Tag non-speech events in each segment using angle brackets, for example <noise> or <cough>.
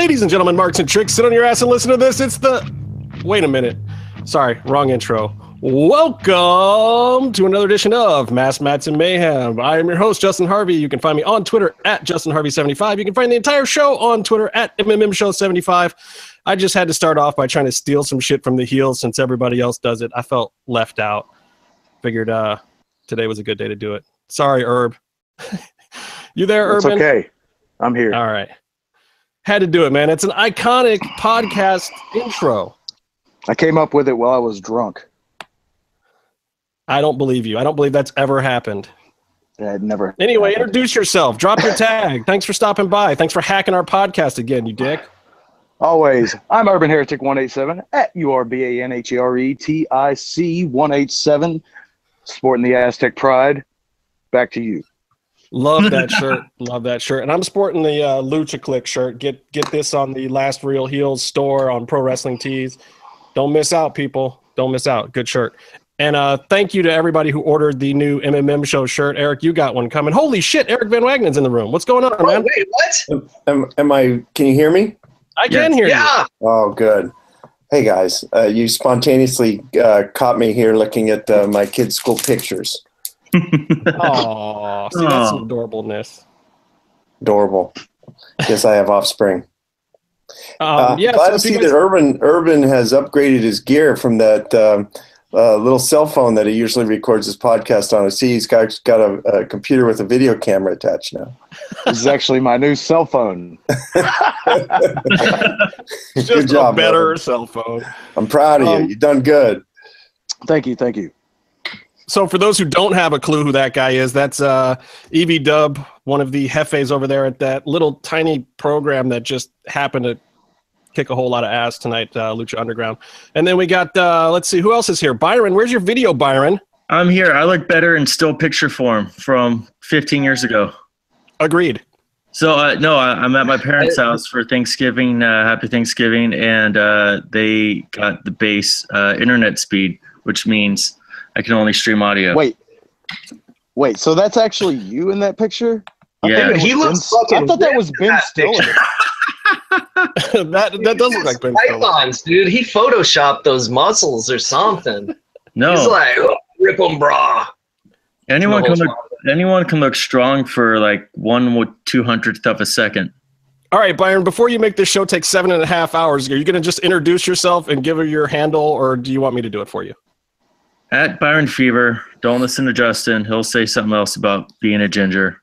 Ladies and gentlemen, marks and tricks, sit on your ass and listen to this. It's the. Wait a minute. Sorry, wrong intro. Welcome to another edition of Mass Mats and Mayhem. I am your host, Justin Harvey. You can find me on Twitter at JustinHarvey75. You can find the entire show on Twitter at MMMShow75. I just had to start off by trying to steal some shit from the heels since everybody else does it. I felt left out. Figured uh, today was a good day to do it. Sorry, Herb. <laughs> you there, It's okay. I'm here. All right. Had to do it, man. It's an iconic podcast intro. I came up with it while I was drunk. I don't believe you. I don't believe that's ever happened. It had never. Anyway, happened. introduce yourself. Drop your tag. Thanks for stopping by. Thanks for hacking our podcast again, you dick. Always. I'm Urban Heretic 187 at U R B A N H E R E T I C 187. Sporting the Aztec pride. Back to you. Love that <laughs> shirt. Love that shirt. And I'm sporting the uh, Lucha Click shirt. Get get this on the Last Real Heels store on Pro Wrestling Tees. Don't miss out, people. Don't miss out. Good shirt. And uh, thank you to everybody who ordered the new MMM show shirt. Eric, you got one coming. Holy shit, Eric Van Wagenen's in the room. What's going on, Oh, man? wait, what? Am, am I? Can you hear me? I can hear you. Yeah. Oh, good. Hey guys, uh, you spontaneously uh, caught me here looking at uh, my kids' school pictures. You. Oh, see, that's some adorableness. Adorable. Guess I have offspring. Um, Uh, yeah, glad so to see that Urban Urban has upgraded his gear from that um, uh, little cell phone that he usually records his podcast on. I see he's got got a, a computer with a video camera attached now. This is actually my new cell phone. <laughs> just Good job, a better Urban. cell phone. I'm proud of Um, you. You've done good. Thank you. Thank you. So for those who don't have a clue who that guy is, that's uh, EV Dub, one of the hefes over there at that little tiny program that just happened to kick a whole lot of ass tonight, uh, Lucha Underground. And then we got, uh, let's see, who else is here? Byron, where's your video, Byron? I'm here. I look better in still picture form from 15 years ago. Agreed. So uh, no, I, I'm at my parents' house for Thanksgiving. Uh, happy Thanksgiving, and uh, they got the base uh, internet speed, which means I can only stream audio. Wait. Wait. So that's actually you in that picture? I Yeah. thought He looks Ben- I thought that was Ben that Stiller. <laughs> <laughs> that that does look like Ben Stiller. Pythons, dude. He photoshopped those muscles or something. no, He's like, oh, them, brah. anyone can holds look. Anyone can look strong for like one with two hundredth of a second. All right, Byron, before you make this show take seven and a half hours, are you going to just introduce yourself and give her your handle, or do you want me to do it for you? At Byron Fever, don't listen to Justin. He'll say something else about being a ginger.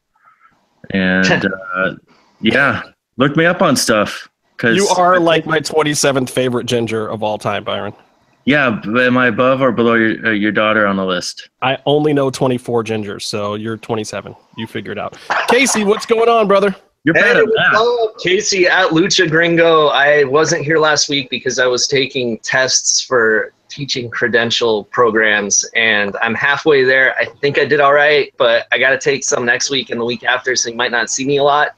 And <laughs> uh, yeah, look me up on stuff. Cause You are like my 27th favorite ginger of all time, Byron. Yeah, but am I above or below your uh, your daughter on the list? I only know 24 gingers, so you're 27. You figure it out. Casey, what's going on, brother? You're Hey, better than what's that. up? Casey at Lucha Gringo. I wasn't here last week because I was taking tests for teaching credential programs, and I'm halfway there. I think I did all right, but I got to take some next week and the week after, so you might not see me a lot.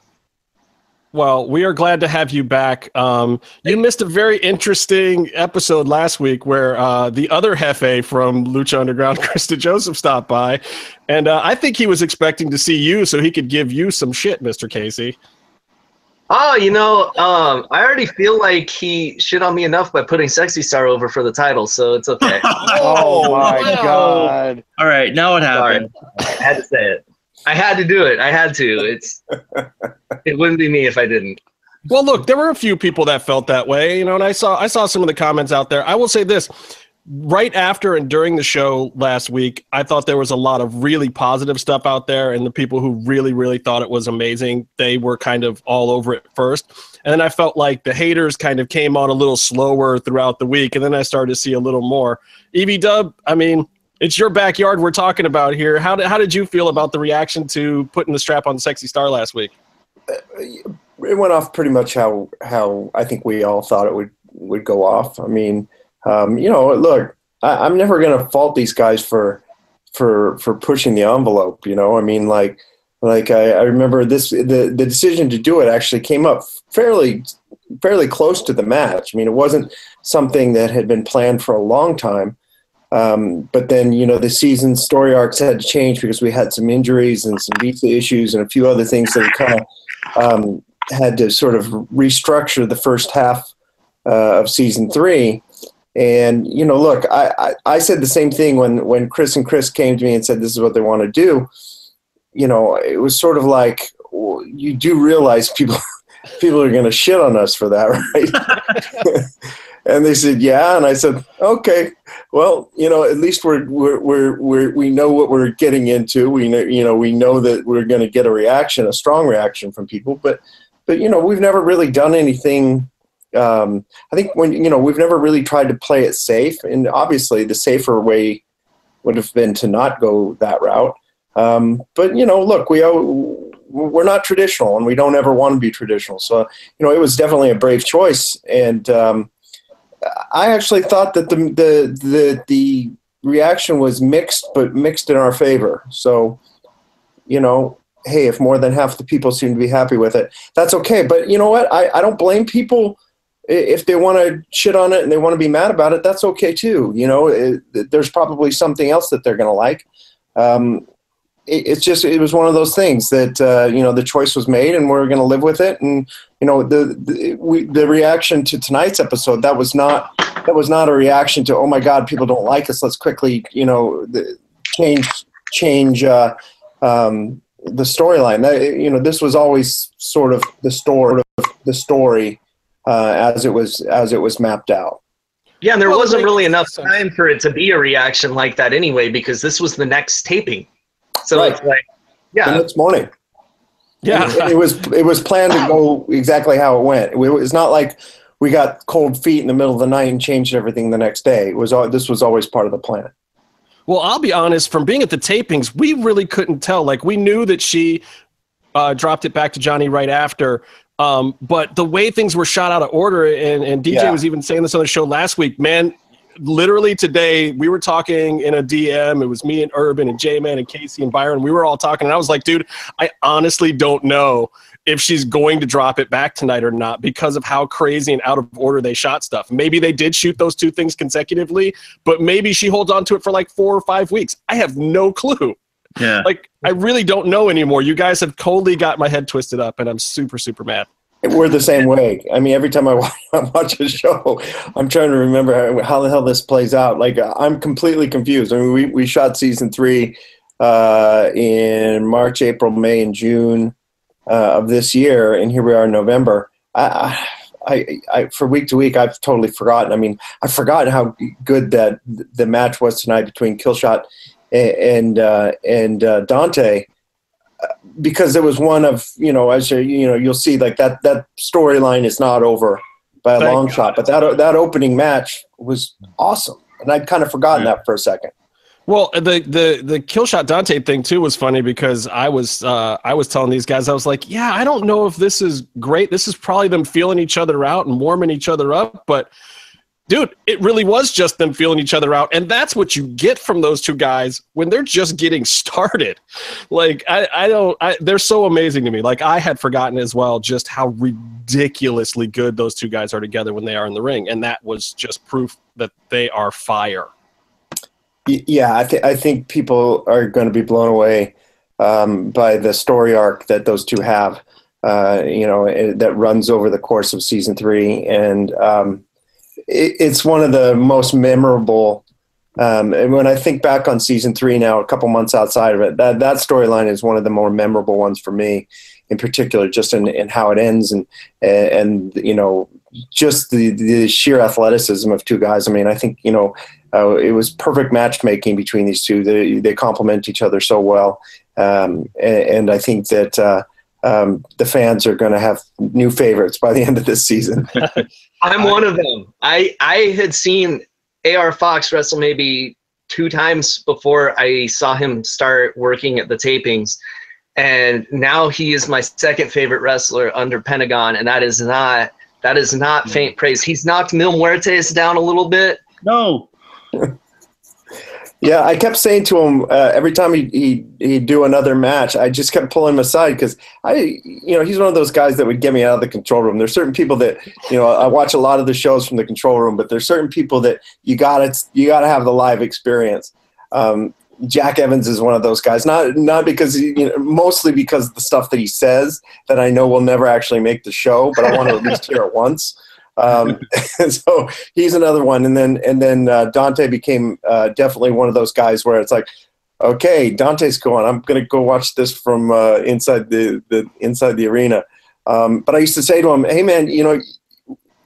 Well, we are glad to have you back. Um, you missed a very interesting episode last week where uh, the other Hefe from Lucha Underground, <laughs> Chris DeJoseph, stopped by. And uh, I think he was expecting to see you so he could give you some shit, Mr. Casey. Oh, you know, um, I already feel like he shit on me enough by putting Sexy Star over for the title, so it's okay. <laughs> Oh my wow. God. All right, now what Sorry, happened? I had to say it. I had to do it. I had to. It's <laughs> it wouldn't be me if I didn't. Well, look, there were a few people that felt that way, you know, and I saw I saw some of the comments out there. I will say this: right after and during the show last week, I thought there was a lot of really positive stuff out there, and the people who really, really thought it was amazing, they were kind of all over it first, and then I felt like the haters kind of came on a little slower throughout the week, and then I started to see a little more. Evie Dub, I mean. It's your backyard we're talking about here. How did, how did you feel about the reaction to putting the strap on Sexy Star last week? Uh, it went off pretty much how how I think we all thought it would would go off. I mean, um, you know, look, I, I'm never going to fault these guys for for for pushing the envelope. You know, I mean, like like I, I remember this the the decision to do it actually came up fairly fairly close to the match. I mean, it wasn't something that had been planned for a long time. Um, but then, you know, the season story arcs had to change because we had some injuries and some visa issues and a few other things that kind of um, had to sort of restructure the first half uh, of season three. And you know, look, I, I, I said the same thing when when Chris and Chris came to me and said this is what they want to do. You know, it was sort of like you do realize people <laughs> people are going to shit on us for that, <laughs> right? <laughs> and they said, yeah, and I said, okay, well, you know, at least we're we're we're, we're we know what we're getting into. We know, you know, we know that we're going to get a reaction, a strong reaction from people, but but you know, we've never really done anything um, I think when you know we've never really tried to play it safe, and obviously the safer way would have been to not go that route. Um, but you know, look, we we're not traditional, and we don't ever want to be traditional. So you know, it was definitely a brave choice, and um, I actually thought that the the the the reaction was mixed, but mixed in our favor. So you know, hey, if more than half the people seem to be happy with it, that's okay. But you know what? I, I don't blame people if they want to shit on it and they want to be mad about it, that's okay too. You know, it, there's probably something else that they're going to like. Um, it, it's just it was one of those things that uh, you know the choice was made and we're going to live with it. And you know the the, we, the reaction to tonight's episode that was not that was not a reaction to oh my god people don't like us let's quickly you know change change uh, um, the storyline. You know this was always sort of the story the story uh, as it was as it was mapped out. Yeah, and there well, wasn't really enough time for it to be a reaction like that anyway, because this was the next taping. So right. it's like, yeah, the next morning. Yeah, it, it, was it was planned to go exactly how it went. It was not like we got cold feet in the middle of the night and changed everything the next day. It was all, this was always part of the plan. Well, I'll be honest. From being at the tapings, we really couldn't tell. Like we knew that she uh, dropped it back to Johnny right after, um, but the way things were shot out of order, and, and DJ yeah. was even saying this on the show last week, man, literally today we were talking in a DM. It was me and Urban and J Man and Casey and Byron. We were all talking, and I was like, dude, I honestly don't know if she's going to drop it back tonight or not because of how crazy and out of order they shot stuff. Maybe they did shoot those two things consecutively, but maybe she holds on to it for like four or five weeks. I have no clue. Yeah. Like I really don't know anymore. You guys have totally got my head twisted up, and I'm super super mad. We're the same way. I mean, every time I <laughs> watch a show, I'm trying to remember how the hell this plays out. Like I'm completely confused. I mean, we we shot season three uh, in March, April, May, and June uh, of this year, and here we are in November. I, I, I, for week to week, I've totally forgotten. I mean, I've forgotten how good that the match was tonight between Killshot and uh, and uh, Dante because it was one of you know as you you know you'll see like that that storyline is not over by a Thank long God. shot but that that opening match was awesome and I'd kind of forgotten yeah. that for a second. Well, the the the Killshot Dante thing too was funny because I was uh, I was telling these guys I was like, yeah, I don't know if this is great. This is probably them feeling each other out and warming each other up, but dude, it really was just them feeling each other out. And that's what you get from those two guys when they're just getting <laughs> started. Like, I, I don't, I, they're so amazing to me. Like, I had forgotten as well just how ridiculously good those two guys are together when they are in the ring. And that was just proof that they are fire. Yeah, I, th- I think people are going to be blown away um, by the story arc that those two have. Uh, you know, it, that runs over the course of season three, and um, it, it's one of the most memorable. Um, and when I think back on season three now, a couple months outside of it, that that storyline is one of the more memorable ones for me, in particular, just in, in how it ends and and you know just the the sheer athleticism of two guys. I mean, I think you know uh, it was perfect matchmaking between these two. They they complement each other so well, um, and, and, I think that. Uh, um, the fans are going to have new favorites by the end of this season. <laughs> I'm one of them. I I had seen AR Fox wrestle maybe two times before I saw him start working at the tapings. And now he is my second favorite wrestler under Pentagon, and that is not that is not faint praise. He's knocked Mil Muertes down a little bit. No. <laughs> Yeah, I kept saying to him uh, every time he he he'd do another match, I just kept pulling him aside because I, you know, he's one of those guys that would get me out of the control room. There's certain people that, you know, I watch a lot of the shows from the control room, but there's certain people that you gotta you gotta have the live experience. Um, Jack Evans is one of those guys. Not not because he, you know, mostly because of the stuff that he says that I know will never actually make the show, but I want to at least hear it once. Um, <laughs> <laughs> so he's another one, and then and then uh, Dante became uh, definitely one of those guys where it's like, okay, Dante's going. I'm going to go watch this from uh, inside the, the inside the arena. Um, but I used to say to him, hey man, you know,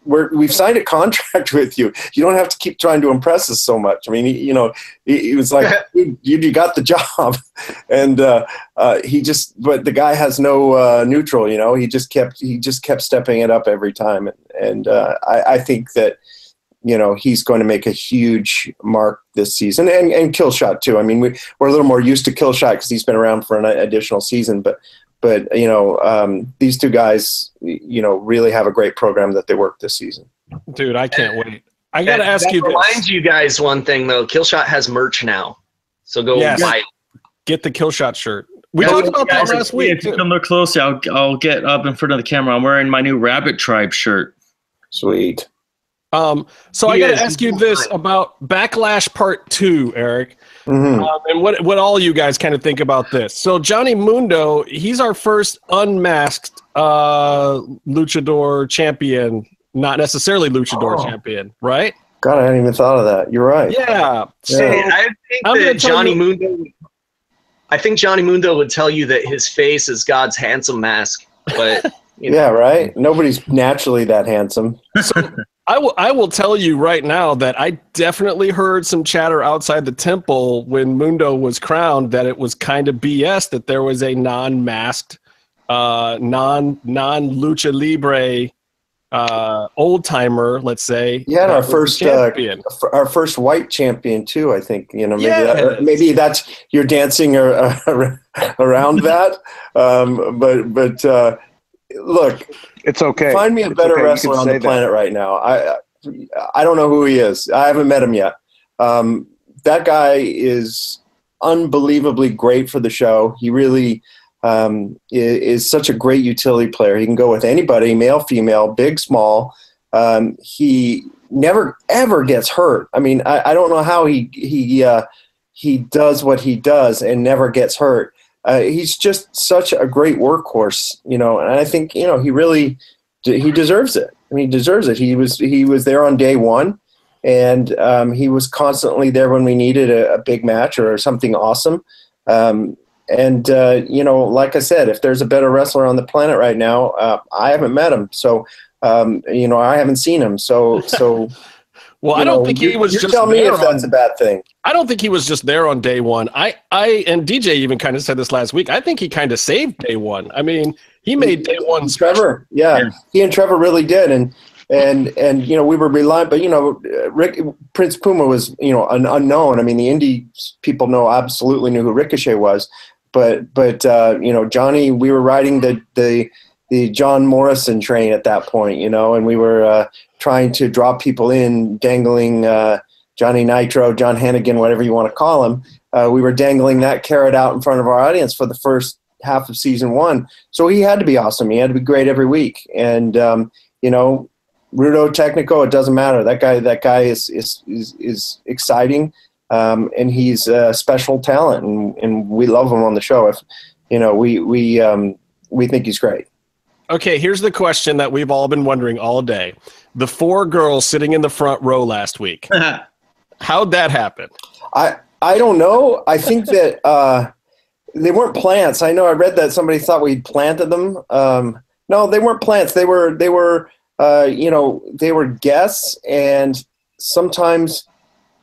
we're, we've signed a contract <laughs> with you. You don't have to keep trying to impress us so much. I mean, he, you know, he, he was like, <laughs> you, you got the job. <laughs> And uh, uh, he just, but the guy has no uh, neutral, you know, he just kept, he just kept stepping it up every time. And uh, I, I think that, you know, he's going to make a huge mark this season and, and Killshot too. I mean, we, we're a little more used to Killshot because he's been around for an additional season, but but you know um, these two guys you know really have a great program that they work this season. Dude i can't wait. I gotta ask you remind this. you guys one thing though. Killshot has merch now so go yes. buy get the killshot shirt. We talked about that last week if you come look closely I'll, I'll get up in front of the camera. I'm wearing my new rabbit tribe shirt. Sweet. Um, so he I got to ask you this about Backlash Part Two, Eric, mm-hmm. um, and what what all you guys kind of think about this. So Johnny Mundo, he's our first unmasked uh, luchador champion, not necessarily luchador oh. champion, right? God, I hadn't even thought of that. You're right. Yeah. So yeah. I think I'm that Johnny you- Mundo. I think Johnny Mundo would tell you that his face is God's handsome mask, but. <laughs> You know. Yeah, right. Nobody's naturally that handsome. So, <laughs> I will. I will tell you right now that I definitely heard some chatter outside the temple when Mundo was crowned that it was kind of BS that there was a non-masked, uh, non non lucha libre uh, old timer. Let's say. Yeah, our first uh, our first white champion too. I think you know maybe yes. that, maybe that's you're dancing <laughs> around that. Um, but but uh, look it's okay. Find me a it's better okay. wrestler on the planet that. right now. I I don't know who he is. I haven't met him yet. Um, that guy is unbelievably great for the show. He really um, is, is, such a great utility player. He can go with anybody, male, female, big, small. Um, he never ever gets hurt. I mean, I, I don't know how he he uh, he does what he does and never gets hurt uh, he's just such a great workhorse, you know, and I think you know he really he deserves it. I mean, he deserves it. He was he was there on day one, and um, he was constantly there when we needed a, a big match or something awesome. Um, and uh, you know, like I said, if there's a better wrestler on the planet right now, uh, I haven't met him, so um, you know, I haven't seen him. So so. <laughs> Well, I don't know, think he was just tell me if that's a bad thing. I don't think he was just there on day one. I, I, and DJ even kind of said this last week. I think he kind of saved day one. I mean, he made day one. Trevor, yeah, yeah, he and Trevor really did, and and and you know we were reliant, but you know, Rick Prince Puma was you know an unknown. I mean, the indie people know absolutely knew who Ricochet was, but but uh, you know Johnny, we were riding the the the John Morrison train at that point, you know, and we were uh, trying to draw people in, dangling uh, Johnny Nitro, John Hennigan, whatever you want to call him. Uh, we were dangling that carrot out in front of our audience for the first half of season one. So he had to be awesome. He had to be great every week. And um, you know, Rudo Technico, it doesn't matter. That guy, that guy is is is, is exciting, um, and he's a special talent, and, and we love him on the show. If you know, we we um, we think he's great. Okay, here's the question that we've all been wondering all day the four girls sitting in the front row last week. <laughs> How'd that happen? I I don't know. I think <laughs> that uh, they weren't plants. I know I read that somebody thought we planted them. Um, no, they weren't plants. They were they were uh, you know they were guests, and sometimes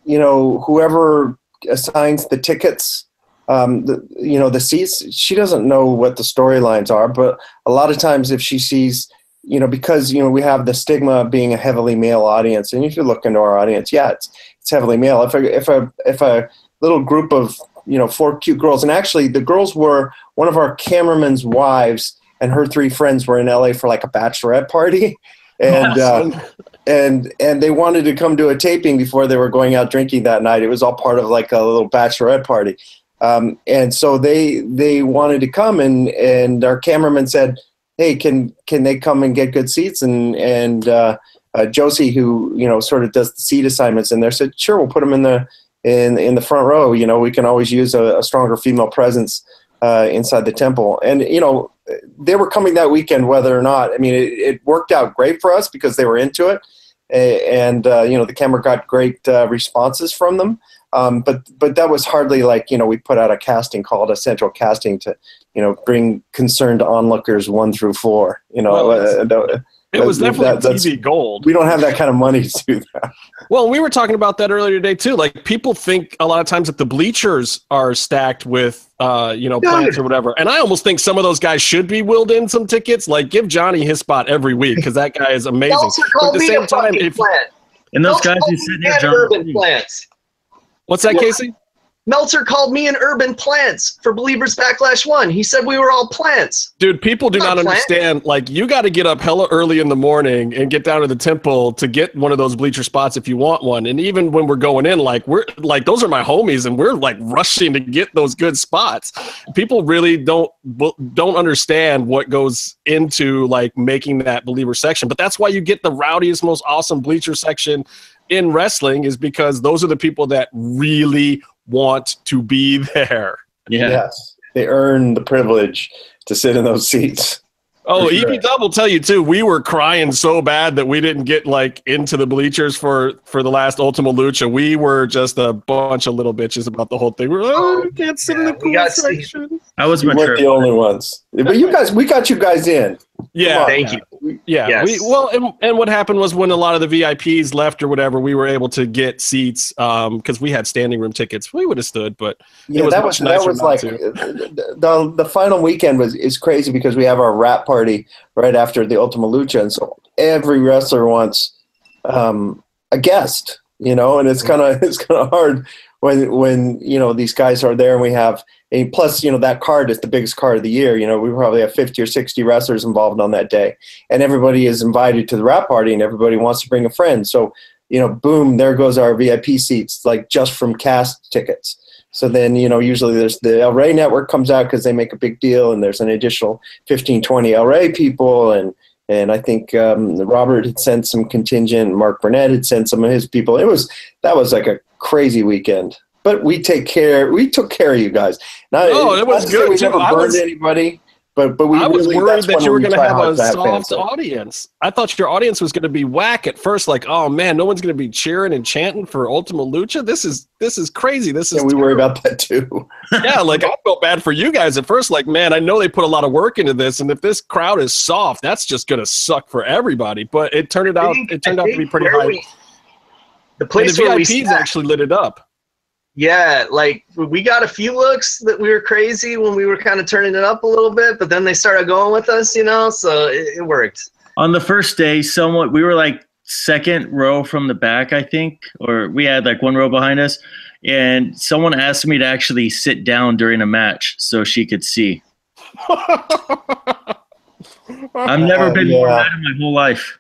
you know whoever assigns the tickets. Um, the, you know the seats. She doesn't know what the storylines are, but a lot of times if she sees you know, because you know we have the stigma of being a heavily male audience, and if you look into our audience, yeah, it's it's heavily male. If a if a if a little group of you know four cute girls, and actually the girls were one of our cameraman's wives and her three friends were in LA for like a bachelorette party, <laughs> and uh, and and they wanted to come to a taping before they were going out drinking that night. It was all part of like a little bachelorette party, um, and so they they wanted to come, and and our cameraman said hey, can can they come and get good seats? And and uh, uh, Josie, who you know sort of does the seat assignments in there, said, sure, we'll put them in the in in the front row. You know, we can always use a, a stronger female presence uh, inside the temple. And you know, they were coming that weekend, whether or not. I mean, it, it worked out great for us because they were into it, and uh, you know, the camera got great uh, responses from them. Um, but but that was hardly like you know we put out a casting called a central casting to you know bring concerned onlookers one through four. You know, well, uh, it was definitely that, TV gold. We don't have that kind of money to do that. Well, we were talking about that earlier today too. Like people think a lot of times that the bleachers are stacked with, uh, you know, plants or whatever, and I almost think some of those guys should be willed in some tickets. Like give Johnny his spot every week because that guy is <laughs> amazing. But at the same time, if and those guys who sit there, urban plants. What's that, Casey? Meltzer called me an urban plants for Believers Backlash One. He said we were all plants. Dude, people do not, not understand. Like, you got to get up hella early in the morning and get down to the temple to get one of those bleacher spots if you want one. And even when we're going in, like, we're like, those are my homies, and we're like rushing to get those good spots. People really don't don't understand what goes into like making that believer section. But that's why you get the rowdiest, most awesome bleacher section in wrestling is because those are the people that really want to be there. Yeah. Yes. They earn the privilege to sit in those seats. Oh, sure. EV Dub will tell you too. We were crying so bad that we didn't get like into the bleachers for for the last Ultima Lucha. We were just a bunch of little bitches about the whole thing. We are like, oh, we can't sit yeah, in the cool section. I was we weren't the only ones, but you guys, we got you guys in. Yeah, thank you. Yeah, yes. we, well, and, and what happened was when a lot of the VIPs left or whatever, we were able to get seats because um, we had standing room tickets. We would have stood, but yeah, was that was that was like the the final weekend was is crazy because we have our wrap party right after the Ultima Lucha, and so every wrestler wants um, a guest, you know, and it's kind of <laughs> it's kind of hard when when you know these guys are there and we have plus, you know, that card is the biggest card of the year. You know, we probably have 50 or 60 wrestlers involved on that day. And everybody is invited to the wrap party and everybody wants to bring a friend. So, you know, boom, there goes our VIP seats, like just from cast tickets. So then, you know, usually there's the El network comes out because they make a big deal and there's an additional 15, 20 El people. And, and I think um, Robert had sent some contingent. Mark Burnett had sent some of his people. It was, that was like a crazy weekend but we take care. We took care of you guys. Not, oh, it was good. We never burned was, anybody. But but we I was really, worried that you were going to have a soft audience. I thought your audience was going to be whack at first. Like, oh man, no one's going to be cheering and chanting for Ultima Lucha. This is this is crazy. This is. Yeah, we terrible. worry about that too. <laughs> yeah, like I felt bad for you guys at first. Like, man, I know they put a lot of work into this, and if this crowd is soft, that's just going to suck for everybody. But it turned out it turned out to be pretty high. The place and the VIPs actually lit it up yeah, like we got a few looks that we were crazy when we were kind of turning it up a little bit, but then they started going with us, you know, so it, it worked. On the first day, somewhat we were like second row from the back, I think, or we had like one row behind us, and someone asked me to actually sit down during a match so she could see. <laughs> I've never uh, been yeah. more mad in my whole life.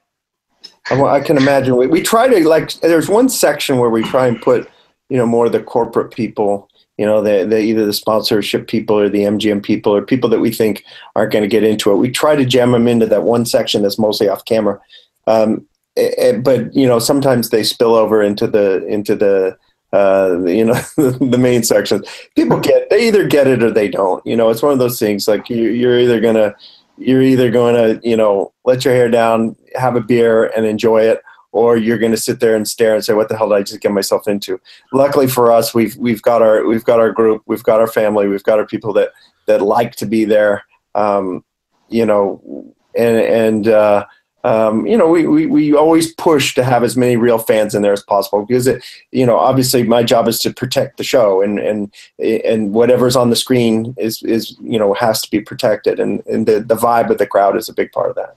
I can imagine. We, we try to like. There's one section where we try and put you know more the corporate people you know the, the either the sponsorship people or the mgm people or people that we think aren't going to get into it. We try to jam them into that one section that's mostly off camera. Um, it, it, but you know sometimes they spill over into the into the uh, you know <laughs> the main section people get they either get it or they don't. You know it's one of those things like you, you're either gonna you're either going to you know let your hair down have a beer and enjoy it or you're going to sit there and stare and say, "What the hell did I just get myself into?" Luckily for us, we've we've got our we've got our group, we've got our family, we've got our people that that like to be there. Um, you know, and and uh, um, you know, we, we we always push to have as many real fans in there as possible because it, you know, obviously my job is to protect the show and and and whatever's on the screen is is you know has to be protected and and the the vibe of the crowd is a big part of that.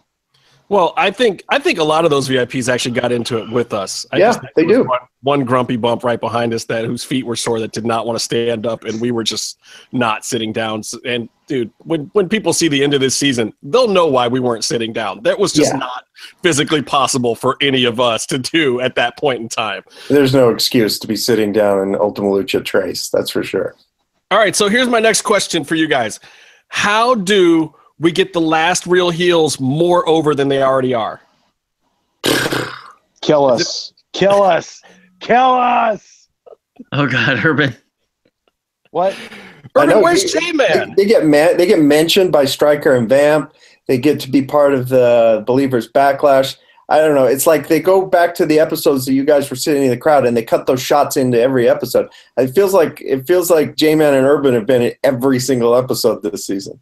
Well, I think I think a lot of those VIPs actually got into it with us. I yeah, they do. One, one, grumpy bump right behind us that whose feet were sore that did not want to stand up, and we were just not sitting down. And dude, when when people see the end of this season, they'll know why we weren't sitting down. That was just yeah. not physically possible for any of us to do at that point in time. There's no excuse to be sitting down in Ultima Lucha Tres. That's for sure. All right, so here's my next question for you guys: How do we get the last real heels more over than they already are. Kill us. Kill us. Kill us. Oh God, Urban. What? Urban, know, where's J Man? They, they get man, they get mentioned by Striker and Vamp. They get to be part of the Believers Backlash. I don't know. It's like they go back to the episodes that you guys were sitting in the crowd, and they cut those shots into every episode. It feels like it feels like J Man and Urban have been in every single episode this season.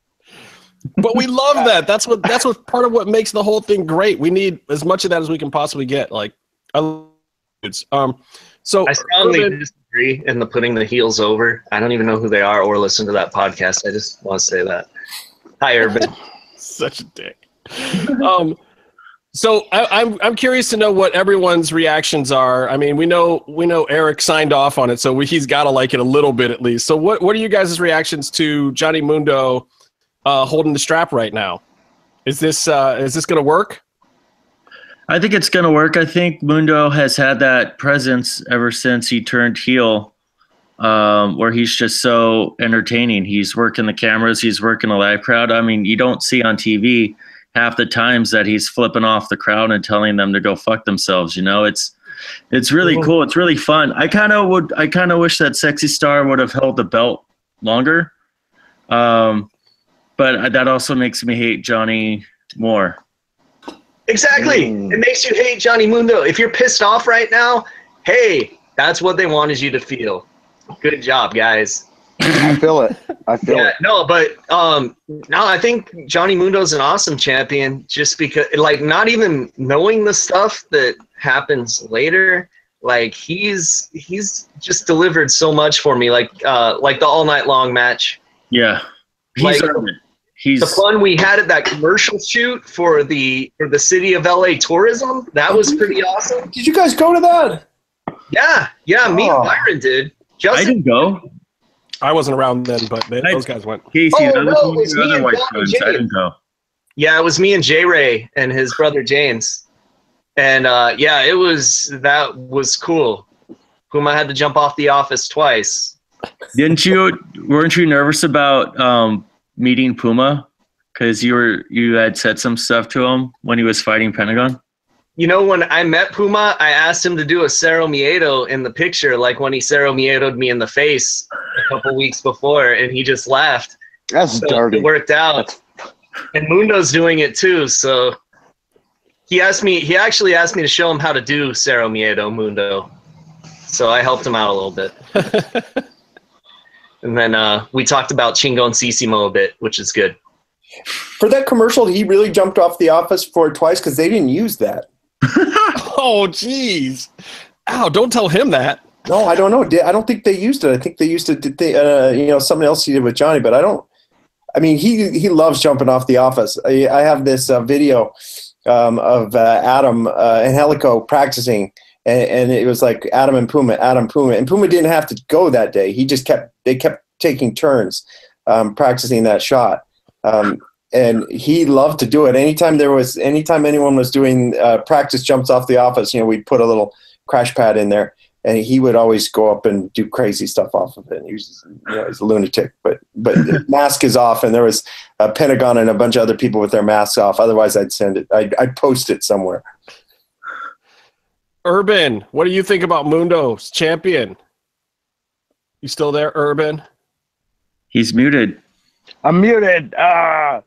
But we love that. That's what that's what part of what makes the whole thing great. We need as much of that as we can possibly get. Like, I um, so I strongly Urban- disagree in the putting the heels over. I don't even know who they are or listen to that podcast. I just want to say that. Hi, Urban. <laughs> such a dick. um, so I, I'm I'm curious to know what everyone's reactions are. I mean, we know we know Eric signed off on it, so we, he's got to like it a little bit at least. So what what are you guys' reactions to Johnny Mundo uh, holding the strap right now? Is this uh, is this going to work? I think it's going to work. I think Mundo has had that presence ever since he turned heel, um, where he's just so entertaining. He's working the cameras, he's working the live crowd. I mean, you don't see on TV half the times that he's flipping off the crowd and telling them to go fuck themselves. You know, it's it's really cool. It's really fun. I kind of would. I kind of wish that Sexy Star would have held the belt longer, um, but that also makes me hate Johnny more. Exactly. Mm. It makes you hate Johnny Mundo. If you're pissed off right now, hey, that's what they wanted you to feel. Good job, guys. I feel it. I feel Yeah, it. no, but um, no, I think Johnny Mundo's an awesome champion. Just because, like, not even knowing the stuff that happens later, like he's he's just delivered so much for me. Like, uh, like the all night long match, Yeah, he's Like, earned it. He's the fun we had at that commercial shoot for the for the city of LA tourism. That was pretty awesome. Did you guys go to that? Yeah, yeah. Me Oh. and Byron did. I didn't go. I wasn't around then, but they, I- those guys went. Casey, Oh, that was no, one of me other and white friends. I didn't go. Yeah, it was me and J Ray and his brother James. And uh, yeah, it was that was cool. Whom I had to jump off the office twice. Didn't you? Weren't you nervous about um, meeting Puma? Because you were you had said some stuff to him when he was fighting Pentagon. You know, when I met Puma, I asked him to do a Cero Miedo in the picture, like when he Cero Miedoed me in the face a couple weeks before, and he just laughed. That's So dirty. it worked out. And Mundo's doing it too, so he asked me he actually asked me to show him how to do Cero Miedo Mundo. So I helped him out a little bit. <laughs> and then uh, we talked about Chingo and Sisimo a bit, which is good. For that commercial, he really jumped off the office for it twice because they didn't use that. <laughs> Oh, jeez. Ow! Don't tell him that. No, I don't know. I don't think they used it. I think they used it. Did they, uh, you know, something else he did with Johnny, but I don't. I mean, he he loves jumping off the office. I, I have this uh, video um, of uh, Adam uh, and Helico practicing, and, and it was like Adam and Puma, Adam Puma, and Puma didn't have to go that day. He just kept they kept taking turns um, practicing that shot. Um, and he loved to do it. Anytime there was, anytime anyone was doing uh, practice jumps off the office, you know, we'd put a little crash pad in there, and he would always go up and do crazy stuff off of it. And he was, you know, he's a lunatic. But but the <laughs> mask is off, and there was a Pentagon and a bunch of other people with their masks off. Otherwise, I'd send it. I'd, I'd post it somewhere. Urban, what do you think about Mundo's champion? You still there, Urban? He's muted. I'm muted. Ah.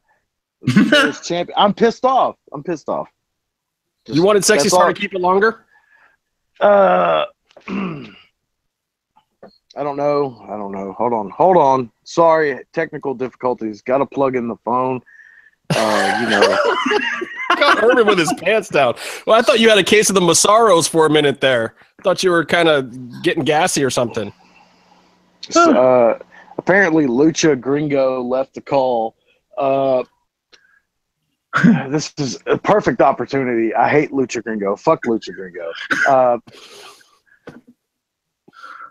<laughs> Champion. I'm pissed off. I'm pissed off. You wanted Sexy That's Star all- to keep it longer? Uh, <clears throat> I don't know. I don't know. Hold on. Hold on. Sorry, technical difficulties. Got to plug in the phone. Uh, you know. <laughs> Got Urban with his pants down. Well, I thought you had a case of the Masaros for a minute there. thought you were kind of getting gassy or something. uh, apparently, Lucha Gringo left a call. Uh, <sighs> this is a perfect opportunity. I hate Lucha Gringo. Fuck Lucha Gringo. Uh,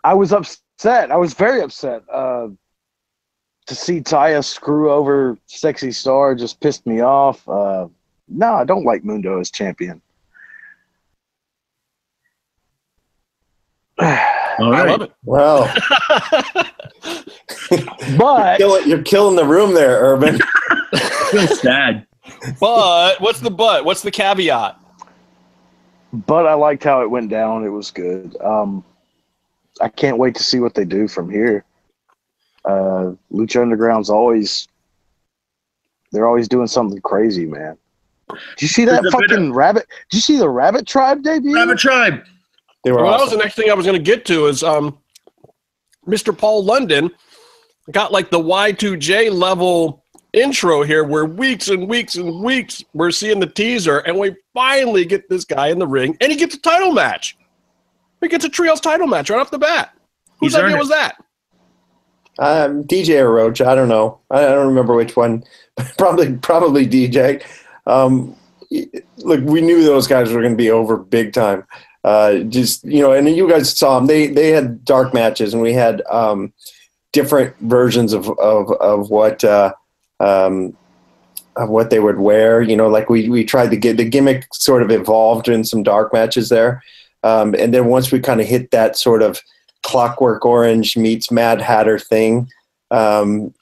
I was upset. I was very upset. Uh, to see Taya screw over Sexy Star just pissed me off. Uh, no, I don't like Mundo as champion. <sighs> All I love it. Well, <laughs> But kill it- you're killing the room there, Urban. feel sad. But what's the but? What's the caveat? but I liked how it went down. It was good. Um, I can't wait to see what they do from here. Uh, Lucha Underground's always they're always doing something crazy, man. Do you see that There's a bit fucking rabbit? Do you see the Rabbit Tribe debut? Rabbit Tribe. They were Well, that was the next thing I was going to get to is um, Mr. Paul London got like the Y2J level intro here where weeks and weeks and weeks we're seeing the teaser and we finally get this guy in the ring and he gets a title match. He gets a trios title match right off the bat. Whose He's earned idea it. was that? Um, DJ or Roach, I don't know. I, don't remember which one. <laughs> probably, probably DJ. Um, look, we knew those guys were going to be over big time. Uh, just you know, and you guys saw them. They they had dark matches, and we had um, different versions of of of what uh, um, of what they would wear. You know, like we we tried to get the gimmick sort of evolved in some dark matches there, um, and then once we kind of hit that sort of Clockwork Orange meets Mad Hatter thing. Um,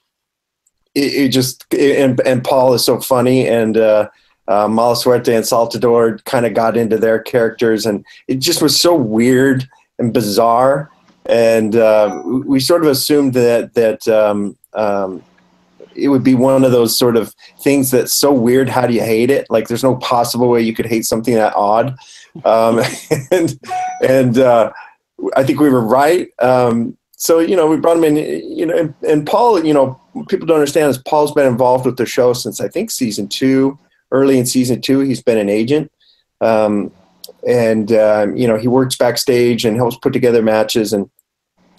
it, it just and and Paul is so funny and uh, uh, Mala Suerte and Saltador kind of got into their characters and it just was so weird and bizarre and uh, we sort of assumed that that um, um, it would be one of those sort of things that's so weird. How do you hate it? Like there's no possible way you could hate something that odd. Um, <laughs> and and uh, I think we were right. Um, so you know, we brought him in. You know, and, and Paul. You know, people don't understand is Paul's been involved with the show since I think season two. Early in season two, he's been an agent, um, and um, you know he works backstage and helps put together matches and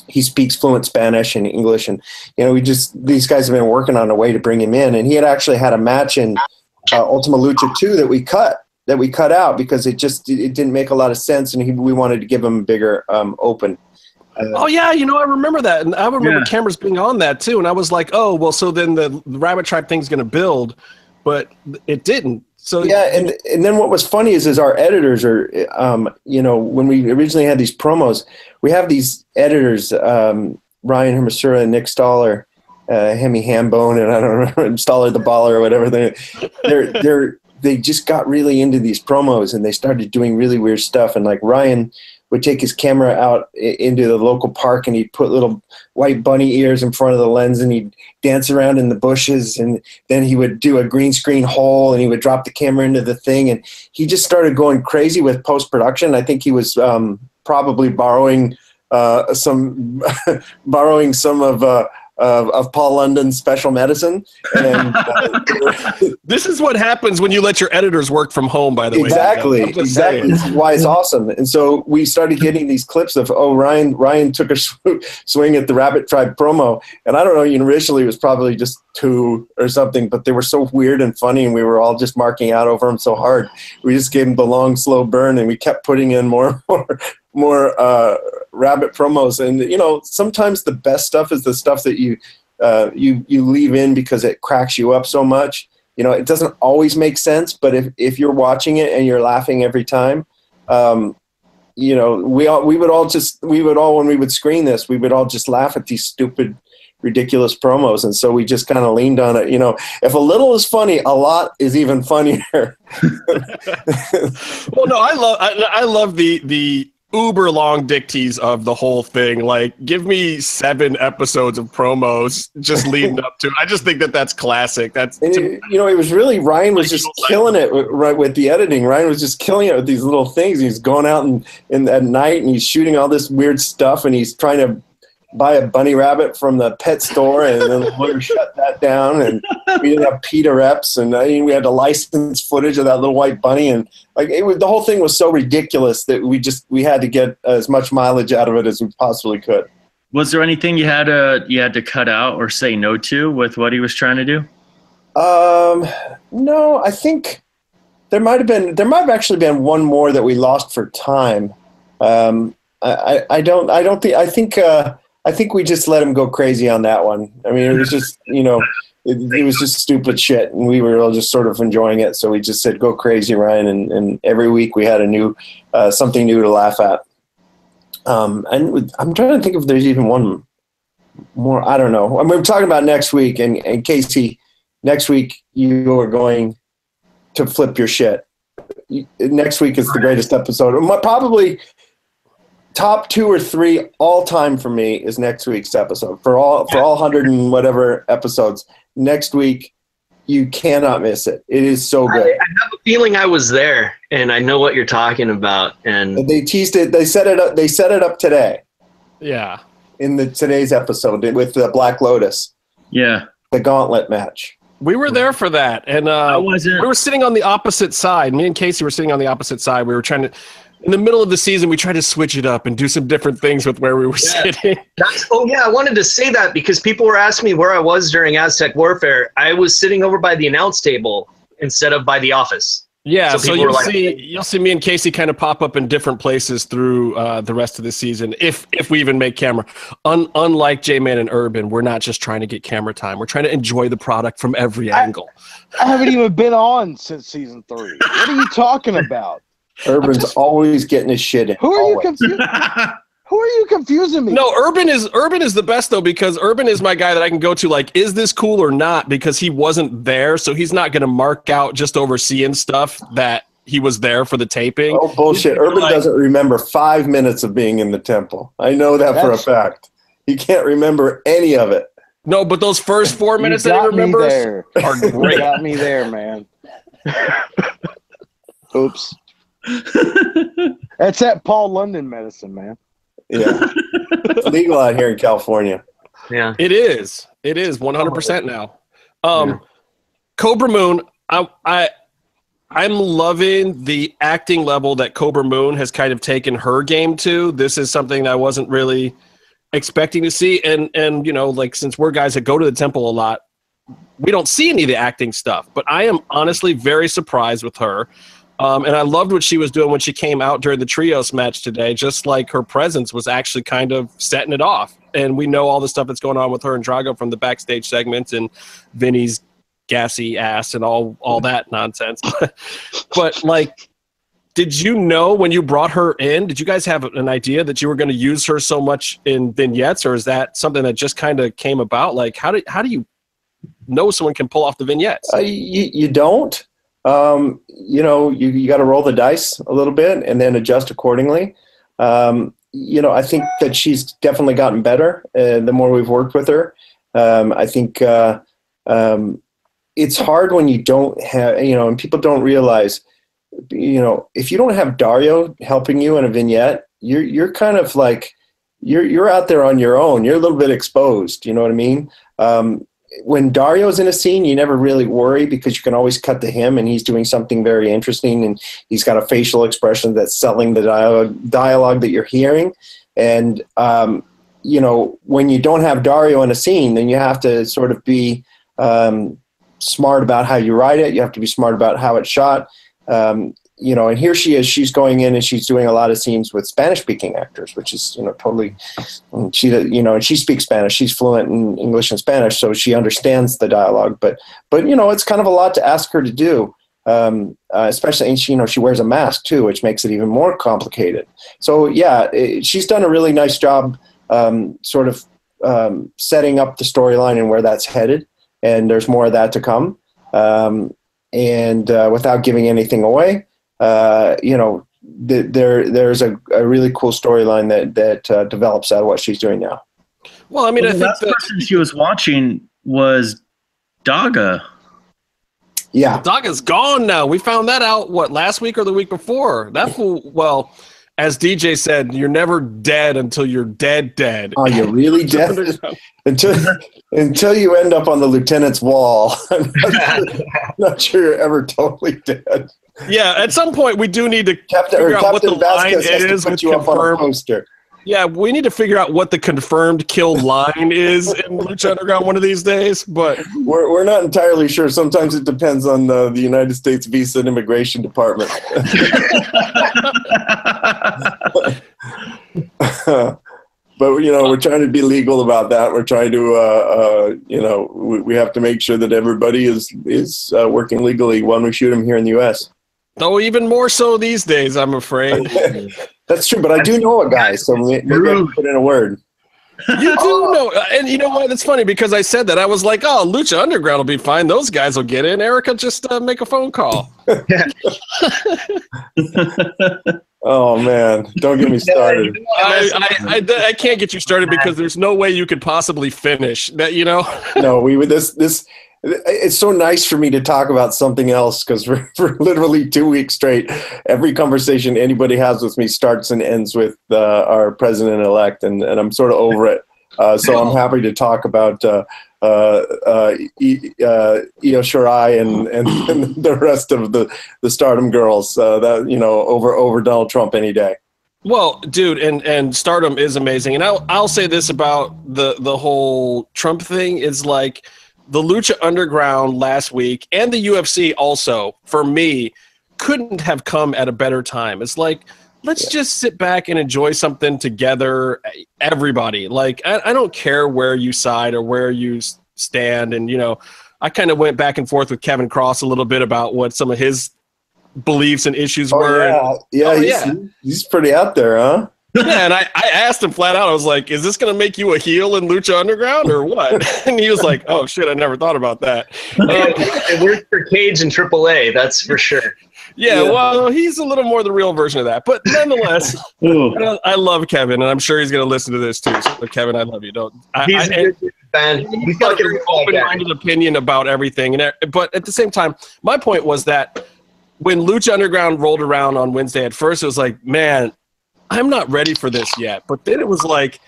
he speaks fluent Spanish and English, and you know we just these guys have been working on a way to bring him in, and he had actually had a match in uh, Ultima Lucha two that we cut that we cut out because it just it didn't make a lot of sense, and he, we wanted to give him a bigger um, open. Oh yeah, you know I remember that, and I remember Yeah. cameras being on that too, and I was like, oh well, so then the Rabbit Tribe thing's going to build, but it didn't. So yeah and and then what was funny is is our editors are um you know when we originally had these promos we have these editors um ryan hermasura and nick staller uh hemi hambone and i don't <laughs> remember staller the baller or whatever they they're they're they just got really into these promos and they started doing really weird stuff. And like ryan would take his camera out into the local park and he'd put little white bunny ears in front of the lens and he'd dance around in the bushes. And then he would do a green screen hole and he would drop the camera into the thing. And he just started going crazy with post production. I think he was um, probably borrowing uh, some <laughs> borrowing some of uh, of, of Paul London's special medicine. And uh, <laughs> this is what happens when you let your editors work from home. By the way, exactly. Exactly. this is why it's awesome. And so we started getting these clips of oh ryan ryan took a sw- swing at the rabbit tribe promo. And i don't know initially it was probably just two or something but they were so weird and funny and we were all just marking out over them so hard. We just gave them the long slow burn and we kept putting in more and <laughs> more more uh, rabbit promos. And you know sometimes the best stuff is the stuff that you uh, you you leave in because it cracks you up so much. You know it doesn't always make sense but if, if you're watching it and you're laughing every time um, you know we all we would all just we would all when we would screen this we would all just laugh at these stupid ridiculous promos. And so we just kind of leaned on it. You know if a little is funny a lot is even funnier. <laughs> Well, no, I love I, I love the the uber long dicties of the whole thing. Like, give me seven episodes of promos just leading up to. it. I just think that that's classic. That's And to- it, you know, it was really Ryan was just killing it with, right with the editing. Ryan was just killing it with these little things. He's going out and in at night and he's shooting all this weird stuff and he's trying to buy a bunny rabbit from the pet store and then the lawyer shut that down and we didn't have Peter reps and I mean, we had to license footage of that little white bunny and like it was the whole thing was so ridiculous that we just we had to get as much mileage out of it as we possibly could. Was there anything you had to you had to cut out or say no to with what he was trying to do? Um, no, I think there might have been there might have actually been one more that we lost for time. Um, I, I, I don't I don't think I think uh, I think we just let him go crazy on that one. I mean, it was just you know it, it was just stupid shit, and we were all just sort of enjoying it. So we just said go crazy, Ryan, and, and every week we had a new uh, something new to laugh at. Um, and I'm trying to think if there's even one more. I don't know. I mean, we're talking about next week, and, and Casey next week you are going to flip your shit. Next week is the greatest episode. Probably top two or three all time for me is next week's episode. For all for all hundred and whatever episodes, next week you cannot miss it. It is so good. I have a feeling I was there, and I know what you're talking about. And They teased it. They set it up. They set it up today Yeah. in the today's episode with the Black Lotus, Yeah, the Gauntlet match. We were there for that. And I uh, wasn't. we were sitting on the opposite side. Me and Casey were sitting on the opposite side. We were trying to, in the middle of the season, we tried to switch it up and do some different things with where we were Yeah. sitting. <laughs> That's, oh yeah, I wanted to say that because people were asking me where I was during Aztec Warfare. I was sitting over by the announce table instead of by the office. Yeah, So so, you'll like- see you'll see me and Casey kind of pop up in different places through uh, the rest of the season, if if we even make camera. Un- unlike J Man and Urban, we're not just trying to get camera time. We're trying to enjoy the product from every I- angle. I haven't even been on since season three. What are you talking about? Urban's just- always getting his shit in. Who are you confusing? <laughs> Who are you confusing me? No, Urban is Urban is the best though because Urban is my guy that I can go to. Like, is this cool or not? Because he wasn't there, so he's not going to mark out just overseeing stuff that he was there for the taping. Oh bullshit! Urban like- doesn't remember five minutes of being in the temple. I know that for a fact. He can't remember any of it. No, but those first four minutes that he got me remembers there. are You got me there, man. <laughs> Oops. <laughs> That's that Paul London medicine, man. Yeah, it's legal out here in California. Yeah. It is. It is 100% now. Um Yeah. Kobra Moon, I I I'm loving the acting level that Kobra Moon has kind of taken her game to. This is something that I wasn't really expecting to see and and you know, like since we're guys that go to the temple a lot, we don't see any of the acting stuff, but I am honestly very surprised with her. Um, and I loved what she was doing when she came out during the trios match today. Just like her presence was actually kind of setting it off. And we know all the stuff that's going on with her and Drago from the backstage segments and Vinny's gassy ass and all all that nonsense. <laughs> but like, did you know when you brought her in? Did you guys have an idea that you were going to use her so much in vignettes, or is that something that just kind of came about? Like, how do how do you know someone can pull off the vignettes? Uh, you, you don't. Um, you know, you, you got to roll the dice a little bit and then adjust accordingly. Um, you know, I think that she's definitely gotten better uh, the more we've worked with her. Um, I think uh, um, it's hard when you don't have, you know, and people don't realize, you know, if you don't have Dario helping you in a vignette, you're you're kind of like you're you're out there on your own. You're a little bit exposed. You know what I mean? Um, when Dario's in a scene, you never really worry because you can always cut to him and he's doing something very interesting and he's got a facial expression that's selling the dialogue, dialogue that you're hearing. And, um, you know, when you don't have Dario in a scene, then you have to sort of be um, smart about how you write it. You have to be smart about how it's shot. Um, you know, and here she is. She's going in and she's doing a lot of scenes with Spanish-speaking actors, which is you know totally. She you know, and she speaks Spanish. She's fluent in English and Spanish, so she understands the dialogue. But but you know, it's kind of a lot to ask her to do. Um, uh, especially, and she, you know, she wears a mask too, which makes it even more complicated. So yeah, it, she's done a really nice job, um, sort of um, setting up the storyline and where that's headed. And there's more of that to come. Um, and uh, without giving anything away, uh, you know, th- there there's a, a really cool storyline that that uh, develops out of what she's doing now. Well, I mean, Well, I the think last that person she was watching was Daga. Yeah, Daga's gone now. We found that out what last week or the week before. That fool. Well, as DJ said, you're never dead until you're dead, dead. oh, you're really <laughs> dead until <laughs> until you end up on the lieutenant's wall. <laughs> I'm not, sure, not sure you're ever totally dead. yeah, at some point we do need to. Captain, Figure out what the line Vasquez has is with you up on a confirmed- poster. Yeah, we need to figure out what the confirmed kill line is in Lucha Underground one of these days. But We're, we're not entirely sure. Sometimes it depends on the, the United States Visa and Immigration Department. <laughs> <laughs> but you know, we're trying to be legal about that. We're trying to, uh, uh, you know, we, we have to make sure that everybody is is uh, working legally when we shoot them here in the U.S. though, even more so these days, I'm afraid. <laughs> That's true. But I do know a guy, so maybe I can put in a word. You do know, and you know what? It's funny because I said that I was like, "Oh, Lucha Underground will be fine; those guys will get in." Erica, just uh, make a phone call. <laughs> Oh man, don't get me <laughs> started. I, I, I, I can't get you started because there's no way you could possibly finish that. You know. no, we would this this. It's so nice for me to talk about something else because for, for literally two weeks straight, every conversation anybody has with me starts and ends with uh, our president elect, and, and I'm sort of over it. Uh, so I'm happy to talk about uh, uh, uh, e, uh, Io Shirai and, and, <laughs> and the rest of the, the Stardom girls uh, that you know over over Donald Trump any day. Well, dude, and and Stardom is amazing, and I'll I'll say this about the the whole Trump thing is like the Lucha Underground last week and the UFC also for me couldn't have come at a better time. It's like let's yeah. just sit back and enjoy something together everybody. Like I, I, don't care where you side or where you stand. And you know i kind of went back and forth with kevin cross a little bit about what some of his beliefs and issues oh, were yeah, and, yeah, oh, he's, yeah. he's pretty out there huh and I, I asked him flat out, I was like, is this going to make you a heel in Lucha Underground or what? <laughs> and he was like, oh, shit, I never thought about that. Um, it worked for Cage and AAA, that's for sure. Yeah, yeah, well, he's a little more the real version of that. But nonetheless, <laughs> I love Kevin, and I'm sure he's going to listen to this too. So, Kevin, I love you. Don't. I, he's I, a good fan. He's got a open-minded opinion about everything, and but at the same time, my point was that when Lucha Underground rolled around on Wednesday, at first it was like, man, I'm not ready for this yet. But then it was like,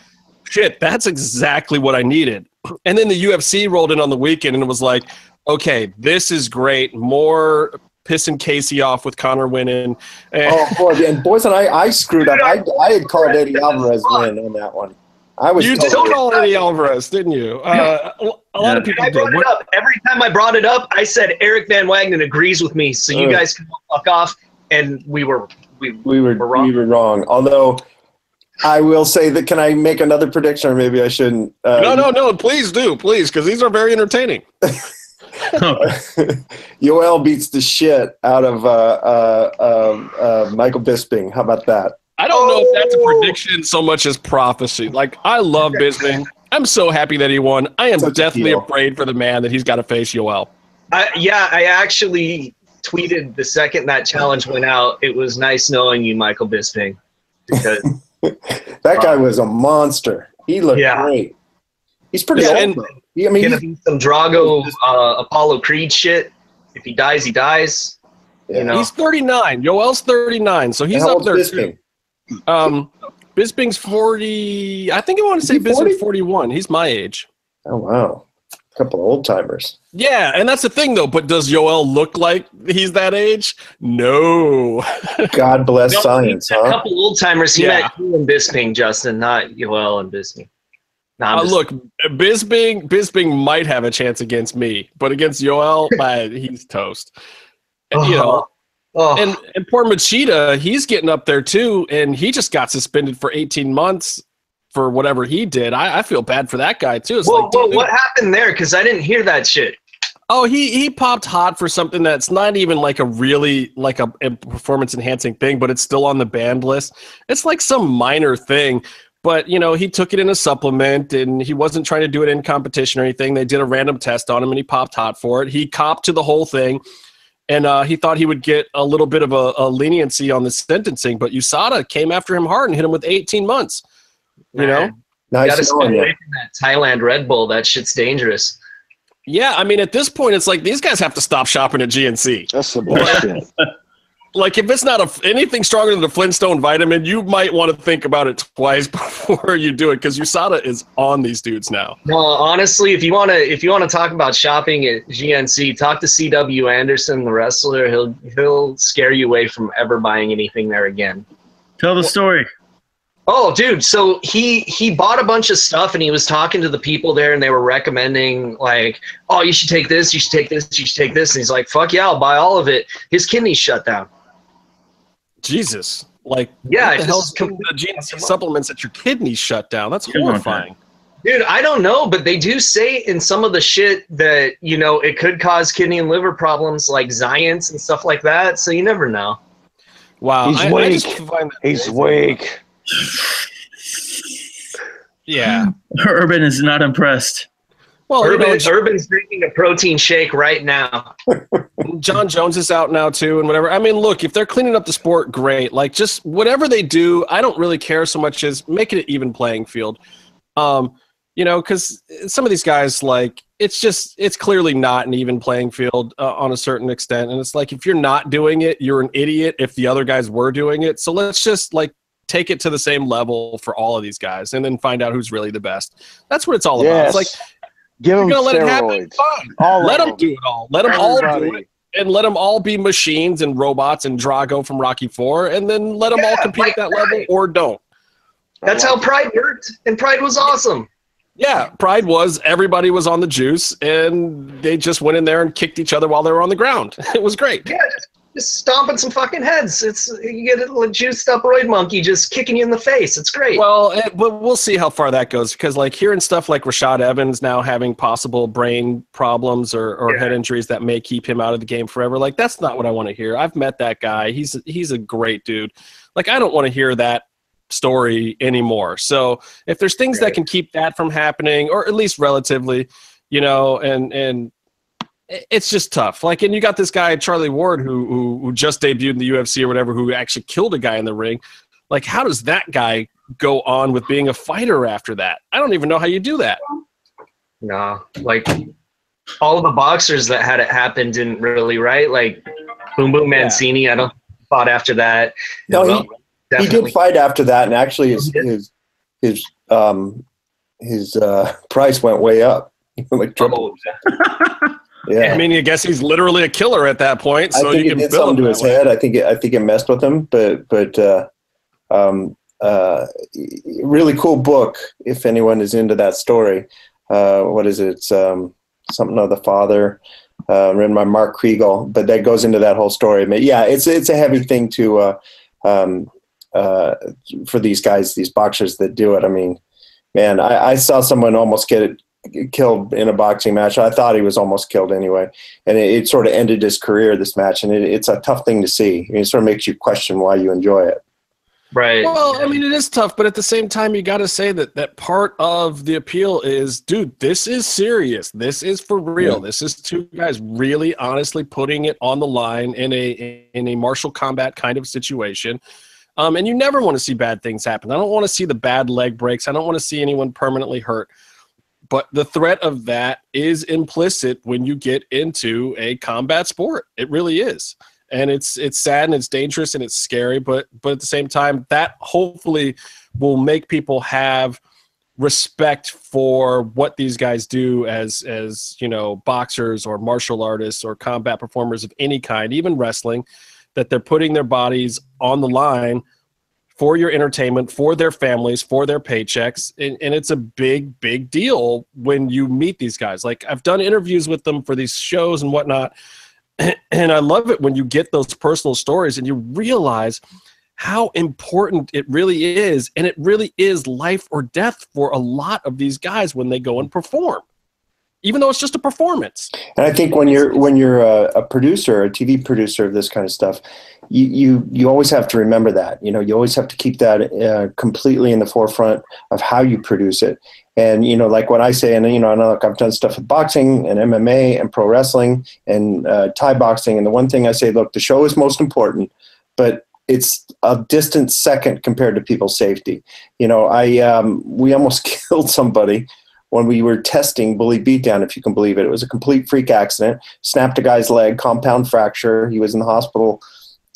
shit, that's exactly what I needed. <clears throat> And then the UFC rolled in on the weekend, and it was like, okay, this is great. More pissing Casey off with Conor winning. And oh boy, and boys and I, I screwed up. I, I had called Eddie <laughs> Alvarez win on that one. I was. You totally did call Eddie Alvarez, didn't you? Uh, a lot of people. I brought did. it up every time I brought it up. I said Eric Van Wagenen agrees with me, so you uh, guys can fuck off. And we were we, we were, were wrong. We were wrong. Although. I will say that. Can I make another prediction, or maybe I shouldn't? Uh, no, no, no. Please do, please, because these are very entertaining. <laughs> <laughs> Yoel beats the shit out of uh, uh, um, uh, Michael Bisping. How about that? I don't know if that's a prediction so much as prophecy. Like I love Bisping. I'm so happy that he won. I am Such deathly afraid for the man that he's got to face Yoel. yeah, I actually tweeted the second that challenge went out. It was nice knowing you, Michael Bisping, because <laughs> that guy was a monster. He looked yeah. great. He's pretty yeah, old. And, yeah, I mean, gonna be some Drago uh, Apollo Creed shit. If he dies, he dies. Yeah. You know? He's 39. Yoel's 39, so he's up there Bisping? too. Um, Bisping's 40. I think I want to say Bisping's 41. He's my age. Oh wow, a couple of old timers. Yeah, and that's the thing though. But does Yoel look like he's that age? No. <laughs> God bless no, science. A couple old timers. He yeah. met you and Bisping, Justin, not Yoel and Bisping. uh, look, Bisping Bisping might have a chance against me, but against Yoel, <laughs> he's toast. And, you know, oh. and and poor Machida, he's getting up there too, and he just got suspended for 18 months for whatever he did. I, I feel bad for that guy too. It's whoa, like, whoa, what happened there? Because I didn't hear that shit. Oh, he he popped hot for something that's not even like a really like a, a performance enhancing thing, but it's still on the banned list. It's like some minor thing but you know he took it in a supplement and he wasn't trying to do it in competition or anything. They did a random test on him and he popped hot for it. He copped to the whole thing and uh, he thought he would get a little bit of a, a, leniency on the sentencing but usada came after him hard and hit him with 18 months you know? Nice you gotta stay away from that thailand red bull. That shit's dangerous yeah i mean at this point it's like these guys have to stop shopping at gnc that's the bullshit <laughs> like if it's not a, anything stronger than the Flintstone vitamin, you might want to think about it twice <laughs> before you do it because USADA is on these dudes now. No, honestly, if you want to, if you want to talk about shopping at GNC, talk to CW Anderson, the wrestler. He'll he'll scare you away from ever buying anything there again. Tell the story. Oh, dude! So he he bought a bunch of stuff and he was talking to the people there and they were recommending like, oh, you should take this, you should take this, you should take this, and he's like, fuck yeah, I'll buy all of it. His kidneys shut down. Jesus. Like, yeah, what the hell's the GNC supplements that your kidneys shut down? That's horrifying. Dude, I don't know, but they do say in some of the shit that, you know, it could cause kidney and liver problems like Xyience and stuff like that. So you never know. Wow. He's I, weak. I He's weak. Yeah. Urban is not impressed. Well, Urban, you know, Urban's drinking a protein shake right now. <laughs> Jon Jones is out now too, and whatever. I mean, look, if they're cleaning up the sport, great. Like, just whatever they do, I don't really care so much as making it an even playing field. Um, you know, because some of these guys, like, it's just it's clearly not an even playing field uh, on a certain extent, and it's like if you're not doing it, you're an idiot. If the other guys were doing it, so let's just like take it to the same level for all of these guys, and then find out who's really the best. That's what it's all about. It's like Give you're them gonna let it happen. steroids. Fine. All let of them do it all. Let them all do it, and let them all be machines and robots and Drago from Rocky Four, and then let them all Yeah, compete at that right, level right. or don't. That's how Pride worked, and Pride was awesome. Yeah, Pride was everybody was on the juice, and they just went in there and kicked each other while they were on the ground. <laughs> It was great. Yeah, just, just stomping some fucking heads. It's you get a little juiced up roid monkey just kicking you in the face. It's great. Well, eh, but we'll see how far that goes because, like, hearing stuff like Rashad Evans now having possible brain problems or, or Yeah. head injuries that may keep him out of the game forever, like, that's not what I want to hear. I've met that guy. He's he's a great dude. Like, I don't want to hear that story anymore. So, if there's things that can keep that from happening, or at least relatively, you know, and and it- it's just tough. Like, and you got this guy Charlie Ward who who, who just debuted in the UFC or whatever, who actually killed a guy in the ring. Like, how does that guy go on with being a fighter after that? I don't even know how you do that. no, like all of the boxers that had it happen didn't really, right? Like Boom Boom Yeah. Mancini, I don't fought after that. No, he- Well, he definitely. did fight after that, and actually his his his um his uh, <laughs> price went way up, <laughs> like triple. Oh, Yeah, I mean, I guess he's literally a killer at that point. So I think you it can did something to his way. head. I think it, I think it messed with him, but but uh, um, uh, really cool book. If anyone is into that story, uh, what is it? It's um, something of the father. Uh, written by Mark Kriegel, but that goes into that whole story. But yeah, it's it's a heavy thing to uh, um, uh, for these guys, these boxers that do it. I mean, man, I, I saw someone almost get it killed in a boxing match. I thought he was almost killed anyway, and it, it sort of ended his career. This match, and it, it's a tough thing to see. It sort of makes you question why you enjoy it. right. Well, I mean, it is tough, but at the same time, you got to say that that part of the appeal is, dude, this is serious. This is for real. Yeah. This is two guys really, honestly putting it on the line in a in a martial combat kind of situation. Um, and you never want to see bad things happen. I don't want to see the bad leg breaks. I don't want to see anyone permanently hurt. But the threat of that is implicit when you get into a combat sport. It really is and it's it's sad and it's dangerous and it's scary but but at the same time that hopefully will make people have respect for what these guys do as as you know boxers or martial artists or combat performers of any kind even wrestling that they're putting their bodies on the line for your entertainment for their families for their paychecks and, and it's a big big deal when you meet these guys like i've done interviews with them for these shows and whatnot <clears throat> and I love it when you get those personal stories and you realize how important it really is. And it really is life or death for a lot of these guys when they go and perform, even though it's just a performance. And I think when you're when you're a, a producer, a TV producer of this kind of stuff, you you you always have to remember that. You know, you always have to keep that uh, completely in the forefront of how you produce it. And you know, like what I say, and you know, like I've done stuff with boxing and MMA and pro wrestling and uh, Thai boxing. And the one thing I say, look, the show is most important, but it's a distant second compared to people's safety. You know, I um, we almost <laughs> killed somebody when we were testing bully beatdown, if you can believe it. It was a complete freak accident. Snapped a guy's leg, compound fracture. He was in the hospital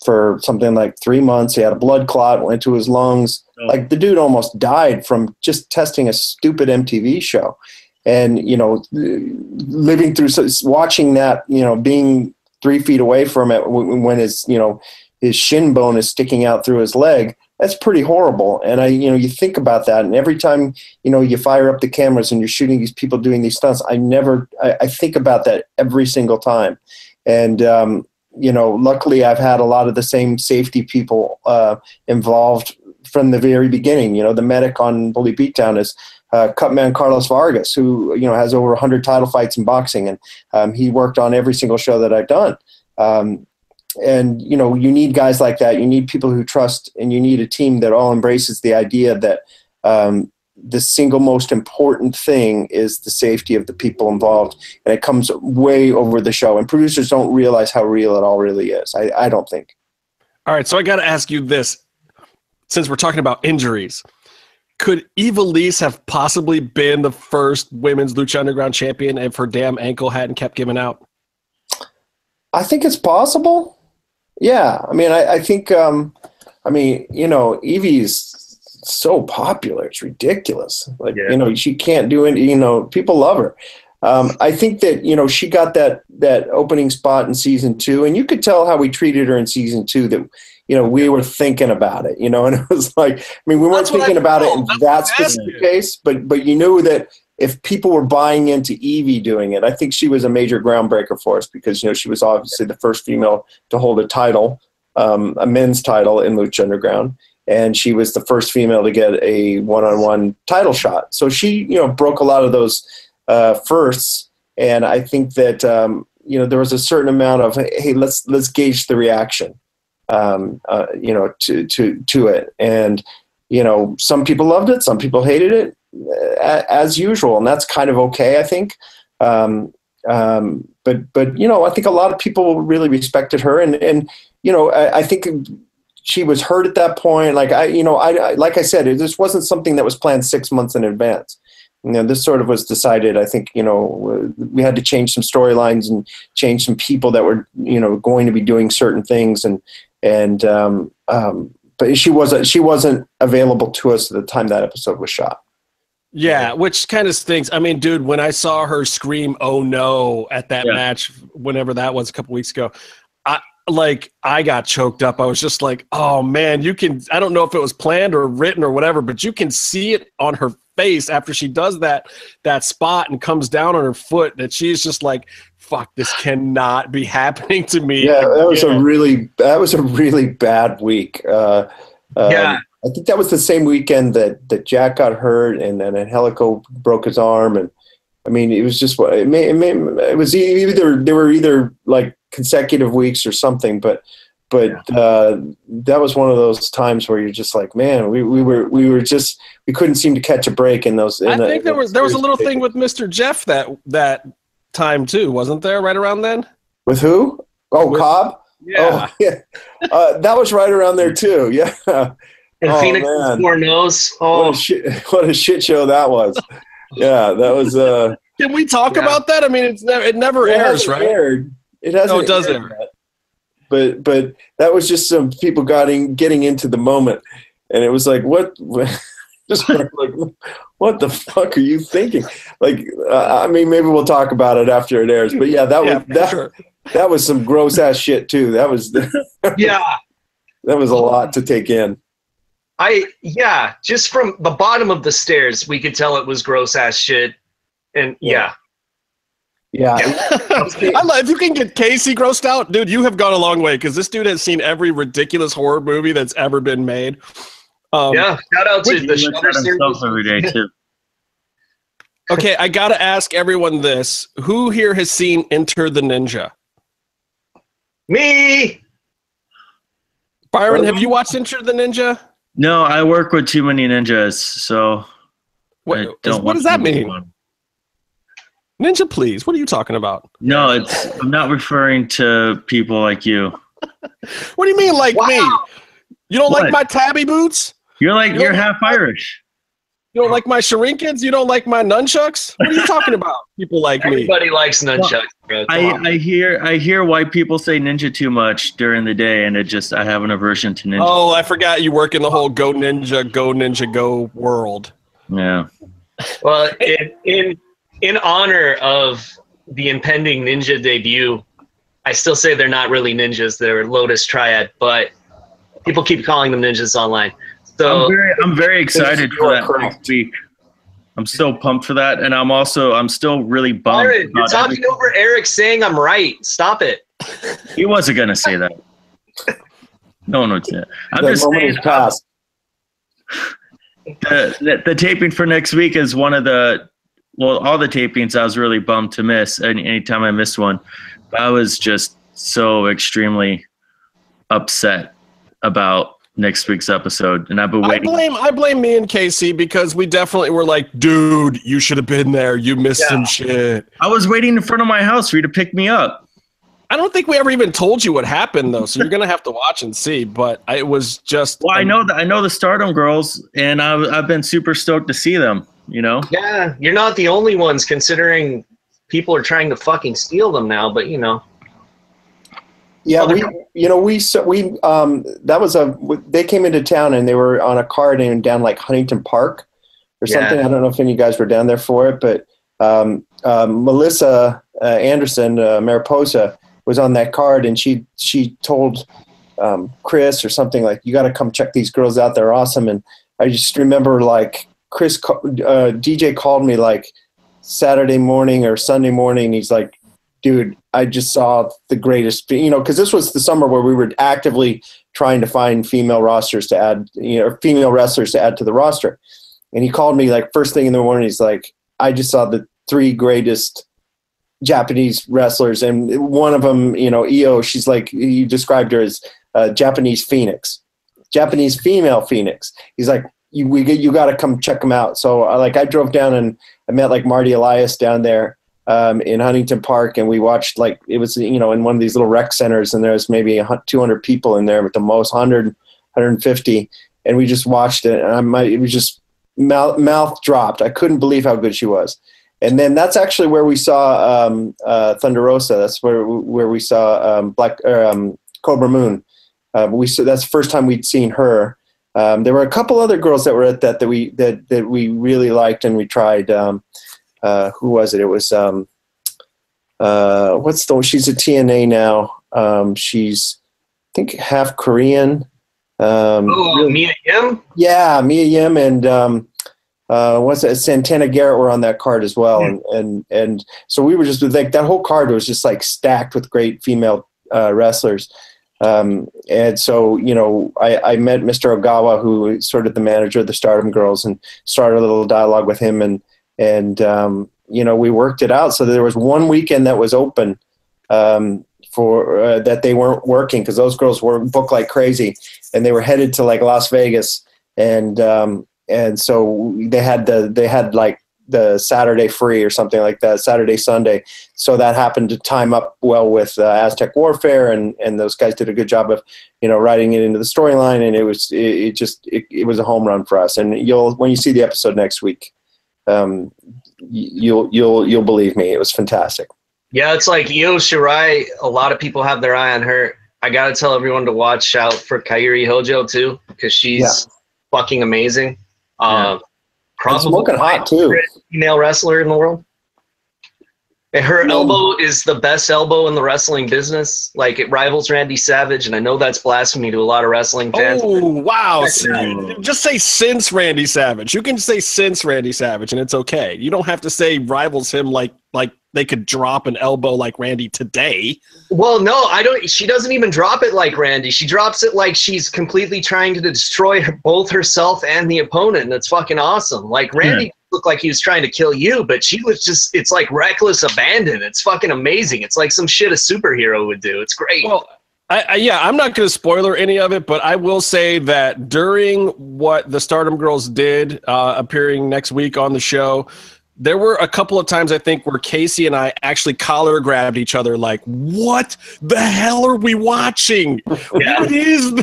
for something like three months. He had a blood clot, went to his lungs. Oh. Like the dude almost died from just testing a stupid MTV show. And, you know, living through, watching that, you know, being three feet away from it when his, you know, his shin bone is sticking out through his leg, that's pretty horrible. And I, you know, you think about that, and every time, you know, you fire up the cameras and you're shooting these people doing these stunts, I never, I, I think about that every single time. And, um, you know, luckily I've had a lot of the same safety people uh, involved from the very beginning. You know, the medic on Bully Beatdown is uh, Cutman Carlos Vargas, who you know has over 100 title fights in boxing, and um, he worked on every single show that I've done. Um, and you know, you need guys like that. You need people who trust, and you need a team that all embraces the idea that um, the single most important thing is the safety of the people involved, and it comes way over the show. And producers don't realize how real it all really is. I, I don't think. All right, so I got to ask you this: since we're talking about injuries, could Ivelisse have possibly been the first women's Lucha Underground champion if her damn ankle hadn't kept giving out? I think it's possible. Yeah, I mean, I, I think, um, I mean, you know, Evie's so popular; it's ridiculous. Like, Yeah. you know, she can't do it. You know, people love her. Um, I think that you know she got that that opening spot in season two, and you could tell how we treated her in season two. That you know we were thinking about it, you know, <laughs> and it was like, I mean, we weren't That's thinking I about it in That's that specific case, but but you knew that if people were buying into Evie doing it, I think she was a major groundbreaker for us because you know she was obviously the first female to hold a title, um, a men's title in Lucha Underground, and she was the first female to get a one-on-one title shot. So she you know broke a lot of those uh, firsts, and I think that um, you know there was a certain amount of hey let's let's gauge the reaction, um, uh, you know to to to it, and you know some people loved it, some people hated it a- as usual, and that's kind of okay, I think. Um, um, but but you know, I think a lot of people really respected her, and and you know, I, I think she was hurt at that point. Like I, you know, I, I like I said, it, this wasn't something that was planned six months in advance. You know, this sort of was decided. I think you know we had to change some storylines and change some people that were you know going to be doing certain things, and and um, um, but she wasn't she wasn't available to us at the time that episode was shot. Yeah, which kind of stinks. I mean, dude, when I saw her scream "Oh no" at that Yeah. match, whenever that was a couple weeks ago, I like I got choked up. I was just like, "Oh man, you can." I don't know if it was planned or written or whatever, but you can see it on her face after she does that that spot and comes down on her foot that she's just like, "Fuck, this cannot be <laughs> happening to me." Yeah, that was a really that was a really bad week. Uh, um, Yeah. I think that was the same weekend that that Jack got hurt and then Helico broke his arm, and I mean it was just what it, may, it, may, it was e- either they were either like consecutive weeks or something, but but uh, that was one of those times where you're just like, man, we, we were we were just we couldn't seem to catch a break in those. In I the- think in there was there was a little thing with Mr. Jeff that that time too, wasn't there? Right around then. with who? Oh, With- Cobb. Oh, <laughs> yeah. Uh, that was right around there too. <laughs> Yeah. And Oh, Fenix man. with four nose. what Oh, a shit <laughs> what a shit show that was yeah that was uh <laughs> Can we talk Yeah. about that? I mean, it's never it never it airs, right? aired. it hasn't No, it does aired air. but but that was just some people getting getting into the moment and it was like what <laughs> just like what the fuck are you thinking like uh, i mean maybe we'll talk about it after it airs but yeah that Yeah, was that, sure. that was some gross ass shit too that was <laughs> yeah. that was a lot to take in I yeah, just from the bottom of the stairs, we could tell it was gross ass shit. And yeah, yeah <laughs> I love, if you can get Casey grossed out, dude, you have gone a long way because this dude has seen every ridiculous horror movie that's ever been made. Um, yeah. Shout out to the looks Shudder at himself series. every day too. <laughs> Okay, I gotta ask everyone this: Who here has seen Enter the Ninja? Me. Byron, have you watched Enter the Ninja? No, I work with too many ninjas, so I What, don't what does that mean? one. Ninja, please. What are you talking about? No, it's I'm not referring to people like you. <laughs> What do you mean, like Wow. me? You don't like my tabi boots? You're like You you're half Irish. You don't like my shurinkens? You don't like my nunchucks? What are you talking about? People like me. Everybody likes nunchucks, bro. I. I hear I hear why people say ninja too much during the day, and it just I have an aversion to ninja. Oh, I forgot you work in the whole Go Ninja, Go Ninja, Go world. Yeah, Well, in, in in honor of the impending ninja debut, I still say they're not really ninjas. They're Lotus Triad, but people keep calling them ninjas online. So I'm very I'm very excited for that correct. next week. I'm so pumped for that, and I'm also I'm still really bummed. Byron, you're talking everything. over Eric saying I'm right. Stop it. He wasn't gonna say that. No one would say that. I'm that just saying passed the, the, the taping for next week is one of the well all the tapings i was really bummed to miss any anytime i missed one i was just so extremely upset about next week's episode, and I've been waiting. I waiting. blame I blame me and Casey because we definitely were like, dude, you should have been there. You missed some shit. I was waiting in front of my house for you to pick me up. I don't think we ever even told you what happened though, so you're gonna have to watch and see. But I- it was just Well, I know that I know the Stardom girls, and I've I've been super stoked to see them. You know, Yeah, you're not the only ones considering people are trying to fucking steal them now, but you know. Yeah, we you know we so we um that was a they came into town and they were on a card and down like Huntington Park or Yeah. something. I don't know if any of you guys were down there for it, but um, um, Melissa uh, Anderson uh, Mariposa was on that card and she she told um, Chris or something like you got to come check these girls out. They're awesome. And I just remember like Chris uh, DJ called me like Saturday morning or Sunday morning. He's like, dude, I just saw the greatest, you know, because this was the summer where we were actively trying to find female rosters to add, you know, female wrestlers to add to the roster. And he called me like first thing in the morning. He's like, I just saw the three greatest Japanese wrestlers, and one of them, you know, Io. She's like you described her as uh, Japanese Fenix, Japanese female Fenix. He's like, you we you got to come check them out. So uh, like I drove down and I met like Marty Elias down there um, in Huntington Park, and we watched like it was you know in one of these little rec centers, and there was maybe 200 people in there with the most 100 150, and we just watched it, and I might it was just mouth mouth dropped. I couldn't believe how good she was. And then that's actually where we saw um, uh, Thunder Rosa. That's where where we saw um, Black um, Kobra Moon. Uh, we saw, that's the first time we'd seen her. Um, there were a couple other girls that were at that that we that that we really liked and we tried. Um, uh, who was it? It was um, uh, what's the she's a TNA now. Um, she's I think half Korean. Um, Oh, really- Mia Yim? yeah, Mia Yim and um, uh, what's it? Santana Garrett were on that card as well, and and and so we were just like that whole card was just like stacked with great female uh, wrestlers. Um, and so you know, I, I met Mr. Ogawa, who is sort of the manager of the Stardom Girls, and started a little dialogue with him, and and um, you know, we worked it out. So there was one weekend that was open. Um, for uh, that they weren't working because those girls were booked like crazy and they were headed to like Las Vegas, and um, and so they had the they had like the Saturday free or something like that, Saturday Sunday. So that happened to time up well with uh, Aztec Warfare, and and those guys did a good job of you know writing it into the storyline, and it was it, it just it, it was a home run for us. And you'll when you see the episode next week, um, you'll you'll you'll believe me, it was fantastic. Yeah, it's like Io Shirai. A lot of people have their eye on her. I gotta tell everyone to watch out for Kairi Hojo too, because she's fucking amazing. Um, And probably smoking hot too. female wrestler in the world. And her Mm. elbow is the best elbow in the wrestling business. Like it rivals Randy Savage, and I know that's blasphemy to a lot of wrestling fans. Oh wow! Yeah. Just say since Randy Savage. You can say since Randy Savage, and it's okay. You don't have to say rivals him like like they could drop an elbow like Randy today. Well, no, I don't. She doesn't even drop it like Randy. She drops it like she's completely trying to destroy her, both herself and the opponent. And it's fucking awesome. Like Randy looked like he was trying to kill you, but she was just. It's like reckless abandon. It's fucking amazing. It's like some shit a superhero would do. It's great. Well, I, I, yeah, I'm not going to spoiler any of it, but I will say that during what the Stardom Girls did, uh, appearing next week on the show, there were a couple of times I think where Casey and I actually collar grabbed each other, like, "What the hell are we watching? <laughs> Yeah. What is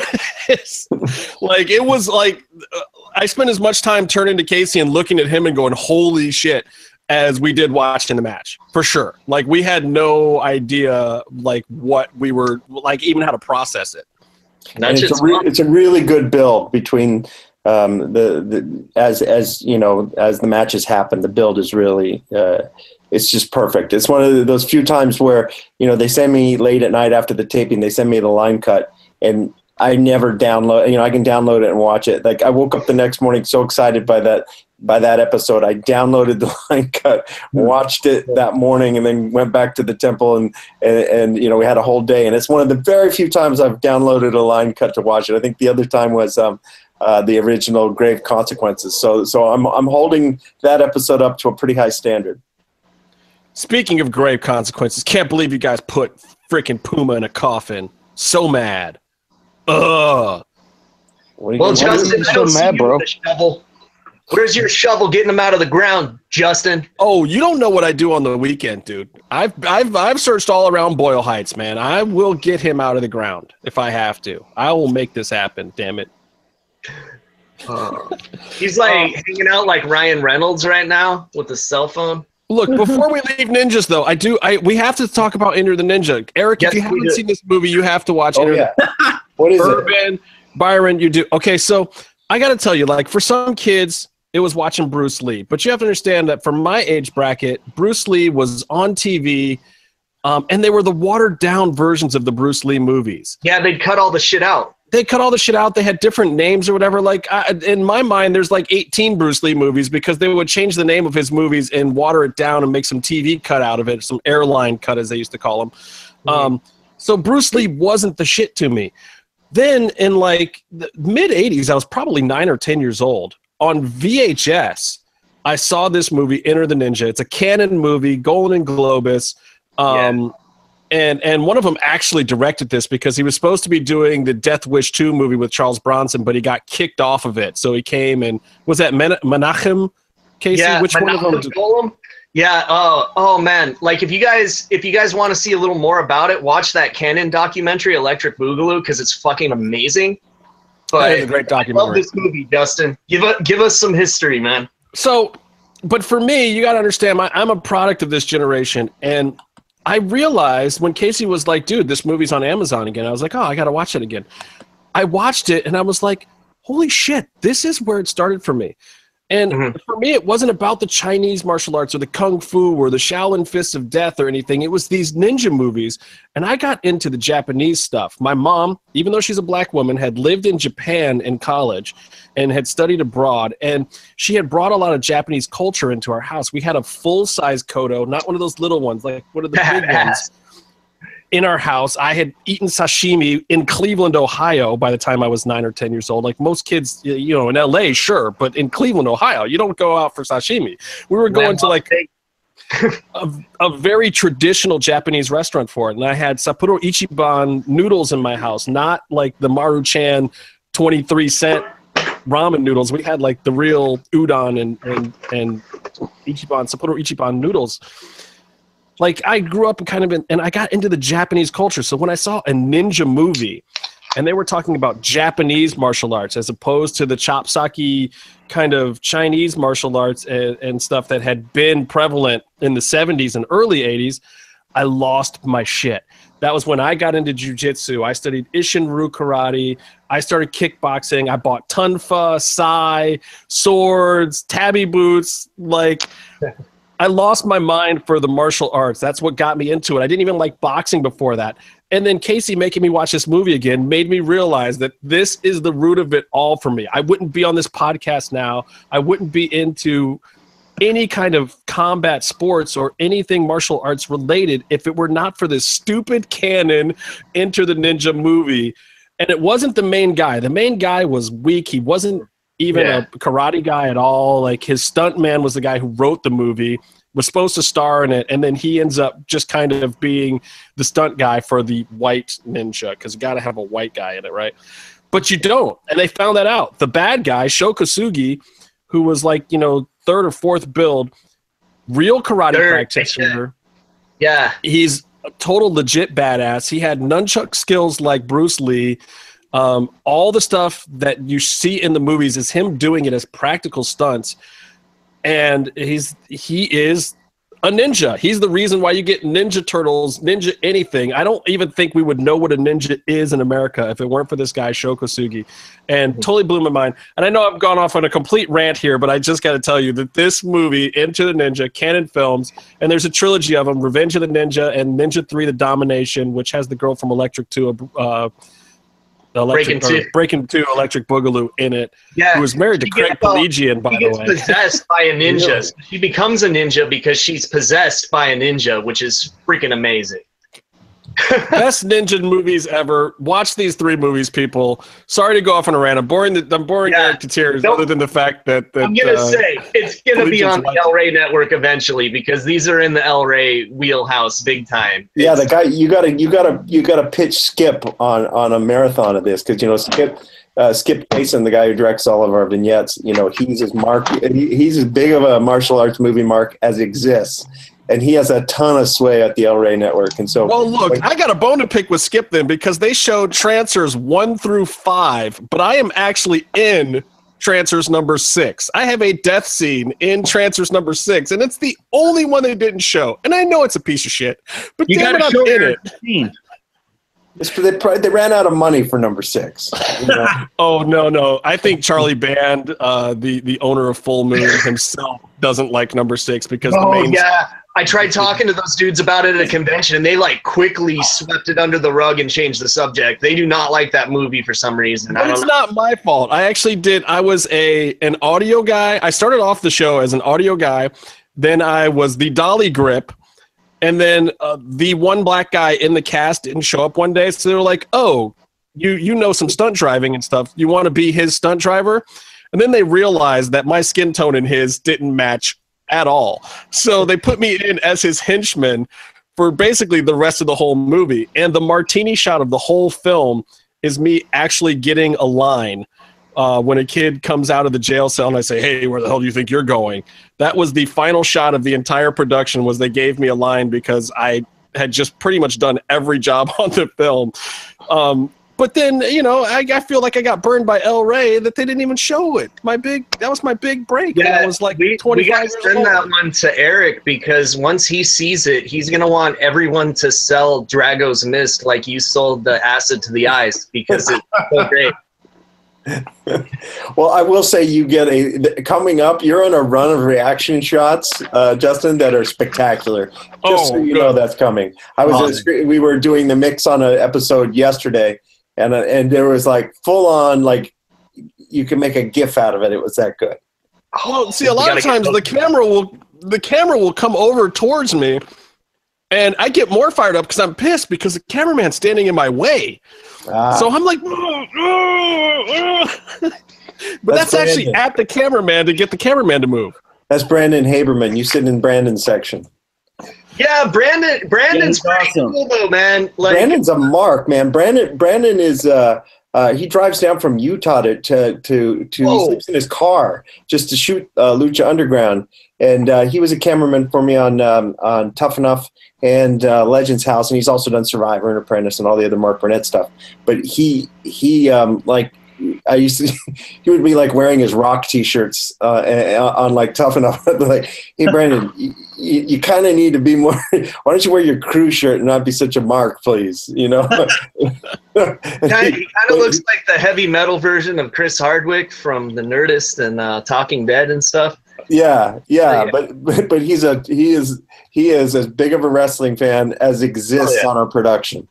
this?" <laughs> like, it was like uh, I spent as much time turning to Casey and looking at him and going, "Holy shit!" as we did watching the match for sure. Like we had no idea like what we were like even how to process it. And It's a, re- it's a really good build between um, the, the as as you know as the matches happen. The build is really uh, it's just perfect. It's one of those few times where you know they send me late at night after the taping. They send me the line cut, and I never download. You know, I can download it and watch it. Like I woke up the next morning so excited by that by that episode. I downloaded the <laughs> line cut, watched it that morning, and then went back to the temple and and, and you know we had a whole day. And it's one of the very few times I've downloaded a line cut to watch it. I think the other time was um, uh, the original Grave Consequences. So so I'm I'm holding that episode up to a pretty high standard. Speaking of grave consequences, can't believe you guys put freaking Puma in a coffin. So mad. Ugh. What you Well, gonna? Justin, I don't see mad, you bro? with a shovel. Where's your shovel getting them out of the ground, Justin? Oh, you don't know what I do on the weekend, dude. I've I've I've searched all around Boyle Heights, man. I will get him out of the ground if I have to. I will make this happen. Damn it. <laughs> He's like uh, hanging out like Ryan Reynolds right now with the cell phone. Look, <laughs> before we leave ninjas, though, I do. I we have to talk about Enter the Ninja. Eric, Yes, if you haven't do. seen this movie, you have to watch Oh Enter yeah. What is the it? Urban. Byron, you do. Okay, so I got to tell you, like for some kids, it was watching Bruce Lee, but you have to understand that for my age bracket, Bruce Lee was on TV, um, and they were the watered down versions of the Bruce Lee movies. Yeah, they'd cut all the shit out. they cut all the shit out. They had different names or whatever. Like I, in my mind, there's like 18 Bruce Lee movies because they would change the name of his movies and water it down and make some TV cut out of it, some airline cut as they used to call them. Um, so Bruce Lee wasn't the shit to me. Then in like the mid 80s, I was probably nine or 10 years old on VHS. I saw this movie, Enter the Ninja. It's a Cannon movie, Golan-Globus. Um, and and one of them actually directed this because he was supposed to be doing the Death Wish 2 movie with Charles Bronson, but he got kicked off of it. So he came and was that Men- Menachem? Casey, yeah, which one of them? Menachem Golan? Yeah. Oh, oh man. Like if you guys, if you guys want to see a little more about it, watch that Cannon documentary, Electric Boogaloo, because it's fucking amazing. That But is a great I love this movie, Dustin. Give us, give us some history, man. So, but for me, you got to understand, I, I'm a product of this generation. And I realized when Casey was like, dude, this movie's on Amazon again, I was like, oh, I got to watch it again. I watched it and I was like, holy shit, this is where it started for me. And Mhm. for me, it wasn't about the Chinese martial arts or the Kung Fu or the Shaolin Fists of Death or anything. It was these ninja movies. And I got into the Japanese stuff. My mom, even though she's a black woman, had lived in Japan in college and had studied abroad. And she had brought a lot of Japanese culture into our house. We had a full size Kodo, not one of those little ones, like one of the big <laughs> ones in our house. I had eaten sashimi in Cleveland, Ohio by the time I was nine or 10 years old. Like most kids, you know, in LA, sure, but in Cleveland, Ohio, you don't go out for sashimi. We were going to like a, a very traditional Japanese restaurant for it. And I had Sapporo Ichiban noodles in my house, not like the Maruchan 23 cent ramen noodles. We had like the real udon and, and, and Ichiban, Sapporo Ichiban noodles like I grew up kind of in, and I got into the Japanese culture. So when I saw a ninja movie and they were talking about Japanese martial arts as opposed to the chopsocky kind of Chinese martial arts and, and stuff that had been prevalent in the 70s and early 80s, I lost my shit. That was when I got into jujitsu. I studied Isshinryu karate. I started kickboxing. I bought tonfa, sai, swords, tabi boots. Like, <laughs> I lost my mind for the martial arts. That's what got me into it. I didn't even like boxing before that. And then Casey making me watch this movie again made me realize that this is the root of it all for me. I wouldn't be on this podcast now. I wouldn't be into any kind of combat sports or anything martial arts related if it were not for this stupid Cannon Enter the Ninja movie. And it wasn't the main guy. The main guy was weak. He wasn't even Yeah. a karate guy at all. Like his stunt man was the guy who wrote the movie, was supposed to star in it, and then he ends up just kind of being the stunt guy for the white ninja because you got to have a white guy in it, right? But you don't, and they found that out. The bad guy, Sho Kosugi, who was like you know third or fourth build, real karate Third, practitioner Yeah. he's a total legit badass. He had nunchuck skills like Bruce Lee. Um, all the stuff that you see in the movies is him doing it as practical stunts, and he's he is a ninja. He's the reason why you get Ninja Turtles, Ninja anything. I don't even think we would know what a ninja is in America if it weren't for this guy Sho Kosugi, and totally blew my mind. And I know I've gone off on a complete rant here, but I just got to tell you that this movie, Into the Ninja, Cannon Films, and there's a trilogy of them: Revenge of the Ninja and Ninja Three: The Domination, which has the girl from Electric Two, uh, Electric, Breaking Two. Breaking Two, Electric Boogaloo in it, Yeah. who was married to Craig Pelagian, by the way. possessed by a <laughs> ninja. She becomes a ninja because she's possessed by a ninja, which is freaking amazing. <laughs> Best ninja movies ever. Watch these three movies, people. Sorry to go off on a rant. I'm boring. The, I'm boring Yeah. Eric to tears. Nope. Other than the fact that, that I'm gonna uh, say it's gonna be on the Watch. El Rey network eventually because these are in the El Rey wheelhouse big time. Yeah, the guy you gotta you gotta you gotta pitch Skip on on a marathon of this because you know Skip uh, Skip Jason, the guy who directs all of our vignettes, you know he's as mark he, he's as big of a martial arts movie mark as exists, and he has a ton of sway at the El Rey network, and so Well, look, I got a bone to pick with Skip then because they showed Trancers one through five, but I am actually in Trancers number six. I have a death scene in Trancers number six, and it's the only one they didn't show. And I know it's a piece of shit, but You damn got it, to I'm show in your it. scene. it's, they, probably- they ran out of money for number six. you <laughs> know? Oh no, no. I think Charlie Band, uh, the the owner of Full Moon himself, doesn't like number six because the Oh main yeah, I tried talking to those dudes about it at a convention, and they like quickly swept it under the rug and changed the subject. They do not like that movie for some reason. But it's know. not my fault. I actually did. I was a an audio guy. I started off the show as an audio guy. Then I was the dolly grip, and then uh, the one black guy in the cast didn't show up one day. So they were like, "Oh, you you know some stunt driving and stuff. You want to be his stunt driver?" And then they realized that my skin tone and his didn't match at all. So they put me in as his henchman for basically the rest of the whole movie. And the martini shot of the whole film is me actually getting a line uh, when a kid comes out of the jail cell and I say, "Hey, where the hell do you think you're going?" That was the final shot of the entire production. Was they gave me a line because I had just pretty much done every <laughs> job on the film. Um, but then, you know, I, I feel like I got burned by El Rey that they didn't even show it. My big that was my big break. and I was like we, we got to send old. that one to Eric because once he sees it, he's gonna want everyone to sell Drago's Mist like you sold the acid to the eyes because it's so <laughs> great. Well, I will say you get a coming up. You're on a run of reaction shots, uh, Justin, that are spectacular. Just Oh, so you good. know that's coming. I was Oh. at screen- we were doing the mix on an episode yesterday, and uh, and there was like full on like you can make a GIF out of it. It was that good. Well, see, a lot of times the camera will the camera will come over towards me, and I get more fired up because I'm pissed because the cameraman's standing in my way. Ah, So I'm like, <laughs> but That's that's, actually at the cameraman to get the cameraman to move. that's Brandon Haberman. You sit in Brandon's section. Yeah, Brandon. Brandon's awesome. cool though, man. Like, Brandon's a mark, man. Brandon Brandon is uh, uh, he drives down from Utah to to to, to he sleeps in his car just to shoot uh, Lucha Underground, and uh, he was a cameraman for me on um, on Tough Enough and uh, Legends House, and he's also done Survivor and Apprentice and all the other Mark Burnett stuff. But he he um, like. I used to, <laughs> he would be like wearing his rock T-shirts uh, on like Tough Enough. <laughs> like, hey Brandon, <laughs> you, you, kind of need to be more. <laughs> Why don't you wear your crew shirt and not be such a mark, please? You know. <laughs> He kind of looks like the heavy metal version of Chris Hardwick from The Nerdist and uh, Talking Dead and stuff. Yeah, yeah, Yeah. but, but but he's a he is he is as big of a wrestling fan as exists Oh, yeah. on our production.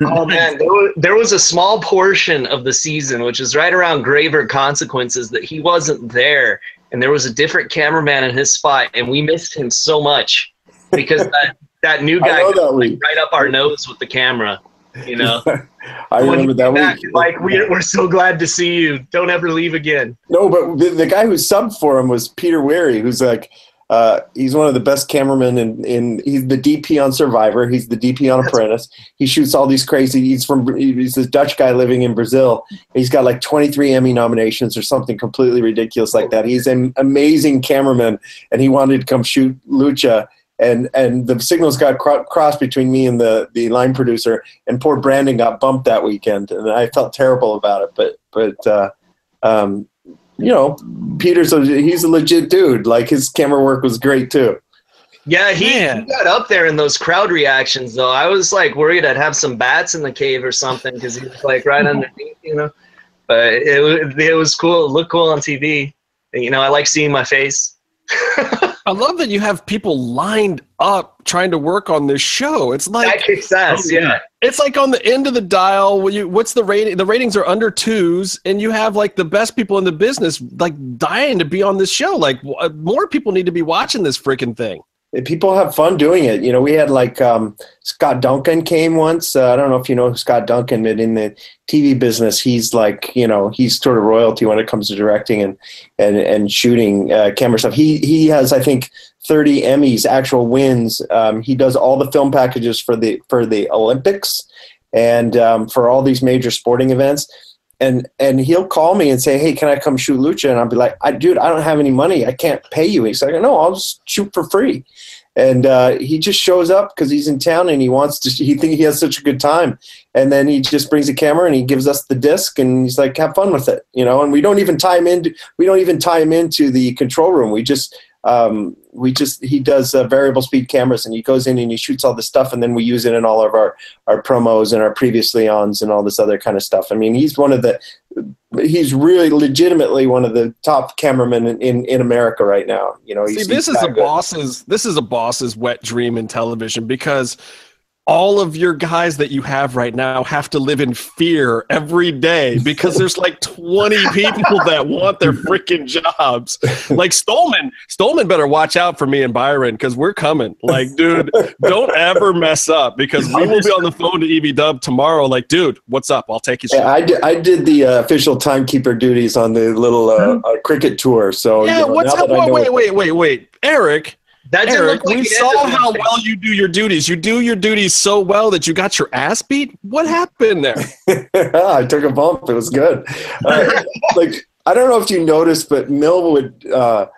Oh man, there was, there was a small portion of the season, which is right around graver consequences, that he wasn't there, and there was a different cameraman in his spot, and we missed him so much because <laughs> that that new guy got, that like, right up our nose with the camera. You know, <laughs> I When remember that back, week. Like we're, we're so glad to see you. Don't ever leave again. No, but the, the guy who subbed for him was Peter Wery, who's like uh, he's one of the best cameramen in, in he's the DP on Survivor. He's the DP on Apprentice. He shoots all these crazy. He's from he's this Dutch guy living in Brazil. He's got like 23 Emmy nominations or something completely ridiculous like that. He's an amazing cameraman, and he wanted to come shoot Lucha. And and the signals got cro- crossed between me and the the line producer, and poor Brandon got bumped that weekend, and I felt terrible about it. But but uh, um, you know, Peter's a, he's a legit dude. Like his camera work was great too. Yeah, he, he got up there in those crowd reactions though. I was like worried I'd have some bats in the cave or something because he was like right underneath, you know. But it it was cool. It looked cool on TV. And, you know, I like seeing my face. <laughs> I love that you have people lined up trying to work on this show. It's That like kicks ass. Oh, yeah. yeah. it's like on the end of the dial. When you, what's the rating? The ratings are under twos, and you have like the best people in the business like dying to be on this show. Like w- uh, more people need to be watching this freaking thing. people have fun doing it. You know, we had like um, Scott Duncan came once. Uh, I don't know if you know Scott Duncan, but in the TV business, he's like you know he's sort of royalty when it comes to directing and and and shooting uh, camera stuff. He he has I think 30 Emmys, actual wins. Um, he does all the film packages for the for the Olympics and um, for all these major sporting events and and he'll call me and say, "Hey, can I come shoot lucha?" And I'll be like, I, "Dude, I don't have any money. I can't pay you." He's like, "No, I'll just shoot for free." And uh, he just shows up because he's in town and he wants to. He think he has such a good time, and then he just brings a camera and he gives us the disc and he's like, "Have fun with it," you know. And we don't even tie him in. We don't even tie him into the control room. We just um, we just he does uh, variable speed cameras and he goes in and he shoots all this stuff and then we use it in all of our our promos and our previously ons and all this other kind of stuff. I mean, he's one of the he's really legitimately one of the top cameramen in, in, in America right now. You know, See, this is a good. boss's this is a boss's wet dream in television because all of your guys that you have right now have to live in fear every day because there's like 20 <laughs> people that want their freaking jobs. Like Stolman, Stolman better watch out for me and Byron because we're coming. Like, dude, don't ever mess up because we will be on the phone to EV Dub tomorrow. Like, dude, what's up? I'll take you. Yeah, I did. I did the uh, official timekeeper duties on the little uh, uh, cricket tour. So yeah, you know, what's up? Wait, wait, wait, wait, Eric. That Eric, like we saw how well you do your duties. You do your duties so well that you got your ass beat. What happened there? <laughs> I took a bump. It was good. Uh, <laughs> like I don't know if you noticed, but Mil would uh,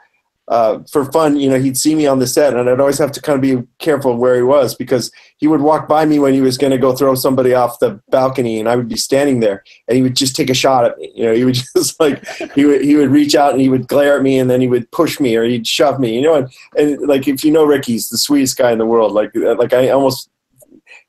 uh, for fun, you know, he'd see me on the set, and I'd always have to kind of be careful where he was because he would walk by me when he was going to go throw somebody off the balcony, and I would be standing there, and he would just take a shot at me. You know, he would <laughs> just like he would he would reach out and he would glare at me, and then he would push me or he'd shove me. You know, and, and like if you know Ricky, he's the sweetest guy in the world. Like like I almost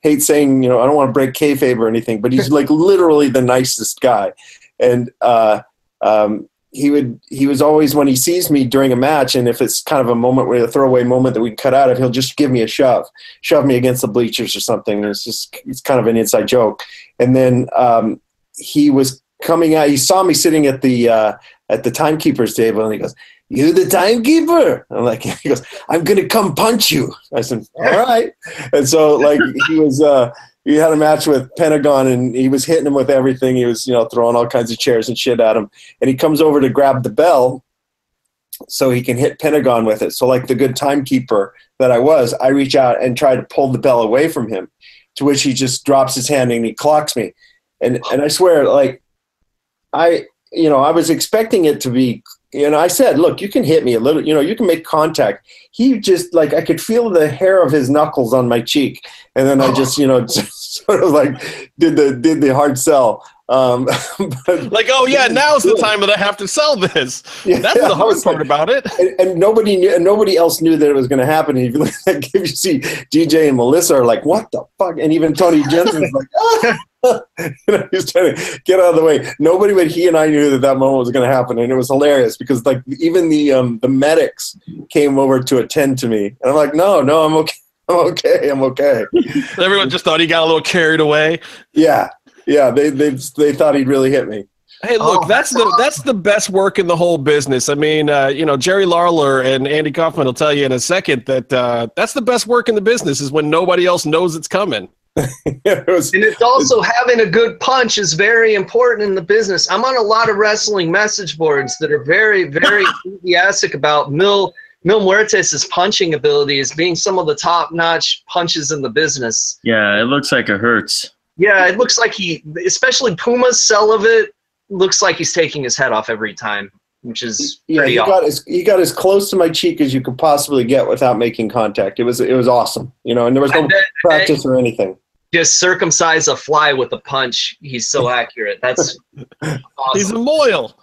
hate saying, you know, I don't want to break kayfabe or anything, but he's <laughs> like literally the nicest guy, and. uh um, he would he was always when he sees me during a match and if it's kind of a moment where a throwaway moment that we cut out of he'll just give me a shove shove me against the bleachers or something. It's just it's kind of an inside joke. And then um, he was coming out he saw me sitting at the uh, at the timekeeper's table and he goes you the timekeeper? I'm like <laughs> he goes i'm gonna come punch you. I said all right. And so like he was uh he had a match with Pentagon and he was hitting him with everything. He was, you know, throwing all kinds of chairs and shit at him. And he comes over to grab the bell so he can hit Pentagon with it. So, like the good timekeeper that I was, I reach out and try to pull the bell away from him, to which he just drops his hand and he clocks me. And and I swear, like I, you know, I was expecting it to be and I said, look, you can hit me a little, you know, you can make contact. He just like I could feel the hair of his knuckles on my cheek, and then I just, you know, just <laughs> sort of like did the did the hard sell. Um, <laughs> but, like, oh yeah, now's the time that I have to sell this. Yeah, That's the hard part like, about it. And, and, nobody knew, and nobody else knew that it was going to happen. And if you, if you see DJ and Melissa are like, what the fuck? And even Tony Jensen's like, <laughs> ah. <laughs> you know, he's trying to get out of the way. Nobody but he and I knew that that moment was going to happen, and it was hilarious because like even the um, the medics came over to attend to me, and I'm like, no, no, I'm okay. I'm okay. I'm okay. Everyone just thought he got a little carried away. Yeah, yeah, they they they thought he'd really hit me. Hey, look, oh, that's the that's the best work in the whole business. I mean, uh, you know, Jerry Lawler and Andy Kaufman will tell you in a second that uh, that's the best work in the business is when nobody else knows it's coming. it was, <laughs> and it's also having a good punch is very important in the business. I'm on a lot of wrestling message boards that are very, very <laughs> enthusiastic about Mil Mil Muertes' punching ability as being some of the top notch punches in the business. Yeah, it looks like it hurts. Yeah, it looks like he, especially Puma's sell of it, looks like he's taking his head off every time, which is yeah. He got as he got as close to my cheek as you could possibly get without making contact. It was it was awesome, you know, and there was no bet, practice or anything. Just circumcise a fly with a punch. He's so accurate. That's <laughs> awesome. he's a moil.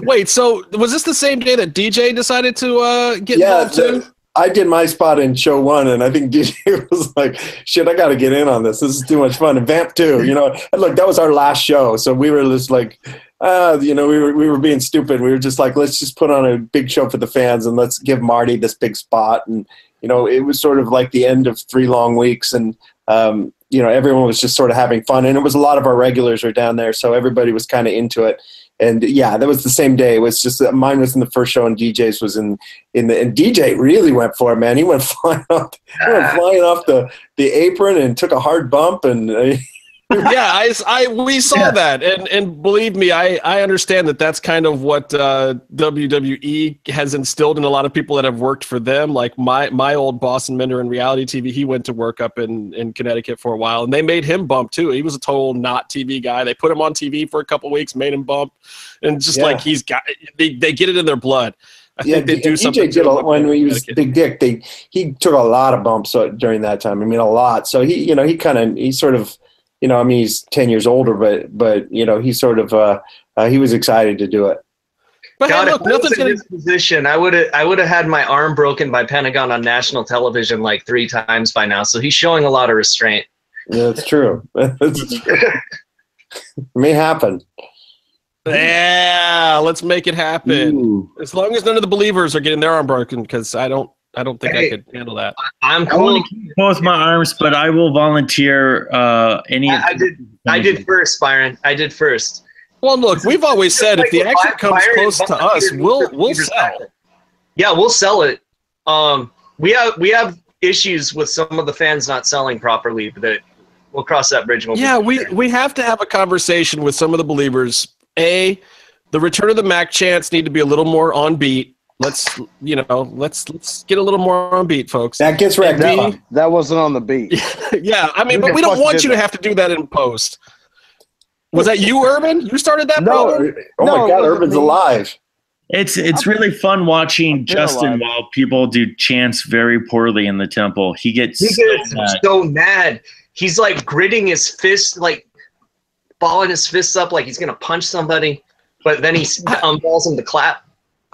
Wait, so was this the same day that DJ decided to uh, get yeah, involved too? I did my spot in show one, and I think <laughs> DJ was like, "Shit, I got to get in on this. This is too much fun." And Vamp too, you know. And look, that was our last show, so we were just like, uh, you know, we were we were being stupid. We were just like, let's just put on a big show for the fans, and let's give Marty this big spot. And you know, it was sort of like the end of three long weeks, and um, you know, everyone was just sort of having fun, and it was a lot of our regulars were down there, so everybody was kind of into it and yeah, that was the same day. It was just that mine was in the first show, and DJ's was in in the and DJ really went for it, man. He went <laughs> flying off, he went flying off the the apron and took a hard bump, and uh, <laughs> <laughs> yeah, I, I we saw Yeah. that, and and believe me, I I understand that that's kind of what uh, WWE has instilled in a lot of people that have worked for them. Like my my old boss and mentor in reality TV, he went to work up in in Connecticut for a while, and they made him bump too. He was a total not TV guy. They put him on TV for a couple weeks, made him bump, and just Yeah. like he's got they they get it in their blood. I yeah, think they do something. DJ did a, when he was Big Dick. They he took a lot of bumps uh, during that time. I mean, a lot. So he, you know, he kind of he sort of, you know, I mean, he's ten years older, but but you know, he sort of uh, uh, he was excited to do it. But God, hey, if look, I was nothing's in gonna this position, I would have I would have had my arm broken by Pentagon on national television like three times by now. So he's showing a lot of restraint. Yeah, that's true. <laughs> That's true. it <laughs> may happen. Yeah, let's make it happen. Ooh. As long as none of the believers are getting their arm broken, because I don't, I don't think I could handle that. I'm I want to keep both my arms, but I will volunteer uh, any. I, I did I did first, Byron. I did first. Well, look, we've always said if the Like, action Byron comes close to us, we'll we'll sell. Yeah, we'll sell it. Um, we have we have issues with some of the fans not selling properly, but that we'll cross that bridge. When Yeah, we we we have to have a conversation with some of the believers. A, the return of the Mac chants need to be a little more on beat. Let's you know, let's let's get a little more on beat, folks. That gets wrecked And up. B, That wasn't on the beat. <laughs> yeah, I mean, Who but we don't want did you to that? have to do that in post. Was that you, Urban? You started that No, problem? Oh No, my God, Urban's me. alive. It's it's really fun watching Justin alive. while people do chants very poorly in the temple. He gets he so mad. so mad. He's like gritting his fist, like balling his fists up, like he's gonna punch somebody. But then he unballs him to clap.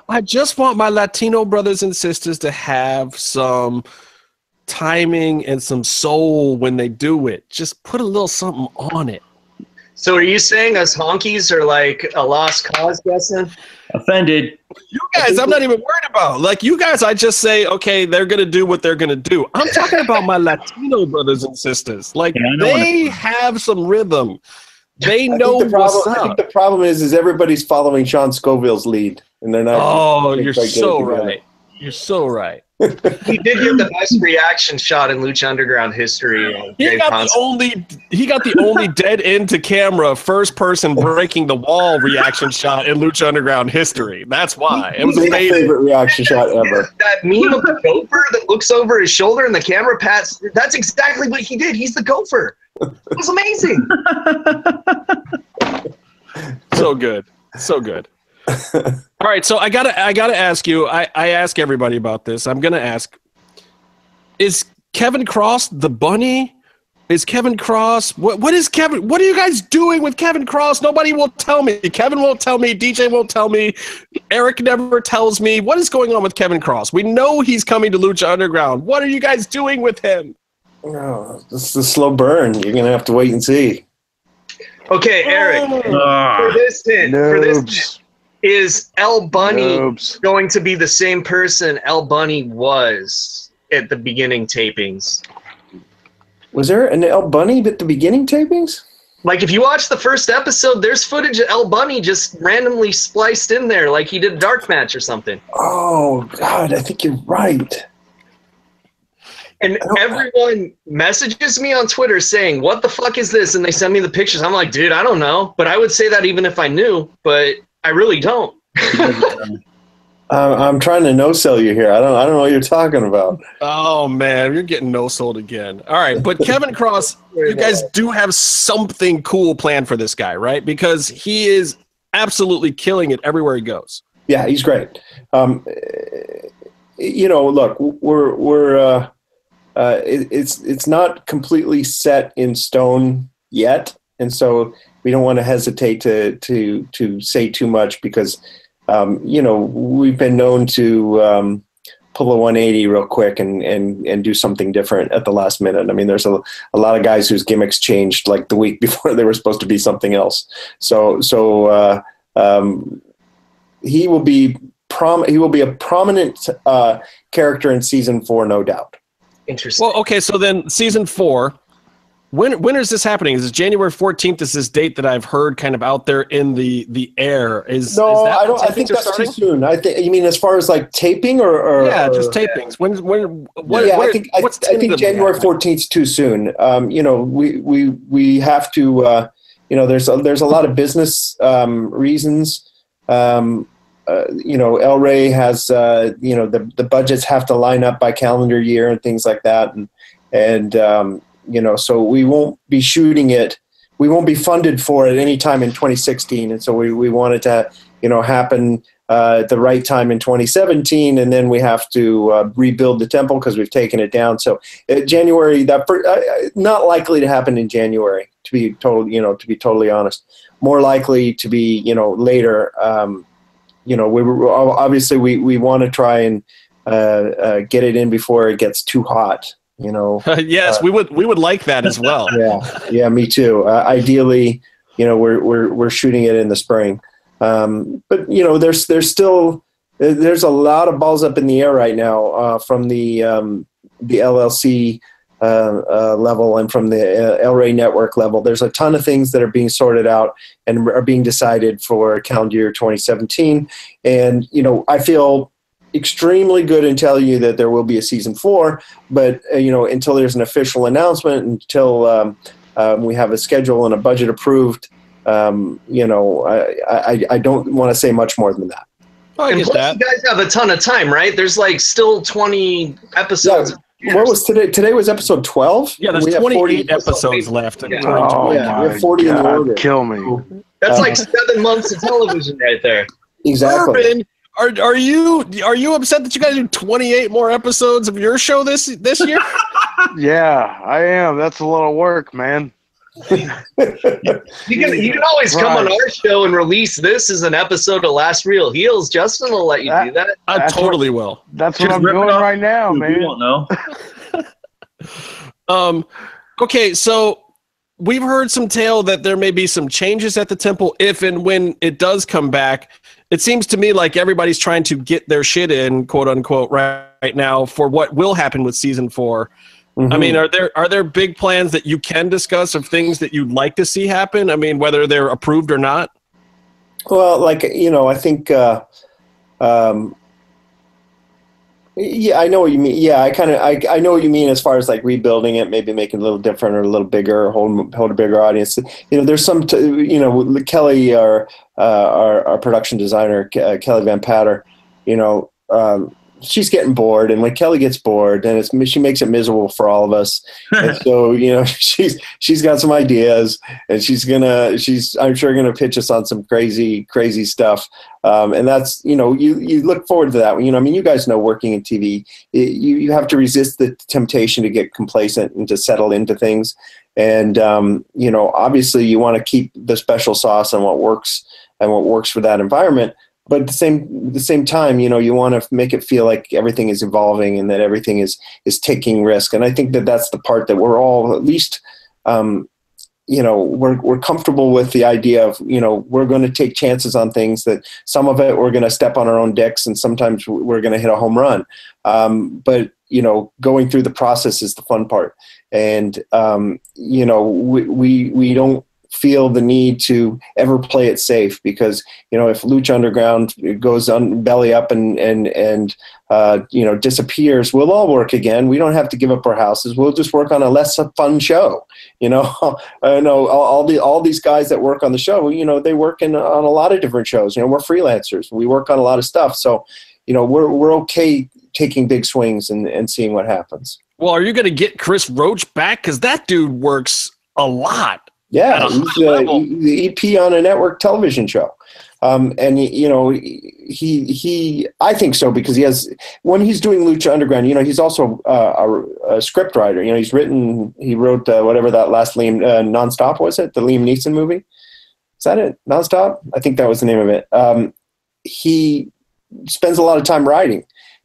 I just want my Latino brothers and sisters to have some timing and some soul when they do it. Just put a little something on it. So are you saying us honkies are like a lost cause, Justin? offended. You guys, I'm not even worried about. Like you guys, I just say, okay, they're gonna do what they're gonna do. I'm talking about my Latino brothers and sisters. Like Yeah, I know what they have some rhythm. They I know think the what's problem. I think the problem is, is everybody's following Sean Scoville's lead, and they're not. Oh, you're can't so together. right. You're so right. He did get the best reaction shot in Lucha Underground history. uh, He Dave got Constantine. the only he got the only <laughs> dead end to camera first person breaking the wall reaction shot in Lucha Underground history. That's why. It was My favorite reaction shot ever. that meme of the gopher that looks over his shoulder and the camera pats. That's exactly what he did. He's the gopher. It was amazing. <laughs> So good. So good. All right, so I gotta I gotta ask you, I, I ask everybody about this. I'm gonna ask is Kevin Kross the bunny? Is Kevin Kross what what is Kevin what are you guys doing with Kevin Kross? Nobody will tell me. Kevin won't tell me, DJ won't tell me, Eric never tells me. What is going on with Kevin Kross? We know he's coming to Lucha Underground. What are you guys doing with him? Oh, this is a slow burn. You're gonna have to wait and see. Okay, Eric. For Ah, this hint, for this hint, is El Bunny Noobs. going to be the same person El Bunny was at the beginning tapings? Was there an El Bunny at the beginning tapings? Like if you watch the first episode, there's footage of El Bunny just randomly spliced in there, like he did a dark match or something. Oh God, I think you're right. And everyone messages me on Twitter saying, "What the fuck is this?" And they send me the pictures. I'm like, "Dude, I don't know." But I would say that even if I knew, but I really don't. <laughs> Uh, I'm trying to no sell you here. I don't. I don't know what you're talking about. Oh man, you're getting no sold again. All right, but Kevin Kross, <laughs> you guys do have something cool planned for this guy, right? Because he is absolutely killing it everywhere he goes. Yeah, he's great. Um, you know, look, we're we're uh, uh, it, it's it's not completely set in stone yet, and so we don't want to hesitate to to to say too much because um, you know we've been known to um, pull a 180 real quick and and and do something different at the last minute. I mean, there's a, a lot of guys whose gimmicks changed like the week <laughs> before they were supposed to be something else. So so. Uh, um, he will be prom he will be a prominent uh, character in season four, no doubt. Interesting. Well, okay, so then season four, When when is this happening? Is it January fourteenth? Is this date that I've heard kind of out there in the the air? Is No, is that I don't. I think that's starting? too soon. I think you mean as far as like taping or, or Yeah, just tapings. When when what? yeah, what- I think I, I think January fourteenth is too soon. Um, you know, we we we have to. Uh, you know, there's a, there's a lot of business um, reasons. Um, uh, you know, El Rey has uh, you know the the budgets have to line up by calendar year and things like that, and and um, you know, so we won't be shooting it. We won't be funded for it anytime in 2016, and so we we want it to you know happen uh, at the right time in 2017, and then we have to uh, rebuild the temple because we've taken it down. So uh, January, that per, uh, not likely to happen in January. To be total, you know, to be totally honest, more likely to be you know later. Um, you know, we were obviously we we want to try and uh, uh, get it in before it gets too hot. You know, <laughs> yes, Uh, we would we would like that as <laughs> well. yeah, yeah, me too. Uh, ideally, you know, we're we're we're shooting it in the spring, um, but you know, there's there's still there's a lot of balls up in the air right now uh, from the um, the LLC uh, uh, level and from the uh, El Rey network level. There's a ton of things that are being sorted out and are being decided for calendar year 2017, and you know, I feel extremely good in telling you that there will be a season four but uh, you know until there's an official announcement until um, um, we have a schedule and a budget approved um, you know i, I, I don't want to say much more than that Oh, I And get plus, that. you guys have a ton of time, right? There's like still 20 episodes. What was today today was episode 12 Yeah, there's We have 28 40 episodes left. in Yeah. Oh Yeah, we have 40 in the order. kill me. That's Uh, like seven months of television right there. exactly Urban, are are you are you upset that you got to do 28 more episodes of your show this this year? <laughs> Yeah, I am. That's a lot of work, man. You can you can always come on our show and release this as an episode of Last Real Heels. Justin will let you do that. I That's totally will. That's what I'm doing off right now, we man. won't know. <laughs> Um, okay, so we've heard some tale that there may be some changes at the temple if and when it does come back. It seems to me like everybody's trying to get their shit in, quote unquote, right, right now for what will happen with season four. I Mhm. mean, are there are there big plans that you can discuss of things that you'd like to see happen? I mean, whether they're approved or not. Well, like you know, I think. Uh, um, yeah, I know what you mean. Yeah, I kind of I, I know what you mean as far as like rebuilding it, maybe making it a little different or a little bigger, hold hold a bigger audience. You know, there's some t- you know Kelly, our uh, our, our production designer uh, Kelly Van Patter. You know, um, she's getting bored, and when Kelly gets bored, then it's she makes it miserable for all of us. and <laughs> so you know, <laughs> she's she's got some ideas, and she's gonna she's I'm sure gonna pitch us on some crazy crazy stuff. Um, and that's you know you you look forward to that. You know, I mean, you guys know working in TV, it, you you have to resist the temptation to get complacent and to settle into things. And um, you know, obviously, you want to keep the special sauce and what works and what works for that environment. But at the same the same time, you know, you want to make it feel like everything is evolving and that everything is is taking risk. And I think that that's the part that we're all at least. Um, you know we're we're comfortable with the idea of you know we're going to take chances on things that some of it we're going to step on our own dicks and sometimes we're going to hit a home run um, but you know going through the process is the fun part and um, you know we, we we don't feel the need to ever play it safe because you know if Lucha Underground goes on belly up and and and uh, you know disappears, we'll all work again. We don't have to give up our houses. We'll just work on a less fun show. <laughs> You know, I know all, all the all these guys that work on the show. You know, they work in on a lot of different shows. You know, we're freelancers. We work on a lot of stuff. So you know, we're we're okay taking big swings and and seeing what happens. Well, are you going to get Chris Roach back? Because that dude works a lot. Yeah, a he's level. the EP on a network television show, um, and you know he he I think so because he has when he's doing Lucha Underground, you know he's also uh, a, a script writer. You know he's written he wrote uh, whatever that last Liam uh, nonstop was it the Liam Neeson movie? Is that it? Nonstop? I think that was the name of it. Um, he spends a lot of time writing,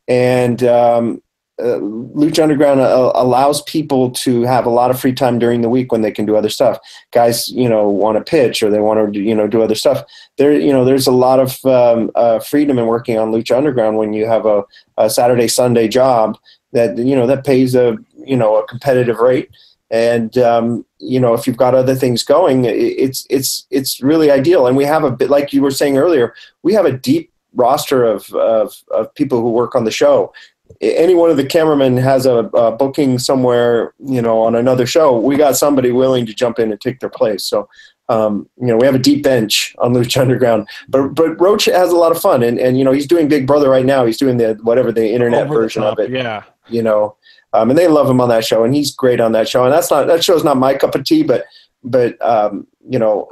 and um, uh, Lucha Underground uh, allows people to have a lot of free time during the week when they can do other stuff. Guys, you know, want to pitch or they want to, you know, do other stuff. There, you know, there's a lot of um, uh, freedom in working on Lucha Underground when you have a, a Saturday Sunday job that you know that pays a you know a competitive rate and um, you know if you've got other things going, it's it's it's really ideal. And we have a bit like you were saying earlier, we have a deep roster of of, of people who work on the show. Any one of the cameramen has a, a booking somewhere, you know, on another show. We got somebody willing to jump in and take their place. So um, you know, we have a deep bench on Lucha Underground, but but Roach has a lot of fun, and and you know he's doing Big Brother right now. He's doing the whatever the internet Over the version top, of it. Yeah. You know, um, and they love him on that show, and he's great on that show. And that's not that show's not my cup of tea, but but um, you know,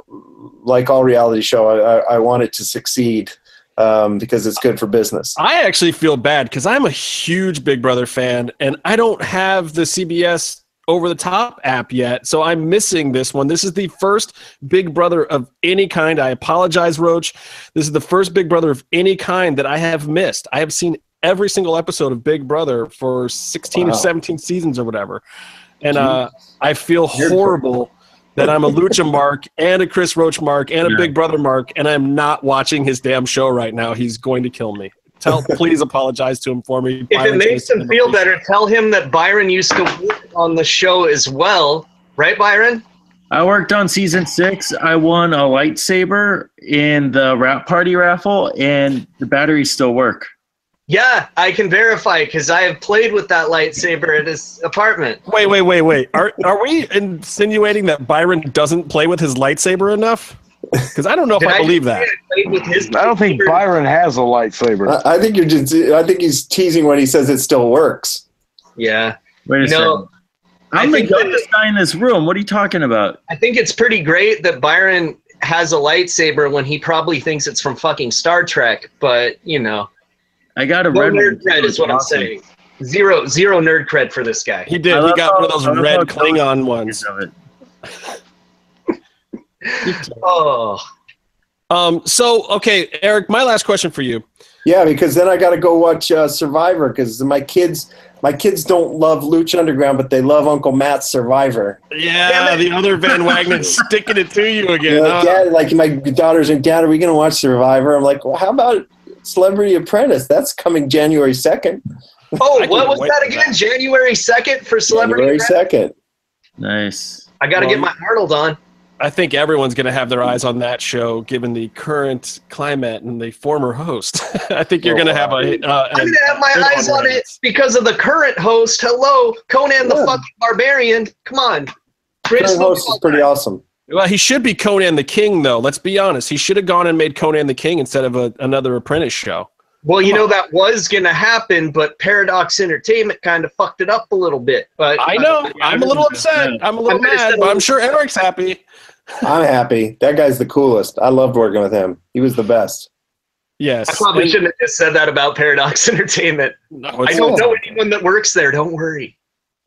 like all reality show, I, I, I want it to succeed um, because it's good for business. I actually feel bad because I'm a huge Big Brother fan and I don't have the CBS over the top app yet. So I'm missing this one. This is the first Big Brother of any kind. I apologize, Roach. This is the first Big Brother of any kind that I have missed. I have seen every single episode of Big Brother for 16 Wow. or 17 seasons or whatever. And uh, I feel horrible that I'm a Lucha Mark and a Chris Roach Mark and a Yeah. Big Brother Mark, and I'm not watching his damn show right now. He's going to kill me. Tell, <laughs> please apologize to him for me. If it makes him feel send him a better, tell him that Byron used to work on the show as well. Right, Byron? I worked on season six. I won a lightsaber in the rap party raffle, and the batteries still work. Yeah, I can verify because I have played with that lightsaber at his apartment. Wait, wait, wait, wait. Are are we insinuating that Byron doesn't play with his lightsaber enough? Because I don't know if I I believe that. I played with his I don't think? Byron has a lightsaber. I, I think you're just. I think he's teasing when he says it still works. Yeah, Wait a No, second. I'm I the think youngest guy in this room. What are you talking about? I think it's pretty great that Byron has a lightsaber when he probably thinks it's from fucking Star Trek. But you know, I got a no red nerd cred is what I'm saying. Zero, zero nerd cred for this guy. He did. I He love got one of those red Klingon ones. <laughs> Oh, Um. So, okay, Eric. My last question for you. Yeah, because then I got to go watch uh, Survivor because my kids, my kids don't love Lucha Underground, but they love Uncle Matt's Survivor. Yeah, the other Van Wagenen <laughs> sticking it to you You again. know, huh? Dad, like my daughters and Dad, are we going to watch Survivor? I'm like, well, how about Celebrity Apprentice? That's coming January second. oh, what was that again? that. January second for Celebrity. Apprentice. January Apprentice? second. Nice. I got to Well, get my Arnold on. I think everyone's going to have their eyes on that show, given the current climate and the former host. <laughs> I think you're Oh, going to have a. Uh, I'm gonna have my eyes on it because of the current host. Hello, Conan the fucking Barbarian. Come on, Current Greatest host is pretty awesome. Well, he should be Conan the King, though. Let's be honest. He should have gone and made Conan the King instead of a, another Apprentice show. Well, you know that was gonna happen, but Paradox Entertainment kind of fucked it up a little bit. But I know. I'm a little upset. I'm a little I'm mad, send but a- I'm sure Eric's happy. I'm happy. That guy's the coolest. I loved working with him. He was the best. Yes. I probably And- shouldn't have just said that about Paradox <laughs> Entertainment. No, I don't know anyone that works there. Don't worry. <laughs> <laughs>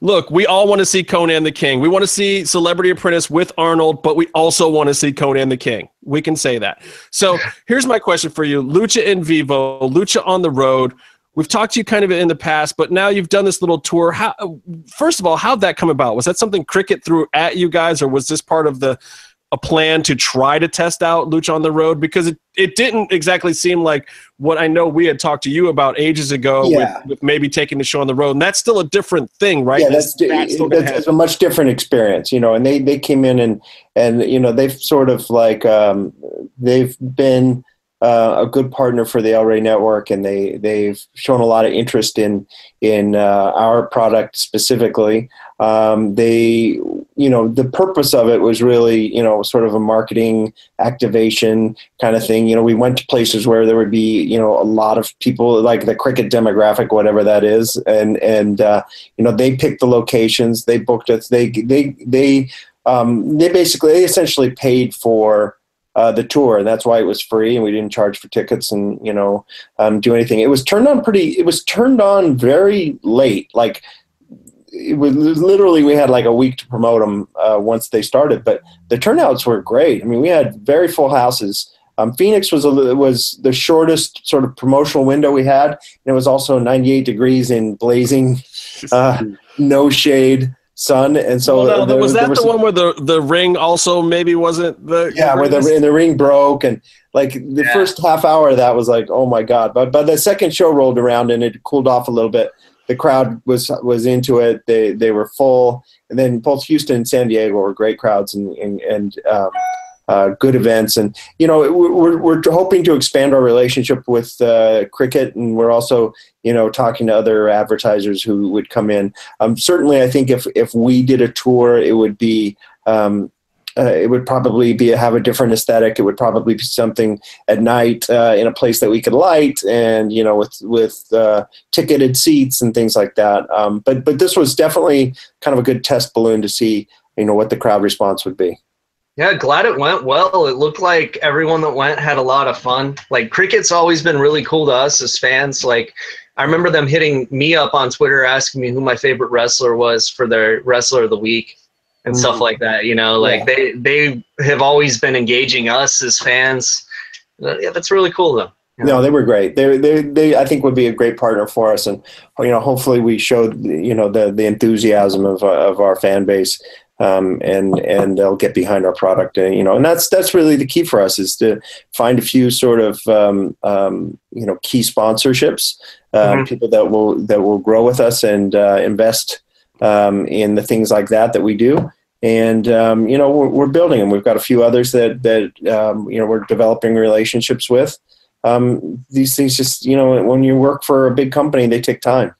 Look, we all want to see Conan the King. We want to see Celebrity Apprentice with Arnold, but we also want to see Conan the King. We can say that. So here's my question for you Lucha in Vivo, Lucha on the road. We've talked to you kind of in the past, but now you've done this little tour. How, first of all, how'd that come about? Was that something Cricket threw at you guys, or was this part of the a plan to try to test out Lucha on the road? Because it, it didn't exactly seem like what I know we had talked to you about ages ago Yeah. with, with maybe taking the show on the road. And that's still a different thing, right? yeah, Is that's, that that's, a much different experience, you know. And they they came in and and you know they've sort of like um, they've been uh, a good partner for the El Rey Network, and they they've shown a lot of interest in in uh, our product specifically. Um, they you know the purpose of it was really you know sort of a marketing activation kind of thing. You know, we went to places where there would be you know a lot of people like the cricket demographic, whatever that is, and and uh, you know they picked the locations, they booked us, they they they um, they basically they essentially paid for. Uh, the tour, and that's why it was free, and we didn't charge for tickets, and you know, um, do anything. It was turned on pretty. It was turned on very late. Like it was literally we had like a week to promote them uh, once they started, but the turnouts were great. I mean, we had very full houses. Um, Phoenix was a, was the shortest sort of promotional window we had, and it was also 98 degrees in blazing, <laughs> uh, no shade sun, and so Well, no, there- was that was the one where the, the ring also maybe wasn't the yeah, where the and the ring broke, and like the Yeah. first half hour of that was like, oh my god. But but the second show rolled around and it cooled off a little bit. The crowd was was into it. They they were full, and then both Houston and San Diego were great crowds and and, and um, uh, good events. And you know, we're we're hoping to expand our relationship with uh, cricket, and we're also you know talking to other advertisers who would come in. Um, certainly, I think if if we did a tour, it would be. Um, uh, it would probably be have a different aesthetic. It would probably be something at night uh, in a place that we could light, and you know, with with uh, ticketed seats and things like that. Um, but but this was definitely kind of a good test balloon to see you know what the crowd response would be. Yeah, glad it went well. It looked like everyone that went had a lot of fun. Like cricket's always been really cool to us as fans. Like I remember them hitting me up on Twitter asking me who my favorite wrestler was for their wrestler of the week and mm. stuff like that. You know, like yeah. they they have always been engaging us as fans. Uh, yeah, that's really cool though. No, they were great. They, they, they, I think would be a great partner for us, and you know, hopefully we showed you know the the enthusiasm of of our fan base um, and and they'll get behind our product. And, you know, and that's that's really the key for us is to find a few sort of um, um, you know key sponsorships, uh, mm-hmm. people that will that will grow with us and uh, invest um, in the things like that that we do. And um, you know, we're, we're, building them. We've got a few others that that um, you know we're developing relationships with. these things just you know when you work for a big company, they take time.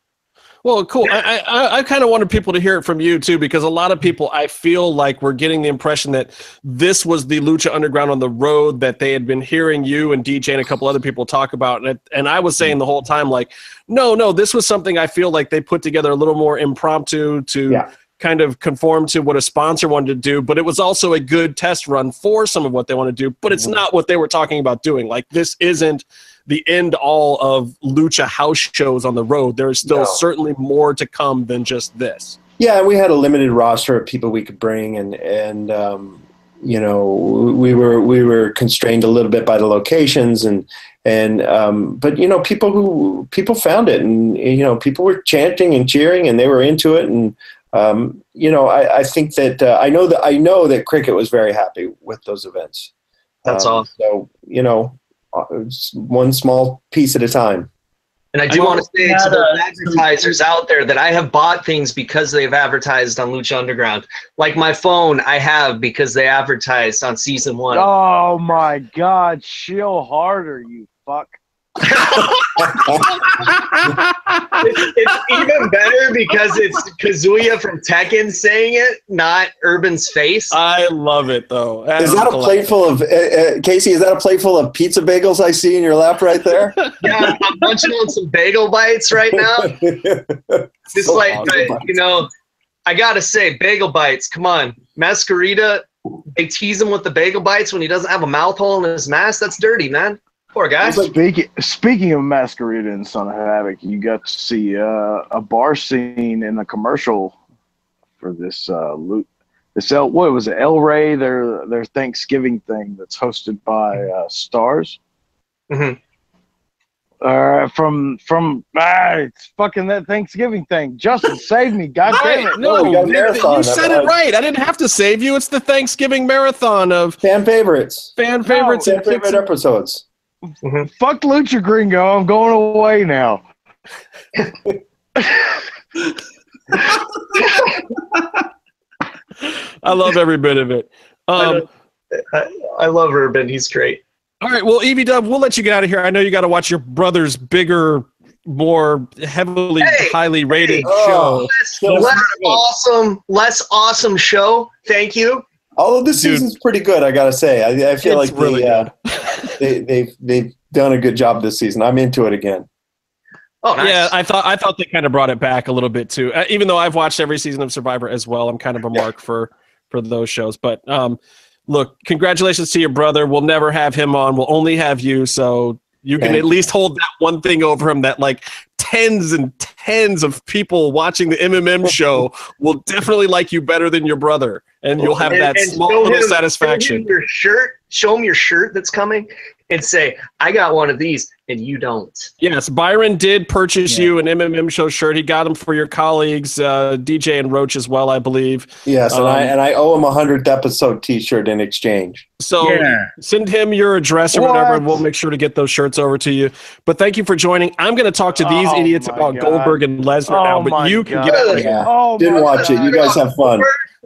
Well, cool. I I, I kind of wanted people to hear it from you too, because a lot of people, I feel like we're getting the impression that this was the Lucha Underground on the road that they had been hearing you and DJ and a couple other people talk about, and it, and I was saying the whole time like, no, no, this was something I feel like they put together a little more impromptu to. Yeah kind of conform to what a sponsor wanted to do, but it was also a good test run for some of what they want to do. But it's mm-hmm. not what they were talking about doing. Like this isn't the end all of lucha house shows on the road. There is still no. certainly more to come than just this. Yeah, we had a limited roster of people we could bring, and and um, you know we were we were constrained a little bit by the locations and and um, but you know people who people found it and you know people were chanting and cheering and they were into it and um, you know I, I think that uh, I know that I know that cricket was very happy with those events. That's um, awesome. So you know Uh, one small piece at a time. And I do I want to say to the advertisers out there that I have bought things because they've advertised on Lucha Underground. Like my phone, I have because they advertised on season one. Oh my God, chill harder, you fuck it's, it's, even better because it's Kazuya from Tekken saying it, not Urban's face. I love it though. That is that a plate full of uh, uh, Casey? Is that a plate full of pizza bagels I see in your lap right there? <laughs> yeah, I'm munching on some bagel bites right now. <laughs> Just so like you know, I gotta say, bagel bites. Come on, Mascarita. They tease him with the bagel bites when he doesn't have a mouth hole in his mask. That's dirty, man. Poor guy. Speaking, speaking of Mascarita and Son of Havoc, you got to see uh, a bar scene in a commercial for this uh, loot. This El, what was it? El Rey, their their Thanksgiving thing that's hosted by uh, Starz. Mm-hmm. Uh, from from ah, it's fucking that Thanksgiving thing. Justin, save me, <laughs> God damn it! No, you, you said it right. I didn't have to save you. It's the Thanksgiving marathon of fan favorites, fan favorites, no, fan favorite episodes. Mm-hmm. Fuck Lucha Gringo. I'm going away now. <laughs> I love every bit of it. Um, I, I, love Urban. He's great. All right. Well, EV Dub, we'll let you get out of here. I know you got to watch your brother's bigger, more heavily, hey, highly rated hey, show. Oh, less, less awesome, less awesome show. Thank you. Although this Dude, season's pretty good, I gotta say. I, I feel like really uh, <laughs> they, they've they've done a good job this season. I'm into it again. Oh, nice. yeah. I thought I thought they kind of brought it back a little bit too. Uh, even though I've watched every season of Survivor as well, I'm kind of a mark yeah. for for those shows. But um, look, congratulations to your brother. We'll never have him on. We'll only have you. So you can at least hold that one thing over him that like tens and tens of people watching the MMM <laughs> show will definitely like you better than your brother, and you'll have and, that and small little him, satisfaction. your shirt, show him your shirt that's coming, and say, I got one of these and you don't. Yes, Byron did purchase Yeah. you an MMM show shirt. He got them for your colleagues, uh, DJ and Roach as well, I believe. Yes, and I Um, and I owe him a hundredth episode T-shirt in exchange. So yeah. send him your address or whatever, and we'll make sure to get those shirts over to you. But thank you for joining. I'm going to talk to these Oh idiots about God. Goldberg and Lesnar Oh now, but you can get out of here. Yeah, Oh, didn't my watch it. You guys have fun.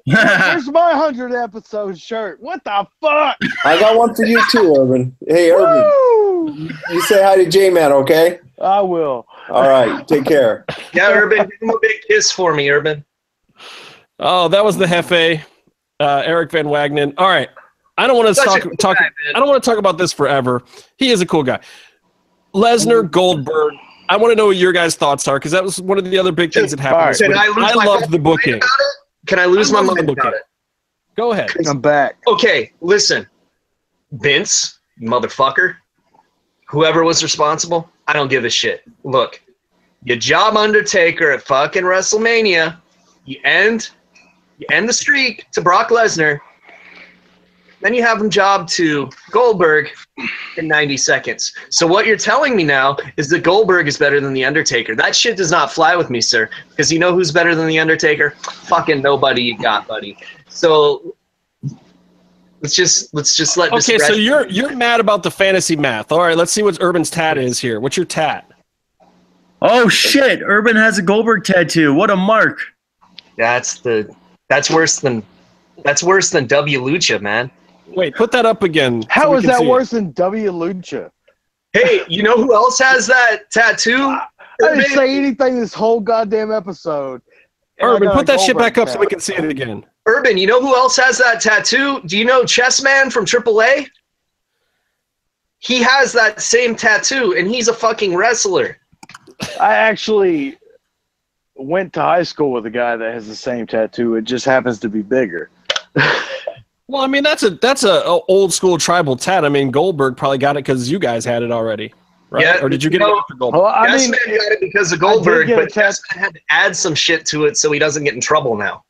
Where's <laughs> my hundred episode shirt? What the fuck? I got one for you too, Urban. Hey, Urban, Woo! you say hi to J-Man, okay? I will. All right, take care. Yeah, Urban, give him a big kiss for me, Urban. Oh, that was the Hefe, uh, Eric Van Wagenen. All right. I don't want to talk, cool talk guy. I don't want to talk about this forever. He is a cool guy. Lesnar, Goldberg. I want to know what your guys' thoughts are because that was one of the other big things that happened. All this Can week. I lose I my love fucking the mind booking. About it? Can I lose I my love mind about it? Go ahead. I'm back. Okay, listen, Vince, motherfucker, whoever was responsible, I don't give a shit. Look, you job Undertaker at fucking WrestleMania, you end, you end the streak to Brock Lesnar, then you have him job to Goldberg in 90 seconds. So what you're telling me now is that Goldberg is better than the Undertaker. That shit does not fly with me, sir. Because you know who's better than the Undertaker? Fucking nobody you got, buddy. So let's just let's just let this Okay, so you're you're mad about the fantasy math. All right, let's see what Urban's tat is here. What's your tat? Oh shit! Urban has a Goldberg tattoo. What a mark! that's the that's worse than that's worse than W Lucha, man. Wait, put that up again. so How we is that see it. worse than W Lucha? Hey, you know who else has that tattoo? I didn't say anything this whole goddamn episode. Urban, put that shit Goldberg back up so we can see it again. Urban, you know who else has that tattoo? Do you know Chessman from AAA? He has that same tattoo, and he's a fucking wrestler. I actually went to high school with a guy that has the same tattoo. It just happens to be bigger. <laughs> Well, I mean that's a that's a, a old school tribal tat. I mean Goldberg probably got it because you guys had it already, right? Yeah, or did you get you know- it after Goldberg? Well, I mean, Chessman got it because of Goldberg, but tat- Chessman had to add some shit to it so he doesn't get in trouble now.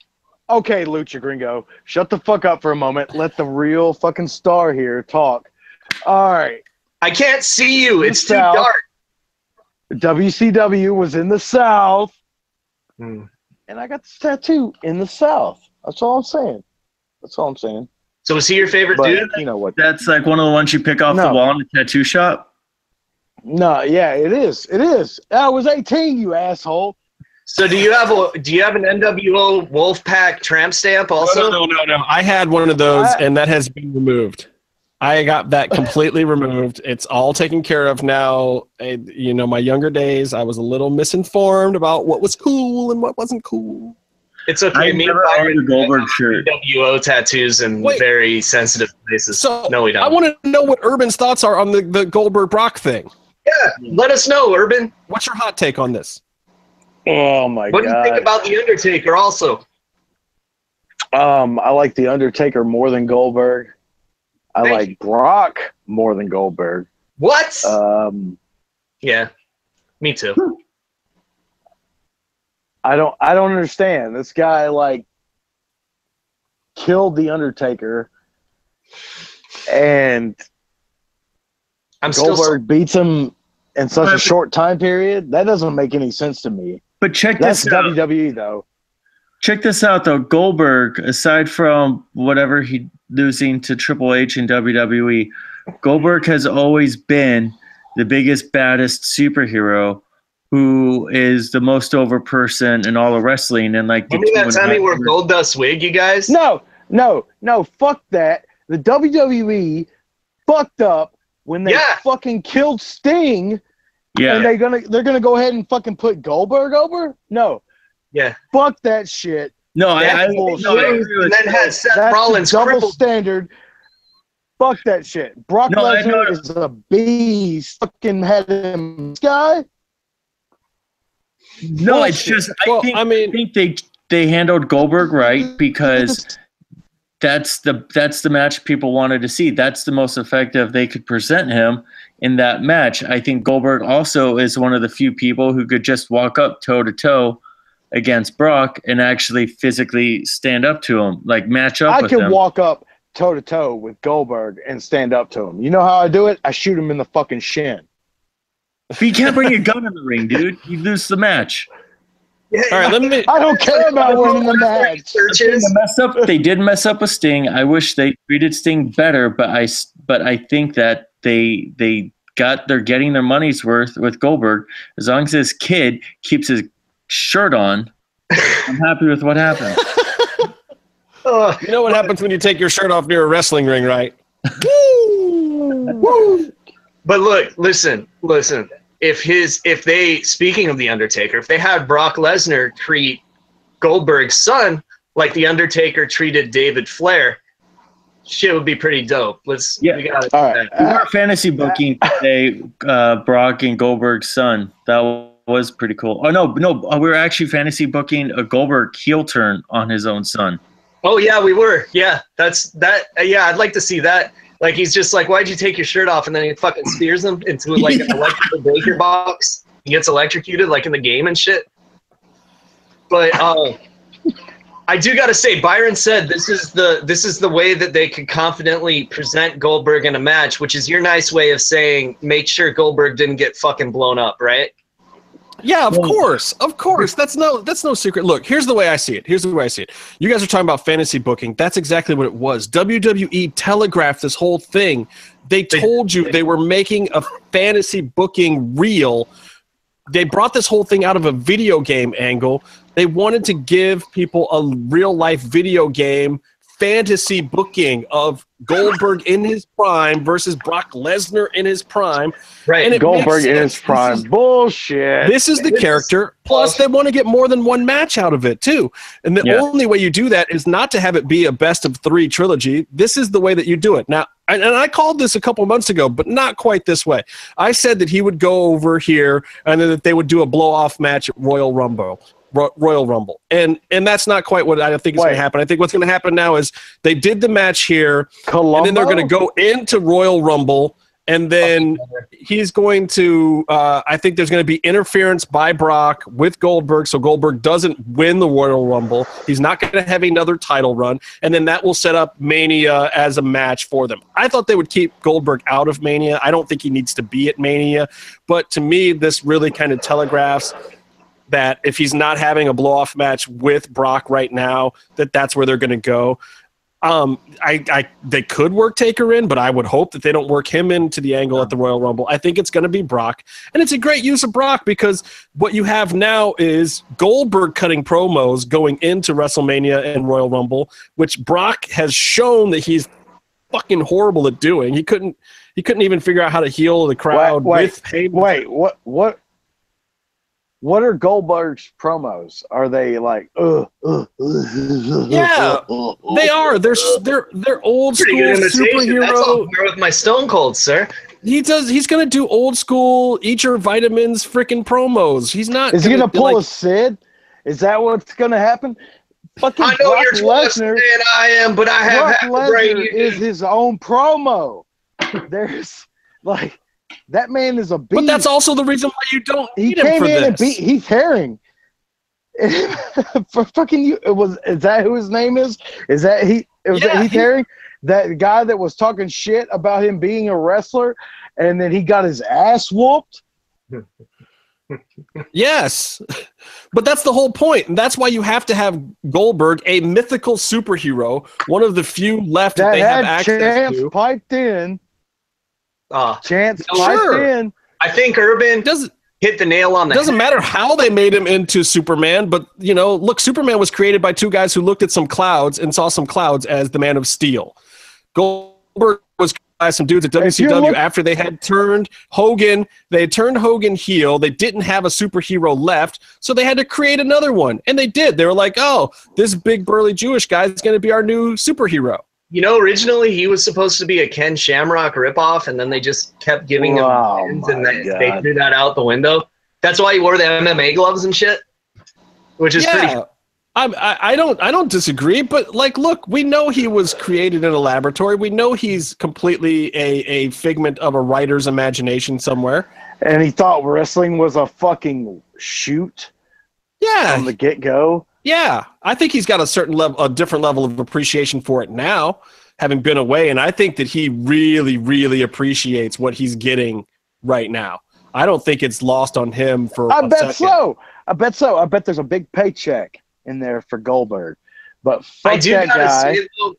okay, Lucha Gringo, shut the fuck up for a moment. Let the real fucking star here talk. All right. I can't see you. It's too South. dark. WCW was in the South, Hmm. and I got this tattoo in the South. That's all I'm saying. That's all I'm saying. So is he your favorite But dude? you know what? That's like one of the ones you pick off the wall in the tattoo shop. No, yeah, it is. It is. I was 18, you asshole. So do you have a do you have an NWO Wolfpack tramp stamp also? no, no, no, no. I had one of those, I- and that has been removed. I got that completely <laughs> removed. It's all taken care of now. I, you know, my younger days, I was a little misinformed about what was cool and what wasn't cool. It's okay. I Me and never Byron owned a Goldberg shirt. NWO tattoos in Wait. very sensitive places. So no, we don't. I want to know what Urban's thoughts are on the, the Goldberg Brock thing. yeah, let us know, Urban. What's your hot take on this? Oh my god. What do you think about the Undertaker? Also, Um, I like the Undertaker more than Goldberg. I Thank like you. Brock more than Goldberg. what? Um, yeah, me too. I don't I don't understand. This guy like killed the Undertaker and I'm still. Goldberg beats him in such a short time period. That doesn't make any sense to me. But check That's this out. WWE though. Check this out though. Goldberg, aside from whatever he losing to Triple H and WWE, Goldberg has always been the biggest, baddest superhero who is the most over person in all of wrestling and like the Remember that two and time he wore gold dust wig, you guys? No, no, no, fuck that. The WWE fucked up when they Yeah. fucking killed Sting Yeah. and they gonna they're gonna go ahead and fucking put Goldberg over? No. Yeah. Fuck that shit. no, I, I, That's no, I agree with and then you. had Seth That's Rollins double crippled. standard. Fuck that shit. Brock No, Lesnar is a beast. Fucking had him this guy. No, it's just I Well, think I I mean- think they they handled Goldberg right because <laughs> that's the that's the match people wanted to see. That's the most effective they could present him in that match. I think Goldberg also is one of the few people who could just walk up toe to toe against Brock and actually physically stand up to him, like match up I with can him. walk up toe to toe with Goldberg and stand up to him. You know how I do it? I shoot him in the fucking shin. But you can't bring a gun in the ring, dude. You lose the match. Yeah, All right, let me. I don't care about winning the match. They messed up. They did mess up a Sting. I wish they treated Sting better, but I s- but I think that they they got they're getting their money's worth with Goldberg. As long as this kid keeps his shirt on, I'm happy with what happened. <laughs> Oh. You know what happens when you take your shirt off near a wrestling ring, right? <laughs> But look, listen, listen. If his, if they, speaking of the Undertaker, if they had Brock Lesnar treat Goldberg's son like the Undertaker treated David Flair, shit would be pretty dope. Let's, Yeah. we gotta All do right. that. We were fantasy booking today, uh, Brock and Goldberg's son. That was pretty cool. Oh no, no, uh, we were actually fantasy booking a Goldberg heel turn on his own son. Oh yeah, we were. Yeah, that's that. Uh, yeah, I'd like to see that. Like he's just like, why'd you take your shirt off? And then he fucking spears him into like an <laughs> electrical breaker box. He gets electrocuted like in the game and shit. But uh, I do got to say, Byron said this is the this is the way that they could confidently present Goldberg in a match, which is your nice way of saying make sure Goldberg didn't get fucking blown up, right? Yeah, of Well- course, of course. That's no, that's no secret. Look, here's the way I see it. Here's the way I see it. You guys are talking about fantasy booking. That's exactly what it was. WWE telegraphed this whole thing. They They- told you they were making a fantasy booking real. They brought this whole thing out of a video game angle. They wanted to give people a real life video game fantasy booking of Goldberg in his prime versus Brock Lesnar in his prime. Right. And Goldberg in his prime. This is- Bullshit. this is the This is character. Plus, they want to get more than one match out of it too. And the Yeah. only way you do that is not to have it be a best of three trilogy. This is the way that you do it. Now, and, and I called this a couple months ago, but not quite this way. I said that he would go over here and then that they would do a blow off match at Royal Rumble. Ro- Royal Rumble, and and that's not quite what I think is going to happen. I think what's going to happen now is they did the match here, Columbo? and then they're going to go into Royal Rumble, and then he's going to. Uh, I think there's going to be interference by Brock with Goldberg, so Goldberg doesn't win the Royal Rumble. He's not going to have another title run, and then that will set up Mania as a match for them. I thought they would keep Goldberg out of Mania. I don't think he needs to be at Mania, but to me, this really kind of telegraphs that if he's not having a blow off match with Brock right now, that that's where they're going to go. Um, I, I, they could work Taker in, but I would hope that they don't work him into the angle at the Royal Rumble. I think it's going to be Brock, and it's a great use of Brock because what you have now is Goldberg cutting promos going into WrestleMania and Royal Rumble, which Brock has shown that he's fucking horrible at doing. He couldn't, he couldn't even figure out how to heal the crowd wait, with Heyman. Wait, what? What? What are Goldberg's promos? Are they like, uh, uh, uh, Yeah, They are. They're they're they're old school good imitation. That's all superhero. with my Stone Cold, sir. He does. He's gonna do old school. Eat your vitamins, freaking promos. He's not. Is he gonna be pull like, a Sid? Is that what's gonna happen? Fucking I know Brock you're twice Lesnar. than I am, but I have Brock half the brain Lesnar is his own promo. <laughs> There's like that man is a beast. But that's also the reason why you don't he need him came for in this. and beat Heath Herring. <laughs> for fucking you, it was is that who his name is? Is that he? Was Yeah, that Heath he- Herring? That guy that was talking shit about him being a wrestler, and then he got his ass whooped. <laughs> Yes, but that's the whole point, and that's why you have to have Goldberg, a mythical superhero, one of the few left that, That they have access Chance to. piped in. Uh, Chance Sure. piped in. I think Urban doesn't hit the nail on the head. doesn't head. matter how they made him into Superman, but you know, look, Superman was created by two guys who looked at some clouds and saw some clouds as the Man of Steel. Goldberg was by some dudes at If WCW look- after they had turned Hogan. They had turned Hogan heel. They didn't have a superhero left, so they had to create another one, and they did. They were like, "Oh, this big burly Jewish guy is going to be our new superhero." You know, originally he was supposed to be a Ken Shamrock ripoff, and then they just kept giving him Oh, pins, and my they, they threw that out the window. That's why he wore the MMA gloves and shit, which is pretty. yeah. I'm- I, I don't I don't disagree, but like, look, we know he was created in a laboratory. We know he's completely a, a figment of a writer's imagination somewhere. And he thought wrestling was a fucking shoot Yeah, from the get go. Yeah. I think he's got a certain level, a different level of appreciation for it now. having been away, and I think that he really, really appreciates what he's getting right now. I don't think it's lost on him for. I a bet second. so. I bet so. I bet there's a big paycheck in there for Goldberg. But fuck I do that guy. say though,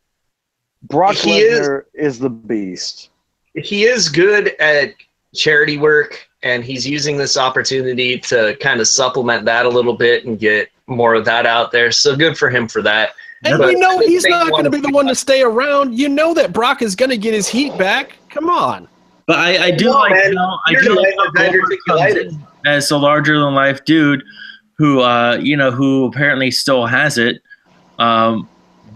Brock he is- Lesnar is the beast. he is good at charity work and he's using this opportunity to kind of supplement that a little bit and get more of that out there so good for him for that And But we know he's not going to be the one to stay around. You know that Brock is going to get his heat back. Come on. But I, I do No, like man. how I do like how Goldberg comes in as a larger than life dude who uh you know who apparently still has it. Um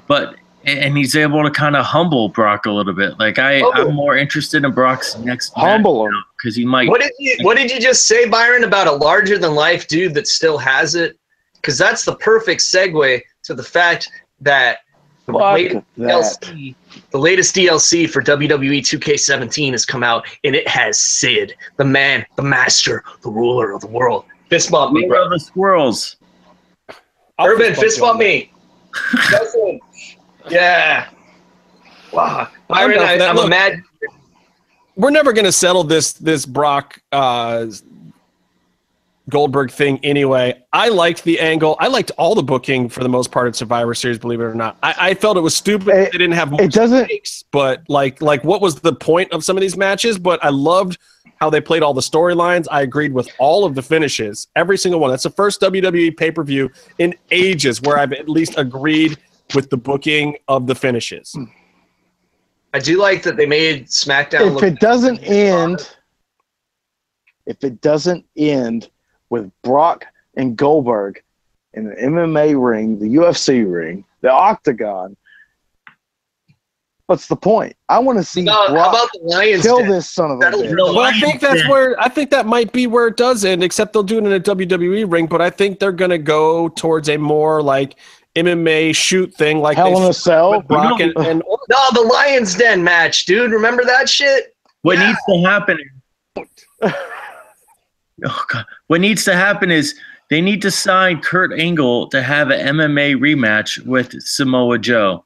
but and he's able to kind of humble Brock a little bit. Like I, Oh. I'm more interested in Brock's next Humble him. because he might. what did you what did you just say byron about a larger than life dude that still has it because that's the perfect segue to the fact that the latest that. DLC, the latest DLC for WWE 2K17 has come out, and it has Sid, the man, the master, the ruler of the world. Fist bump me, Where bro. the squirrels? I'll Urban, bump fist bump me. <laughs> Yeah. Wow. Byron, down for I, I'm a mad. We're never going to settle this this Brock uh, Goldberg thing anyway. I liked the angle. I liked all the booking for the most part of Survivor Series. Believe it or not, I, I felt it was stupid. It- they didn't have more It doesn't. stakes, but like like what was the point of some of these matches? But I loved how they played all the storylines. I agreed with all of the finishes, every single one. That's the first WWE pay per view in ages where I've at least agreed with the booking of the finishes. Hmm. I do like that they made SmackDown If look it doesn't end, if it doesn't end with Brock and Goldberg in the MMA ring, the UFC ring, the Octagon, what's the point? I want to see No, Brock about the Lions? kill Den? this son of a bitch. Well, I think that's Yeah. where I think that might be where it does end, except they'll do it in a WWE ring. But I think they're gonna go towards a more like MMA shoot thing, like Hell in a Cell. with Brock and, and <laughs> No, the Lions Den match, dude. Remember that shit? What Yeah. needs to happen? <laughs> oh God! What needs to happen is they need to sign Kurt Angle to have an MMA rematch with Samoa Joe.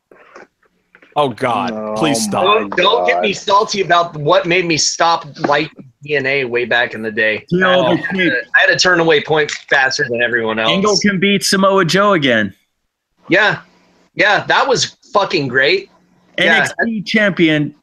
oh god, Oh please stop. Don't, don't get me salty about what made me stop light DNA way back in the day. You I, had the to, I had to turn away point faster than everyone else. Angle can beat Samoa Joe again. yeah, yeah, that was fucking great. Yeah. Champion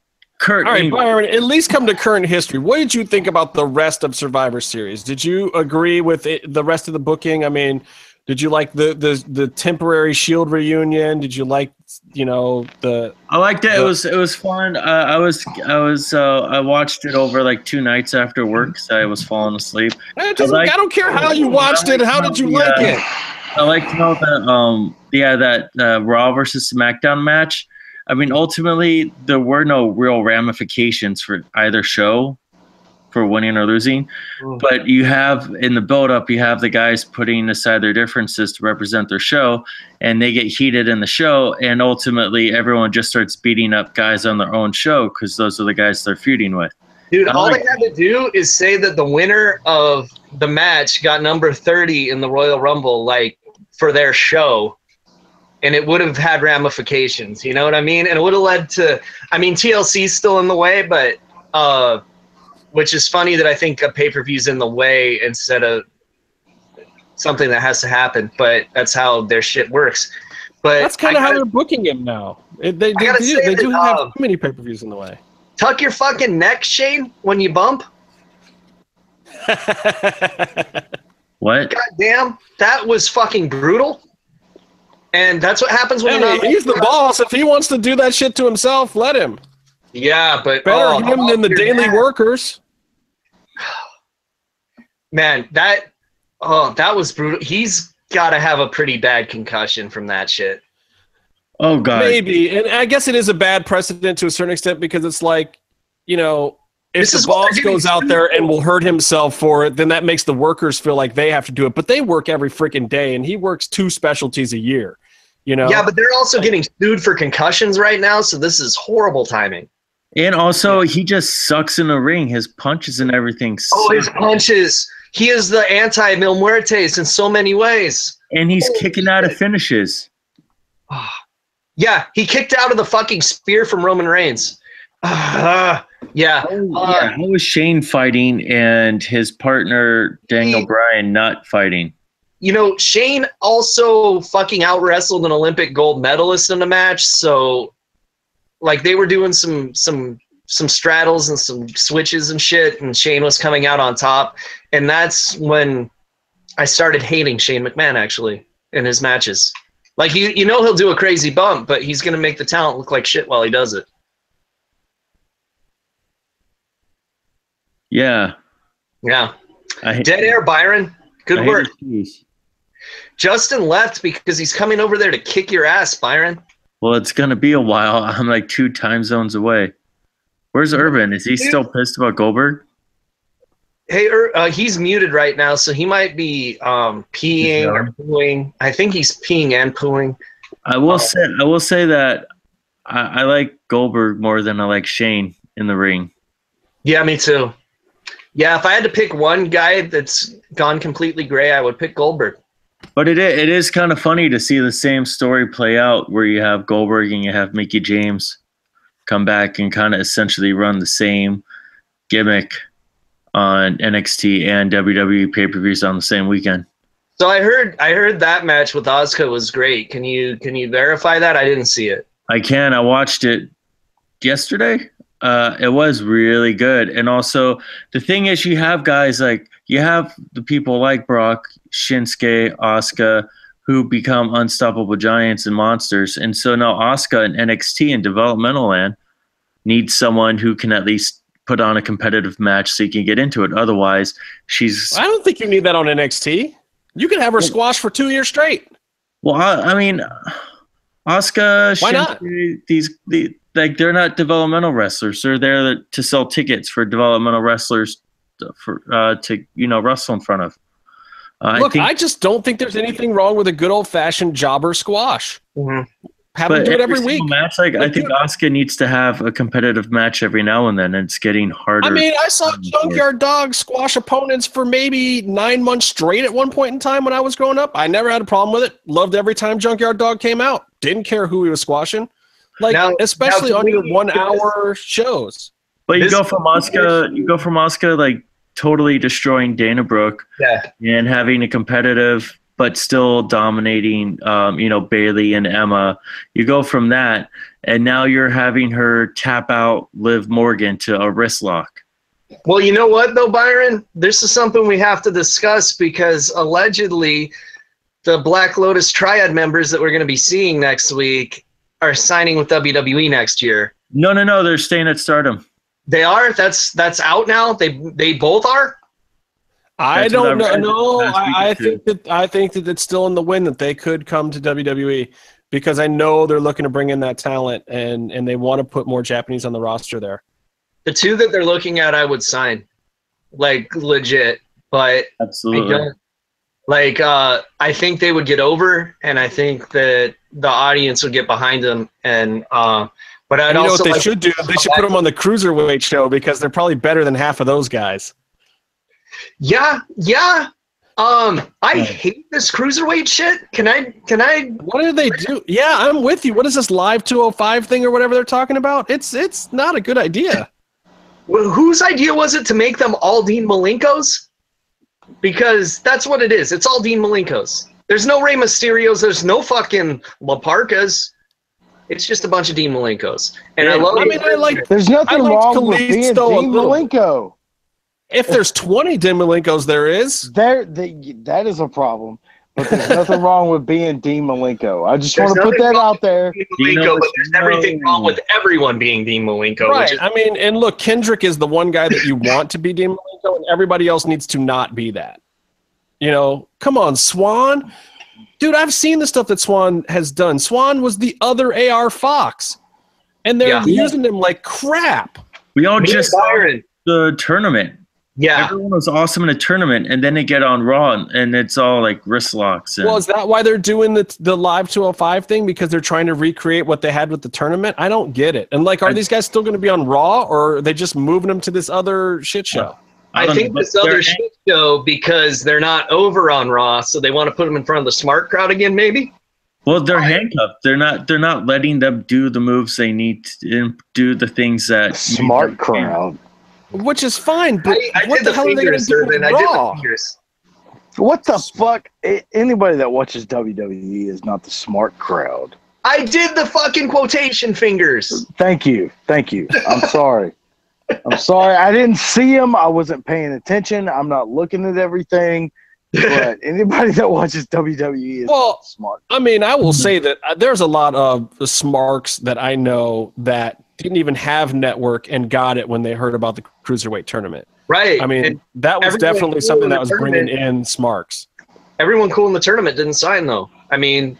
Kurt All right. Byron, at least come to current history. What did you think about the rest of Survivor Series? Did you agree with it, the rest of the booking? I mean, did you like the the the temporary Shield reunion? Did you like you know the I liked it. It was it was fun. Uh, I was I was uh, I watched it over like two nights after work because I was falling asleep. Eh, I like- I don't care how you watched it. How did you like it? I like to know that um yeah that uh, Raw versus SmackDown match. I mean, ultimately there were no real ramifications for either show for winning or losing, Mm. but you have in the build up you have the guys putting aside their differences to represent their show, and they get heated in the show, and ultimately everyone just starts beating up guys on their own show because those are the guys they're feuding with. Dude, all like they had to do is say that the winner of the match got number 30 in the Royal Rumble, like for their show. And it would have had ramifications, you know what I mean? And it would have led to, I mean, TLC's still in the way, but, uh, which is funny that I think a pay per view's in the way instead of something that has to happen, but that's how their shit works. But That's kind of how they're booking him now. It, they, they, gotta do, say they do have um, too many pay per views in the way. tuck your fucking neck, Shane, when you bump. <laughs> What? God damn, that was fucking brutal. And that's what happens when Hey, you're not. he's the boss. If he wants to do that shit to himself, let him. Yeah, but Better oh, him than oh, the daily dad. workers. Man, that oh, that was brutal. He's got to have a pretty bad concussion from that shit. Oh god. Maybe, and I guess it is a bad precedent to a certain extent because it's like, you know, if This the is boss goes out there and will hurt himself for it, then that makes the workers feel like they have to do it. But they work every freaking day, and he works two specialties a year. You know, Yeah, but they're also getting sued for concussions right now, so this is horrible timing. And also, he just sucks in the ring. His punches and everything. Oh, suck. his punches. He is the anti Mil Muertes in so many ways. and he's Holy kicking out of finishes. <sighs> Yeah, he kicked out of the fucking spear from Roman Reigns. Ah, <sighs> yeah. Oh, Uh, yeah. How was Shane fighting and his partner Daniel He- Bryan not fighting? You know, Shane also fucking out wrestled an Olympic gold medalist in a match. So, like, they were doing some some some straddles and some switches and shit, and Shane was coming out on top. And that's when I started hating Shane McMahon actually in his matches. Like, you you know, he'll do a crazy bump, but he's gonna make the talent look like shit while he does it. Yeah. Yeah. I Dead air, Byron. I Good hate work. Justin left because he's coming over there to kick your ass, Byron. Well, it's gonna be a while. <laughs> I'm like two time zones away. Where's Urban? Is he still pissed about Goldberg? Hey, uh, he's muted right now, so he might be um, peeing or pooing. I think he's peeing and pooing. I will say I will say that I, I like Goldberg more than I like Shane in the ring. Yeah, me too. Yeah, if I had to pick one guy that's gone completely gray, I would pick Goldberg. But it it is kind of funny to see the same story play out where you have Goldberg and you have Mickie James come back and kind of essentially run the same gimmick on NXT and WWE pay per views on the same weekend. So I heard I heard that match with Asuka was great. Can you can you verify that? I didn't see it. I can. I watched it yesterday. Uh, it was really good. And also, the thing is, you have guys like you have the people like Brock, Shinsuke, Asuka, who become unstoppable giants and monsters. And so now Asuka and NXT and developmental land needs someone who can at least put on a competitive match so you can get into it. Otherwise, she's I don't think you need that on NXT. You can have her squash for two years straight. Well, I, I mean, Asuka, Why not? these the like they're not developmental wrestlers. They're there to sell tickets for developmental wrestlers to, for uh, to you know wrestle in front of. Uh, Look, I I, just don't think there's anything wrong with a good old fashioned jobber squash. Have them but do it every single week. match, like I think dude- Asuka needs to have a competitive match every now and then, and it's getting harder. I mean, I saw Junkyard Dog squash opponents for maybe nine months straight at one point in time when I was growing up. I never had a problem with it. Loved every time Junkyard Dog came out. Didn't care who he was squashing. Like, Now- especially now on your one hour shows. but you this- go from Asuka, you go from Asuka like totally destroying Dana Brooke Yeah. and having a competitive but still dominating um, you know Bayley and emma you go from that and now you're having her tap out liv morgan to a wrist lock Well, you know what though, Byron? This is something we have to discuss because allegedly the Black Lotus Triad members that we're going to be seeing next week are signing with WWE next year. no no no they're staying at stardom They are. That's that's out now. They they both are. I That's don't know. No, I, I think that I think that it's still in the wind that they could come to WWE because I know they're looking to bring in that talent and and they want to put more Japanese on the roster there. The two that they're looking at, I would sign, like legit. But I absolutely don't like. Uh, I think they would get over, and I think that the audience would get behind them. And uh, but I'd And you know what they like should do? They should put them on the cruiserweight show because they're probably better than half of those guys. Yeah, yeah. Um, I hate this cruiserweight shit. Can I? Can I? What do they do? Yeah, I'm with you. What is this live 205 thing or whatever they're talking about? It's it's not a good idea. wh- Whose idea was it to make them all Dean Malenkos? Because that's what it is. It's all Dean Malenkos. There's no Rey Mysterios. There's no fucking La Parkas. It's just a bunch of Dean Malenkos. And I love. I mean, I like There's nothing liked wrong with being a Dean. Malenko. if there's 20 Dean Malenkos, there is. There, the, that is a problem. But there's <laughs> nothing wrong with being Dean Malenko. I just There's want to put that out there. Dean Dino Malenko, but there's everything Latino. wrong with everyone being Dean Malenko. Right. Which is, I mean, and look, Kendrick is the one guy that you want to be Dean Malenko, and everybody else needs to not be that. You know, come on, Swann. Dude, I've seen the stuff that Swann has done. Swann was the other AR Fox, and they're Yeah. using him like crap. we all Me just saw the tournament Yeah. everyone was awesome in a tournament and then they get on raw and, and it's all like wrist locks and Well, is that why they're doing the the live 205 thing? Because they're trying to recreate what they had with the tournament? I don't get it. And like, are I- these guys still going to be on Raw, or are they just moving them to this other shit show? I, don't think know, this other shit show because they're not over on Raw, so they want to put them in front of the smart crowd again, maybe. Well, they're Why? handcuffed. They're not. They're not letting them do the moves they need to do the things that Smart crowd. Which is fine, but I, I what the, the, hell are they going fingers, to do Irvin. with I did the Raw? fingers. What the fuck? Anybody that watches WWE is not the smart crowd. I did the fucking quotation fingers. Thank you. Thank you. I'm <laughs> sorry. I'm sorry. I didn't see him. I wasn't paying attention. I'm not looking at everything. But <laughs> anybody that watches WWE is Well, smart. I mean, I will say that uh, there's a lot of the smarks that I know that didn't even have network and got it when they heard about the cruiserweight tournament. Right. I mean, And that was definitely knew something that the was bringing in smarks. everyone cool in the tournament didn't sign though. I mean,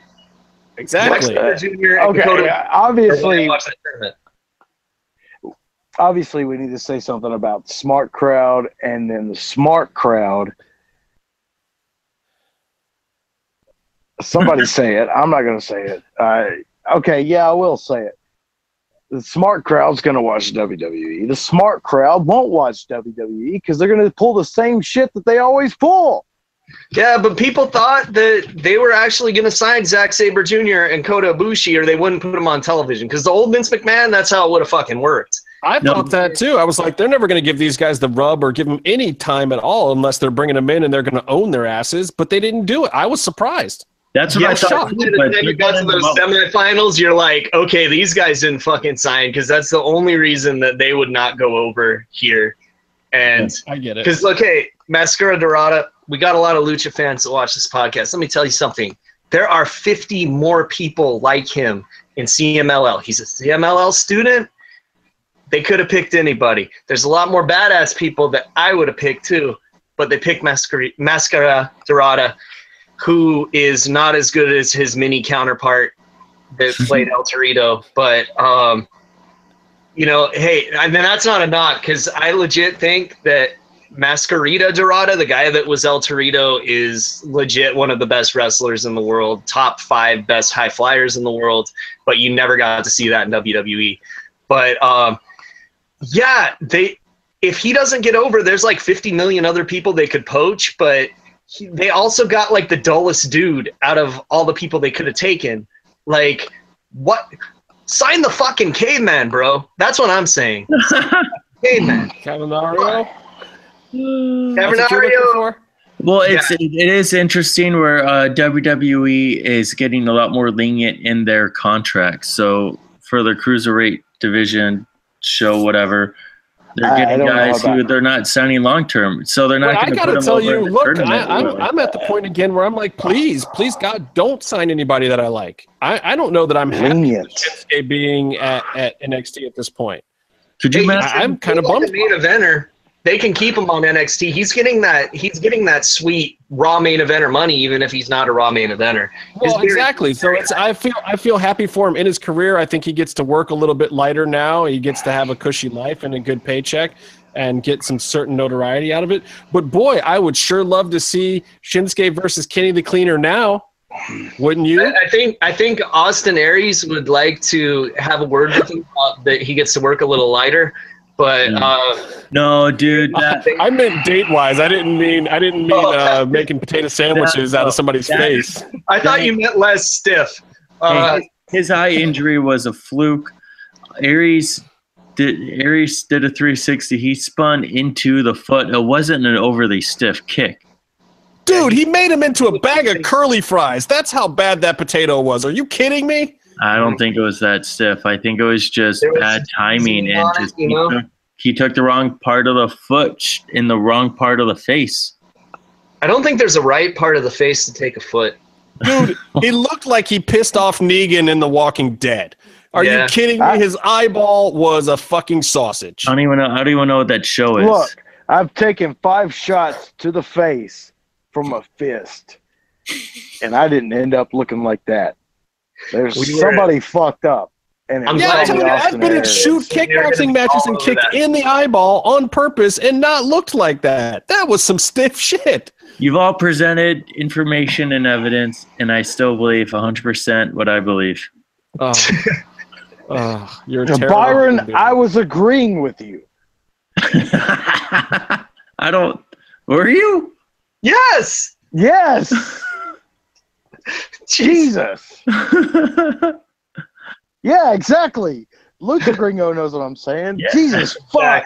Exactly. Jr. Okay. Dakota yeah, Obviously, watched that tournament. Obviously, we need to say something about smart crowd and then the smart crowd. Somebody <laughs> say it. I'm not going to say it. Uh, okay, yeah, I will say it. The smart crowd's going to watch WWE. The smart crowd won't watch WWE because they're going to pull the same shit that they always pull. Yeah, but people thought that they were actually going to sign Zack Sabre Jr. and Kota Ibushi, or they wouldn't put him on television. Because the old Vince McMahon, that's how it would have fucking worked. I No. thought that too. I was like, they're never going to give these guys the rub or give them any time at all unless they're bringing them in and they're going to own their asses. But they didn't do it. I was surprised. That's what Yeah, I thought. shocked. too, the but time you got to those them semifinals, you're like, okay, these guys didn't fucking sign because that's the only reason that they would not go over here. And I get it. because, okay, Mascara Dorada, we got a lot of Lucha fans that watch this podcast. Let me tell you something. There are 50 more people like him in CMLL. He's a CMLL student. They could have picked anybody. There's a lot more badass people that I would have picked too, but they picked Mascara, Mascara Dorada, who is not as good as his mini counterpart that <laughs> played El Torito. But um, you know, hey, and then that's not a knock because I legit think that Mascarita Dorada, the guy that was El Torito, is legit one of the best wrestlers in the world, top five best high flyers in the world. But you never got to see that in WWE. But um, yeah, they if he doesn't get over, there's like 50 million other people they could poach, but he, they also got like the dullest dude out of all the people they could have taken. Like, what? Sign the fucking caveman, bro. That's what I'm saying. <laughs> caveman. Cavernario? Cavernario. That's what you're looking for? Well, it's it, it is interesting where uh, WWE is getting a lot more lenient in their contracts. So for the cruiserweight division show, whatever, they're I- I getting guys who about- they're not signing long term. So they're not But I going to got put to tell you, look, I, tournament. I'm, I'm at the point again where I'm like, please, please, God, don't sign anybody that I like. I, I don't know that I'm happy with Lenient. Shinsuke being at, at NXT at this point. Could you Hey, imagine? I- I'm kind of He's like bummed. The main eventer. They can keep him on NXT. He's getting that. He's getting that sweet raw main eventer money, even if he's not a raw main eventer. Well, very- exactly. So it's I feel I feel happy for him in his career. I think he gets to work a little bit lighter now. He gets to have a cushy life and a good paycheck and get some certain notoriety out of it. But boy, I would sure love to see Shinsuke versus Kenny the Cleaner now. Wouldn't you? I think I think Austin Aries would like to have a word with him uh, that he gets to work a little lighter. But Mm. uh, no, dude. That, I meant date wise. I didn't mean I didn't mean uh, making potato sandwiches out of somebody's That- face. I thought you meant less stiff. Uh, Hey, his eye injury was a fluke. Aries did Aries did a 360. He spun into the foot. It wasn't an overly stiff kick. Dude, he made him into a bag of curly fries. That's how bad that potato was. Are you kidding me? I don't think it was that stiff. I think it was just There was bad timing some and on just you know? Took, he took the wrong part of the foot in the wrong part of the face. I don't think there's a right part of the face to take a foot. Dude, he looked like he pissed off Negan in The Walking Dead. Are Yeah. you kidding me? I- His eyeball was a fucking sausage. I don't even know. I don't even know what that show is. Look, I've taken five shots to the face from a fist, and I didn't end up looking like that. There's We somebody fucked up, and yeah, I'm telling you, I've been in shoot kickboxing matches and kicked that. in the eyeball on purpose and not looked like that. That was some stiff <laughs> shit. You've all presented information and evidence, and I still believe 100% what I believe. Oh, <laughs> Oh, you're a To terrible Byron, human being. I was agreeing with you. <laughs> I don't. Were you? Yes. Yes. Jesus. Yeah, exactly. Lucha Gringo knows what I'm saying. Yeah, Jesus fuck.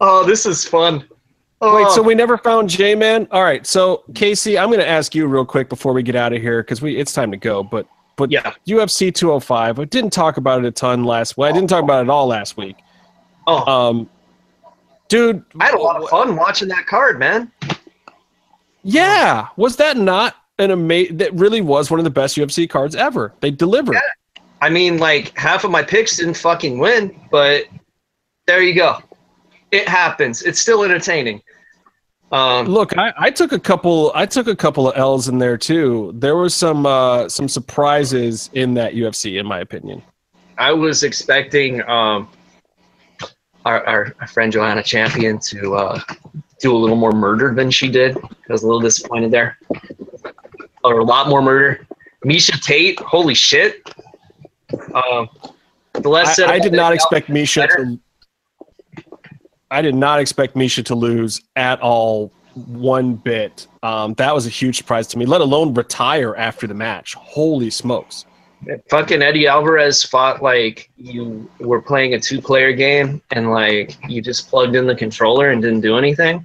oh, this is fun. Oh, Wait, so we never found J Man? All right, so Casey, I'm going to ask you real quick before we get out of here because we it's time to go. But but yeah. UFC 205, I didn't talk about it a ton last week. I didn't talk about it all last week. Oh, Um, dude, I had a lot of fun watching that card, man. Yeah, was that not an amazing? That really was one of the best UFC cards ever. They delivered. Yeah. I mean, like half of my picks didn't fucking win, but there you go. It happens. It's still entertaining. Um, Look, I, I took a couple. I took a couple of L's in there too. There was some uh, some surprises in that UFC, in my opinion. I was expecting um, our, our, our friend Joanna Champion to uh, do a little more murder than she did. I was a little disappointed there. Or a lot more murder. Miesha Tate, holy shit. Um, the less I, I did not expect Miesha better. to. I did not expect Miesha to lose at all, one bit. Um, that was a huge surprise to me. Let alone retire after the match. Holy smokes! Fucking Eddie Alvarez fought like you were playing a two player game and like you just plugged in the controller and didn't do anything.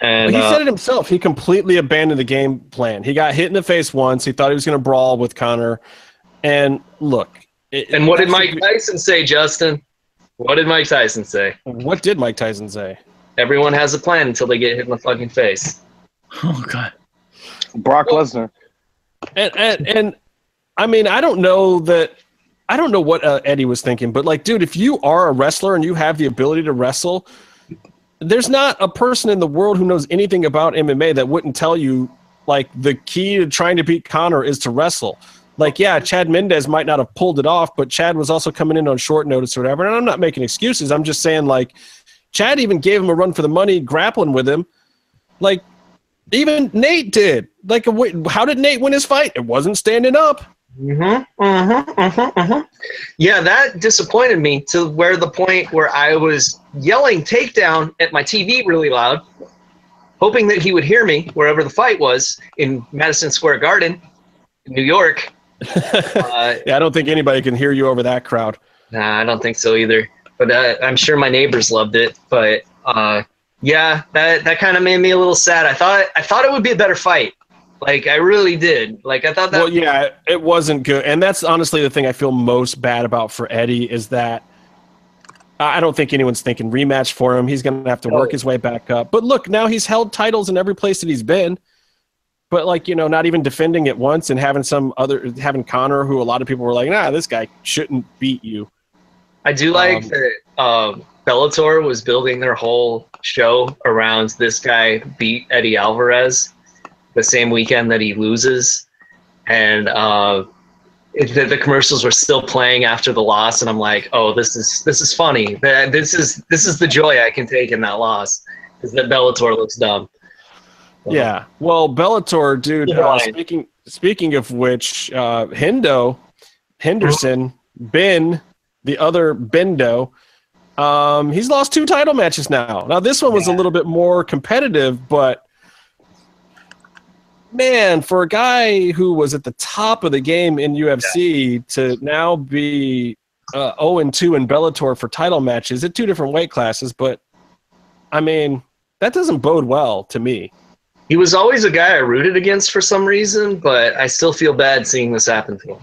And he uh, said it himself. He completely abandoned the game plan. He got hit in the face once. He thought he was going to brawl with Conor. And look. it- and what did that's- Mike Tyson say, Justin? What did Mike Tyson say? What did Mike Tyson say? Everyone has a plan until they get hit in the fucking face. Oh god. Brock Lesnar. And and, and I mean, I don't know that. I don't know what uh, Eddie was thinking, but like, dude, if you are a wrestler and you have the ability to wrestle, there's not a person in the world who knows anything about MMA that wouldn't tell you like the key to trying to beat Conor is to wrestle. Like, yeah, Chad Mendes might not have pulled it off, but Chad was also coming in on short notice or whatever. And I'm not making excuses. I'm just saying, like, Chad even gave him a run for the money, grappling with him. Like, even Nate did. Like, how did Nate win his fight? It wasn't standing up. Mm-hmm, mm-hmm, mm-hmm, mm-hmm. Yeah, that disappointed me to where the point where I was yelling takedown at my TV really loud, hoping that he would hear me wherever the fight was in Madison Square Garden, in New York. uh, <laughs> Yeah, I don't think anybody can hear you over that crowd. Nah, I don't think so either. But uh, I'm sure my neighbors loved it. But uh, yeah, that that kind of made me a little sad. I thought I thought it would be a better fight. Like I really did. Like I thought that. Well, yeah, it wasn't good, and that's honestly the thing I feel most bad about for Eddie is that I don't think anyone's thinking rematch for him. He's going to have to work his way back up. But look, now he's held titles in every place that he's been. But like you know, not even defending it once and having some other having Conor, who a lot of people were like, nah, this guy shouldn't beat you. I do like Um, that um, Bellator was building their whole show around this guy beat Eddie Alvarez the same weekend that he loses, and uh, it, the, the commercials were still playing after the loss, and I'm like, oh, this is this is funny. This is this is the joy I can take in that loss because that Bellator looks dumb. Yeah. Well, Bellator, dude. Yeah. Uh, speaking speaking of which, uh, Hendo, Henderson, Ben, the other Bendo, um, he's lost two title matches now. Now this one was a little bit more competitive, but man, for a guy who was at the top of the game in UFC to now be uh, 0 and 2 in Bellator for title matches at two different weight classes, but I mean that doesn't bode well to me. He was always a guy I rooted against for some reason, but I still feel bad seeing this happen to him.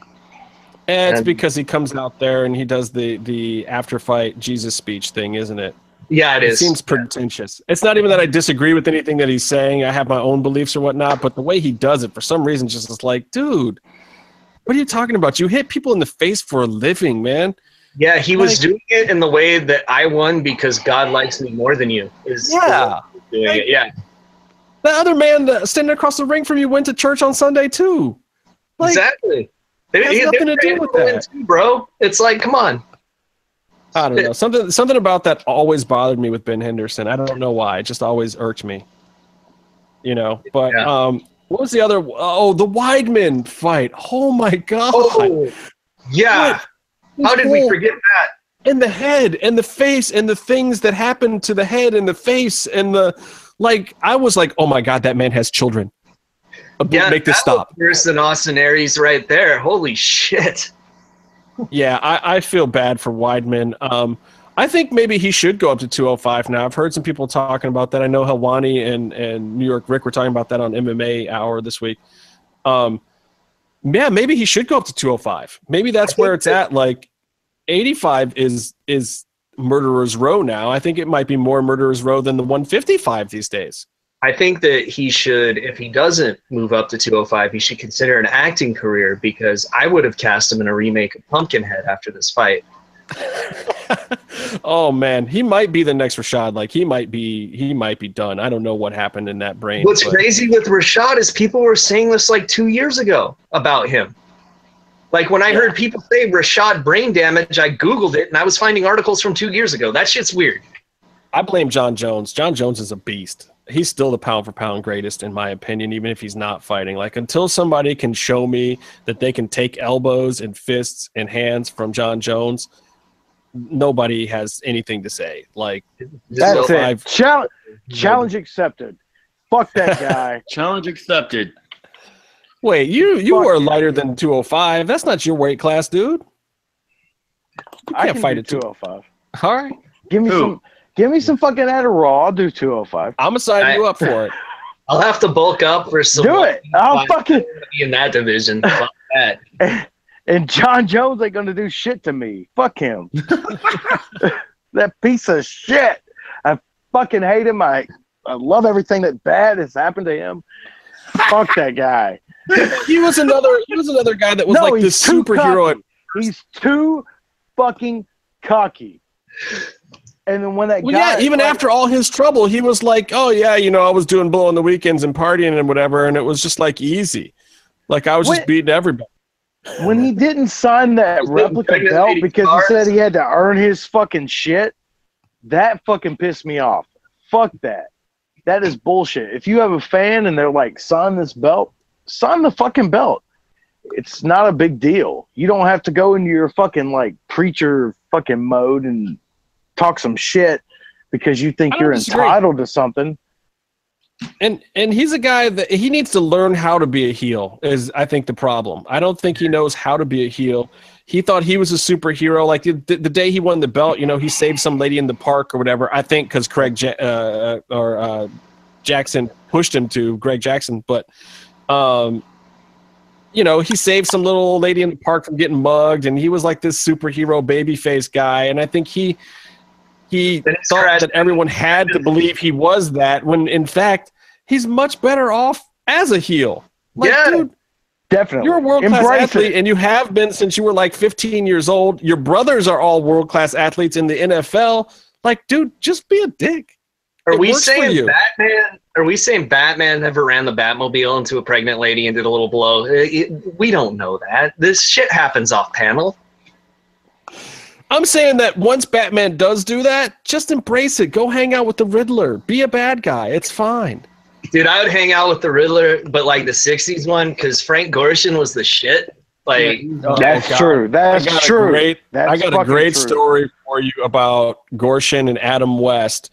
And it's And- because he comes out there and he does the the after fight Jesus speech thing, isn't it? Yeah, it It is. seems pretentious. It's not even that I disagree with anything that he's saying. I have my own beliefs or whatnot, but the way he does it, for some reason, just is like, dude, what are you talking about? You hit people in the face for a living, man. Yeah, he was doing it in the way that I won because God likes me more than you. Is Yeah. doing it. Yeah, The other man that standing across the ring from you went to church on Sunday too. Like, exactly. it has nothing to do with that. too, bro. It's like, come on. I don't know. Something something about that always bothered me with Ben Henderson. I don't know why. It just always irked me. You know, but Yeah. um what was the other oh the Weidman fight. Oh my god. Oh, yeah. What? How did we forget that? and the head and the face and the things that happened to the head and the face and the Like I was like, oh my god, that man has children. Yeah, Make this stop. Worse than Austin Aries right there. Holy shit. Yeah, I, I feel bad for Weidman. Um, I think maybe he should go up to 205 now. I've heard some people talking about that. I know Helwani and, and New York Rick were talking about that on MMA Hour this week. Um, yeah, maybe he should go up to 205. Maybe that's where it's at. Like 85 is is murderer's row now. I think it might be more murderer's row than the 155 these days. I think that he should, if he doesn't move up to 205, he should consider an acting career because I would have cast him in a remake of Pumpkinhead after this fight. <laughs> oh man, he might be the next Rashad. Like he might be he might be done. I don't know what happened in that brain. What's but- crazy with Rashad is people were saying this like two years ago about him. Like when I heard people say Rashad brain damage, I Googled it and I was finding articles from two years ago. That shit's weird. I blame Jon Jones. Jon Jones is a beast. He's still the pound for pound greatest in my opinion, even if he's not fighting. Like until somebody can show me that they can take elbows and fists and hands from Jon Jones, nobody has anything to say. Like That's So it. I've- Challenge, challenge accepted. Fuck that <laughs> guy. Challenge accepted. wait, you you Fuck were you. lighter than 205. That's not your weight class, dude. You I can't can fight at 205. All right. Give me Who? some. Give me some fucking Adderall. I'll do 205. I'm gonna sign I- you up for it. <laughs> I'll have to bulk up for some do it. I'll fucking. be in that division. Fuck that. <laughs> And Jon Jones ain't gonna do shit to me. Fuck him. <laughs> that piece of shit. I fucking hate him. I, I love everything that bad has happened to him. Fuck that guy. He was another he was another guy that was No, like he's this too superhero. cocky. He's too fucking cocky. And then when that Well, guy, yeah, even like, after all his trouble, he was like, "Oh yeah, you know, I was doing blow on the weekends and partying and whatever, and it was just like easy, like I was just beating everybody." when he didn't sign that replica belt because cars? he said he had to earn his fucking shit, that fucking pissed me off. Fuck that. That is bullshit. If you have a fan and they're like, sign this belt, sign the fucking belt. It's not a big deal. You don't have to go into your fucking like preacher fucking mode and talk some shit because you think you're disagree. entitled to something. And and he's a guy that he needs to learn how to be a heel. Is I think the problem. I don't think he knows how to be a heel. He thought he was a superhero. Like the, the day he won the belt, you know, he saved some lady in the park or whatever. I think because Craig ja- uh, or uh, Jackson pushed him to Greg Jackson, but um, you know, he saved some little old lady in the park from getting mugged, and he was like this superhero babyface guy. And I think he he thought trash. that everyone had to believe he was that when in fact he's much better off as a heel. Like, Yeah. dude, Definitely. you're a world class athlete, it. and you have been since you were like 15 years old. Your brothers are all world class athletes in the NFL. Like, dude, just be a dick. Are It we saying you. Batman? Are we saying Batman never ran the Batmobile into a pregnant lady and did a little blow? Uh, it- it- we don't know that. This shit happens off panel. I'm saying that once Batman does do that, just embrace it. Go hang out with the Riddler. Be a bad guy. It's fine. Dude, I would hang out with the Riddler, but like the '60s one, because Frank Gorshin was the shit. Like, That's God. true. I That's got true. a great That's I got a great true. story for you about Gorshin and Adam West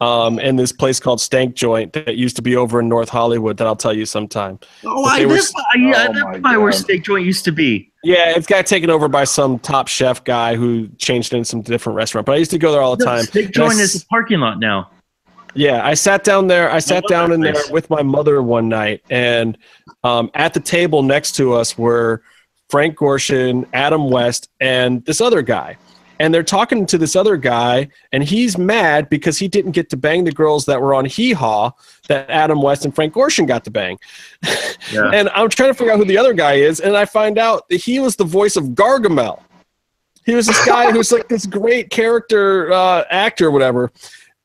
um, and this place called Stank Joint that used to be over in North Hollywood that I'll tell you sometime. Oh, I, were that's, yeah, Oh that's probably where steak joint used to be. Yeah, it's got taken over by some top chef guy who changed it in some different restaurant. But I used to go there all the No, time. steak And I joint is a parking lot now. Yeah, I sat down there. I sat love down in there with my mother one night, and um, at the table next to us were Frank Gorshin, Adam West, and this other guy. And they're talking to this other guy, and he's mad because he didn't get to bang the girls that were on Hee Haw that Adam West and Frank Gorshin got to bang. Yeah. <laughs> And I'm trying to figure out who the other guy is, and I find out that he was the voice of Gargamel. He was this guy who's like this great character uh, actor, or whatever.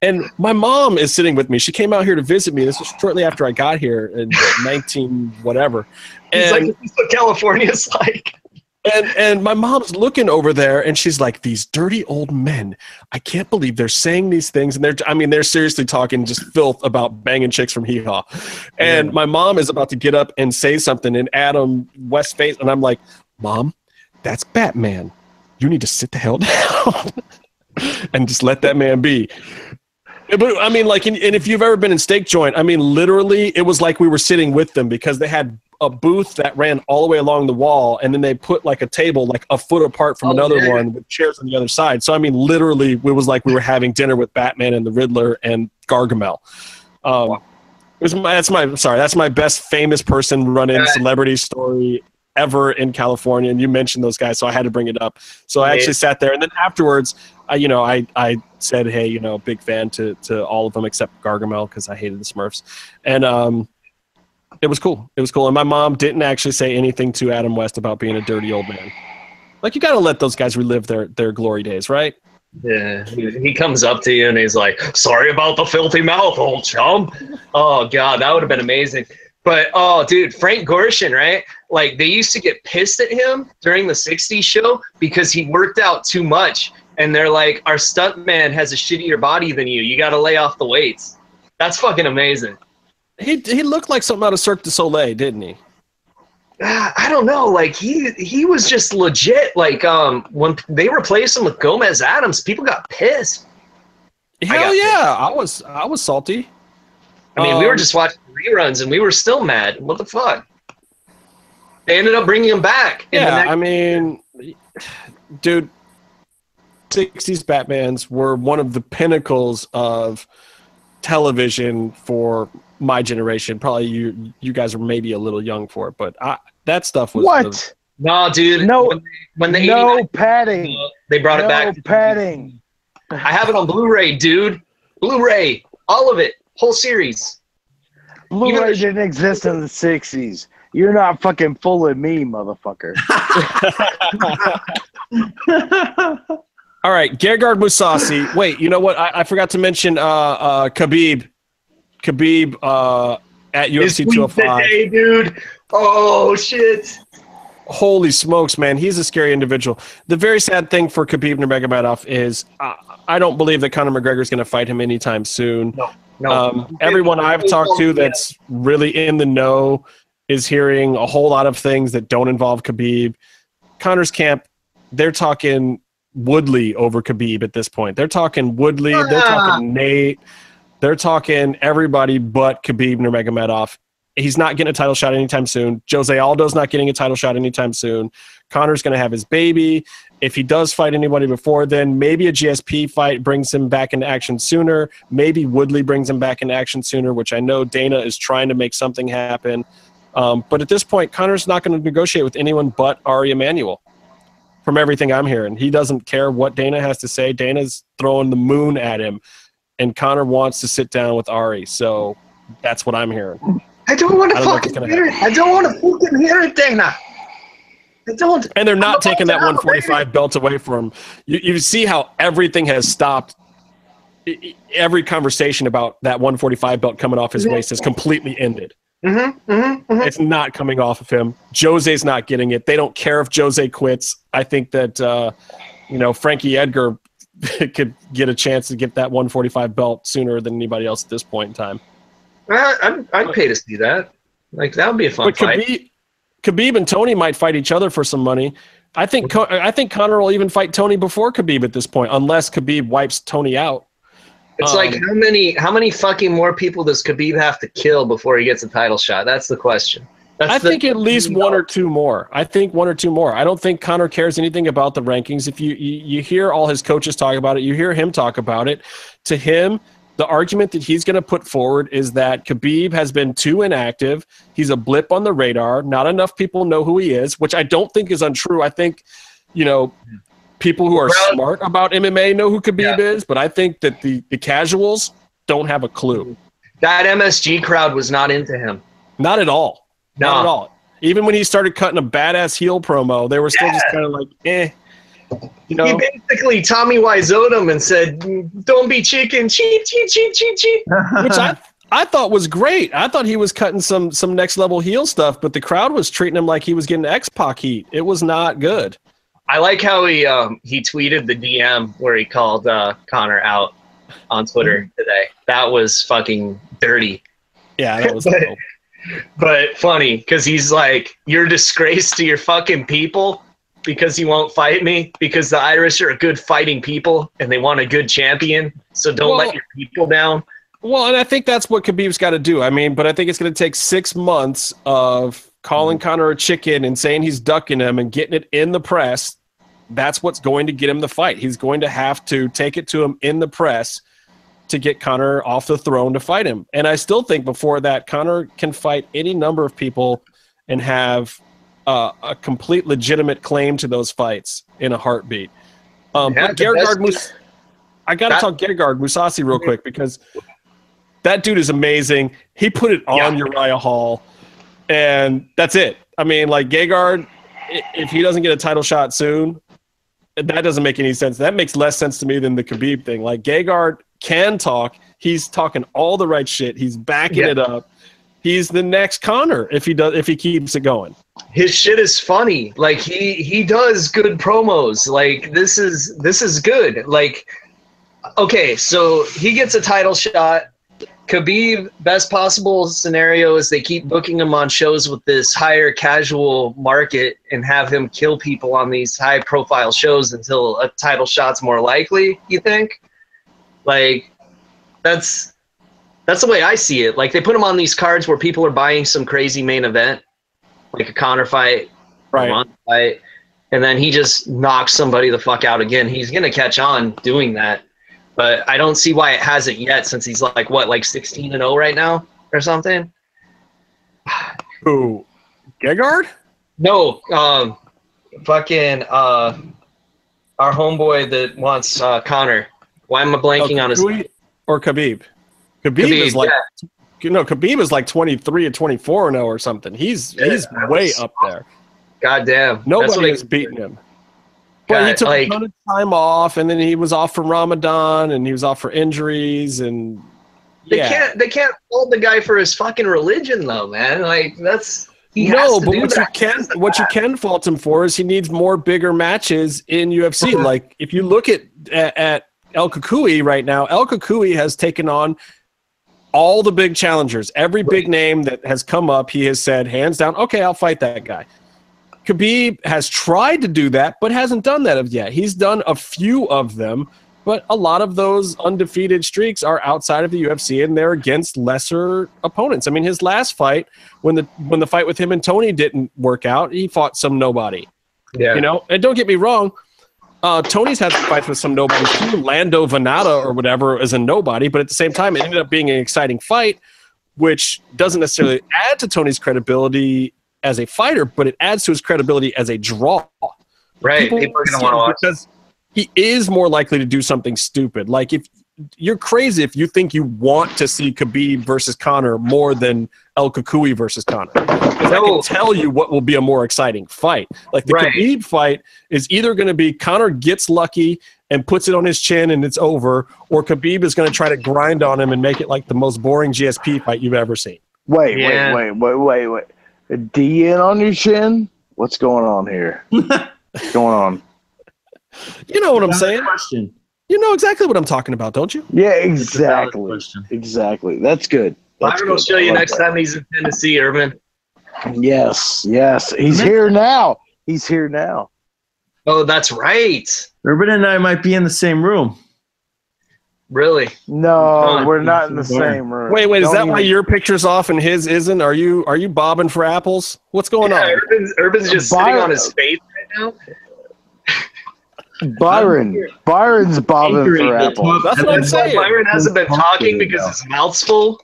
And my mom is sitting with me. She came out here to visit me. This was shortly after I got here in 19 whatever. he's And like, this is what California's <laughs> like. And and my mom's looking over there and she's like these dirty old men. I can't believe they're saying these things. And they're i mean they're seriously talking just filth about banging chicks from hee haw. And my mom is about to get up and say something and adam west face and i'm like mom that's batman. You need to sit the hell <laughs> down and just let that man be. But I mean, like, and if you've ever been in steak joint, I mean, literally, it was like we were sitting with them because they had a booth that ran all the way along the wall, and then they put like a table like a foot apart from Oh, another yeah. one with chairs on the other side. So I mean, literally, it was like we were having dinner with Batman and the Riddler and Gargamel. Um, it was my, that's my sorry, that's my best famous person run-in Yeah. celebrity story ever in California, and you mentioned those guys, so I had to bring it up. So I actually sat there, and then afterwards, I you know I I said, hey, you know, big fan to to all of them except Gargamel because I hated the Smurfs, and um, it was cool. It was cool, and my mom didn't actually say anything to Adam West about being a dirty old man. Like you got to let those guys relive their their glory days, right? Yeah, he, comes up to you and he's like, "Sorry about the filthy mouth, old chum." Oh god, that would have been amazing. But oh, dude, Frank Gorshin, right? Like they used to get pissed at him during the '60s show because he worked out too much, and they're like, "Our stuntman has a shittier body than you. You got to lay off the weights." That's fucking amazing. He he looked like something out of Cirque du Soleil, didn't he? Ah, I don't know. Like he he was just legit. Like um, when they replaced him with Gomez Addams, people got pissed. Hell got yeah, I was I was salty. I mean, we were Um, just watching reruns and we were still mad. What the fuck? They ended up bringing him back. Yeah, next- I mean, dude, 60s Batmans were one of the pinnacles of television for my generation. Probably you you guys are maybe a little young for it, but I, that stuff was What? no, dude. No- when, when the No 89 padding. they brought it back. No back. padding. I have it on Blu-ray, dude. Blu-ray, all of it, whole series. Blu-ray didn't exist in the '60s. You're not fucking fooling me, motherfucker. <laughs> All right, Gegard Mousasi. Wait, you know what? I, I forgot to mention uh, uh, Khabib. Khabib uh, at UFC 205. today, dude. Oh shit. Holy smokes, man! He's a scary individual. The very sad thing for Khabib Nurmagomedov is uh, I don't believe that Conor McGregor is going to fight him anytime soon. No. Um, everyone I've talked to that's really in the know is hearing a whole lot of things that don't involve Khabib. Conor's camp, they're talking Woodley over Khabib at this point. They're talking Woodley, they're Ah. talking Nate, they're talking everybody but Khabib Nurmagomedov. He's not getting a title shot anytime soon. Jose Aldo's not getting a title shot anytime soon. Conor's going to have his baby. If he does fight anybody before then, maybe a GSP fight brings him back into action sooner. Maybe Woodley brings him back into action sooner, which I know Dana is trying to make something happen. Um, but at this point, Conor's not going to negotiate with anyone but Ari Emanuel. From everything I'm hearing, he doesn't care what Dana has to say. Dana's throwing the moon at him, and Conor wants to sit down with Ari. So that's what I'm hearing. I don't want to don't know if fucking hear it. I don't want to fucking hear it, Dana. I don't. And they're not taking that about to 145 belt away from him. You, you see how everything has stopped. Every conversation about that 145 belt coming off his waist has completely ended. Mm-hmm, mm-hmm, mm-hmm. It's not coming off of him. Jose's not getting it. They don't care if Jose quits. I think that uh, you know Frankie Edgar <laughs> could get a chance to get that 145 belt sooner than anybody else at this point in time. I, I'd, I'd pay to see that. Like that would be a fun But fight. Khabib, Khabib and Tony might fight each other for some money. I think I think Conor will even fight Tony before Khabib at this point, unless Khabib wipes Tony out. It's Um, like how many how many fucking more people does Khabib have to kill before he gets a title shot? That's the question. That's I the- think at least one or two more. I think one or two more. I don't think Conor cares anything about the rankings. If you, you you hear all his coaches talk about it, you hear him talk about it. To him, the argument that he's going to put forward is that Khabib has been too inactive. He's a blip on the radar. Not enough people know who he is, which I don't think is untrue. I think, you know, people who are smart about MMA know who Khabib Yeah. is, but I think that the the casuals don't have a clue. that MSG crowd was not into him. Not at all. Not No. at all. Even when he started cutting a badass heel promo, they were still just kind of like, eh. You know, He basically Tommy Wiseau'd him and said, "Don't be chicken, cheat, cheat, cheat, cheat, cheat." <laughs> which I I thought was great. I thought he was cutting some some next level heel stuff, but the crowd was treating him like he was getting X Pac heat. It was not good. I like how he um, he tweeted the DM where he called uh, Conor out on Twitter today. That was fucking dirty, Yeah, that was <laughs> But-. But funny because he's like, "You're a disgrace to your fucking people." because he won't fight me because the Irish are a good fighting people and they want a good champion. So don't Well- let your people down. Well, and I think that's what Khabib's got to do. I mean, but I think it's going to take six months of calling mm-hmm. Conor a chicken and saying he's ducking him and getting it in the press. That's what's going to get him the fight. He's going to have to take it to him in the press to get Conor off the throne to fight him. And I still think before that, Conor can fight any number of people and have uh, a complete legitimate claim to those fights in a heartbeat. Um, Yeah, but Gegard Mus- I got to talk Gegard Mousasi real quick because that dude is amazing. He put it on Yeah. Uriah Hall, and that's it. I mean, like Gegard, if he doesn't get a title shot soon, that doesn't make any sense. That makes less sense to me than the Khabib thing. Like Gegard can talk. He's talking all the right shit. He's backing Yeah. it up. He's the next Conor if he does if he keeps it going. His shit is funny. Like he he does good promos. Like this is this is good. Like okay, so he gets a title shot. Khabib, best possible scenario is they keep booking him on shows with this higher casual market and have him kill people on these high profile shows until a title shot's more likely, you think? Like that's that's the way I see it. Like they put him on these cards where people are buying some crazy main event, like a Conor fight, Right. Fight, and then he just knocks somebody the fuck out again. He's gonna catch on doing that, but I don't see why it hasn't yet since he's like what, like sixteen and zero right now or something. <sighs> Who? Gegard? No, um, fucking uh, our homeboy that wants uh, Conor. Why am I blanking on his? Khabib or Khabib? Khabib, Khabib, is like yeah. you know, Khabib is like 23 or 24 now or something. He's Yeah, he's way was- up there. God damn. Nobody has beaten him. But he took like- a ton of time off, and then he was off for Ramadan, and he was off for injuries, and They yeah. can't. They can't fault the guy for his fucking religion, though, man. Like that's. No, but what you can what you can fault him for is he needs more bigger matches in UFC. <laughs> like if you look at at, at El Cucuy right now, El Cucuy has taken on all the big challengers. Every big name that has come up, he has said hands down, okay, I'll fight that guy. Khabib has tried to do that, but hasn't done that yet. He's done a few of them, but a lot of those undefeated streaks are outside of the UFC and they're against lesser opponents. I mean, his last fight, when the when the fight with him and Tony didn't work out, he fought some nobody. Yeah. You know, and don't get me wrong, uh, Tony's had some fights with some nobody too. Lando Vannata or whatever is a nobody, but at the same time, it ended up being an exciting fight, which doesn't necessarily add to Tony's credibility as a fighter, but it adds to his credibility as a draw. right. People, are gonna want to watch. because he is more likely to do something stupid. Like if you're crazy if you think you want to see Khabib versus Conor more than El Cucuy versus Conor. Because I can tell you what will be a more exciting fight. Like the Right. Khabib fight is either going to be Conor gets lucky and puts it on his chin and it's over, or Khabib is going to try to grind on him and make it like the most boring GSP fight you've ever seen. Wait, Yeah. wait, wait, wait, wait, wait. A D in on your chin? What's going on here? <laughs> What's going on? You know what I'm saying? Question. You know exactly what I'm talking about, don't you? Yeah, It's a valid exactly. question. Exactly. That's good. That's Byron will good. show you like next that. time he's in Tennessee, Urban. Yes, yes. He's here now. He's here now. Oh, that's right. Urban and I might be in the same room. Really? No, Fun. we're not in the same room. Wait, wait, is Don't that why your picture's off and his isn't? Are you are you bobbing for apples? What's going Yeah, on? Urban's, Urban's just Byron- sitting on his face right now. Byron? Byron's bobbing for at apples. top. That's what I'm That's saying. Byron hasn't been talking because his mouth's full.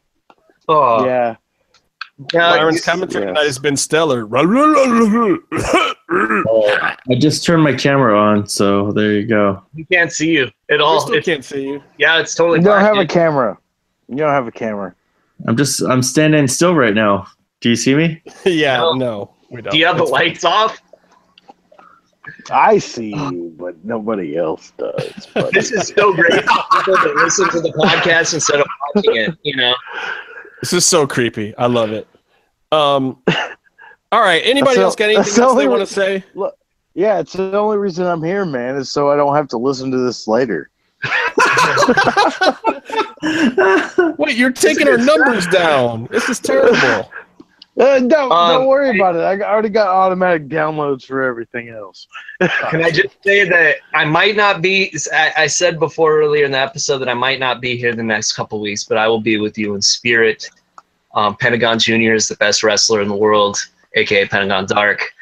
Oh, Yeah. yeah. Byron's commentary yeah. tonight has been stellar. <laughs> Oh, I just turned my camera on, so there you go. You can't see you at I all. still It- can't see you. yeah, it's totally You don't black, have a camera. You don't have a camera. I'm just I'm standing still right now. Do you see me? <laughs> yeah, No. no, we don't. Do you have the It's fine. lights off? I see you, but nobody else does. <laughs> But This is so great for <laughs> people that listen to the podcast instead of watching it. You know, This is so creepy. I love it. Um, all right. Anybody That's else got anything that's else they want to say? Look, yeah, it's the only reason I'm here, man, is so I don't have to listen to this later. <laughs> Wait, you're taking our numbers down. This is terrible. Uh, don't Um, don't worry I- about it. I already got automatic downloads for everything else. <laughs> Can I just say that I might not be? I, I said before earlier in the episode that I might not be here the next couple weeks, but I will be with you in spirit. Um, Pentagon Junior is the best wrestler in the world, aka Pentagon Dark,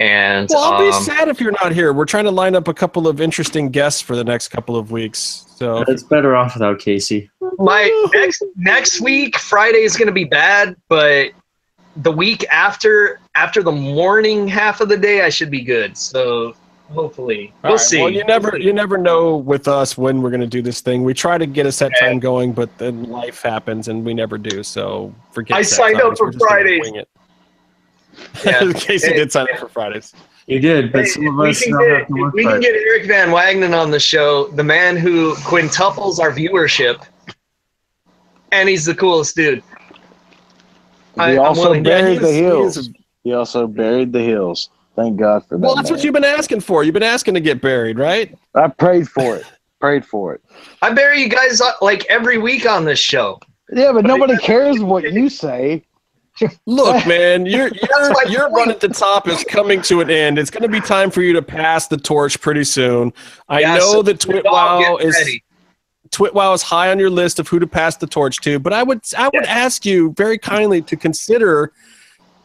and Well, I'll be um, sad if you're not here. We're trying to line up a couple of interesting guests for the next couple of weeks. So It's better off without Casey. my next next week Friday is going to be bad, but the week after after the morning half of the day I should be good. So hopefully we'll right, see. Well, you never you never know with us when we're going to do this thing. We try to get a set time going, but then life happens and we never do. So forget. I set signed up for We're just gonna Fridays. it. Yeah. <laughs> In case you did sign up for Fridays. You did, but Hey, some of we us can don't get, have to work we can get Eric Van Wagenen on the show, the man who quintuples our viewership, and he's the coolest dude. I- He also willing to- Yeah, buried he the is- he hills. is He also buried the hills. Thank God for that. Well, that's what you've been asking for. You've been asking to get buried, right? I prayed for it. prayed for it. I bury you guys uh, like every week on this show. Yeah, but nobody cares what you say. Look, <laughs> man, your <laughs> your my your point. run at the top is coming to an end. It's going to be time for you to pass the torch pretty soon. I Yeah, know so that TwitWow is ready. TwitWow is high on your list of who to pass the torch to, but I would I would ask you very kindly to consider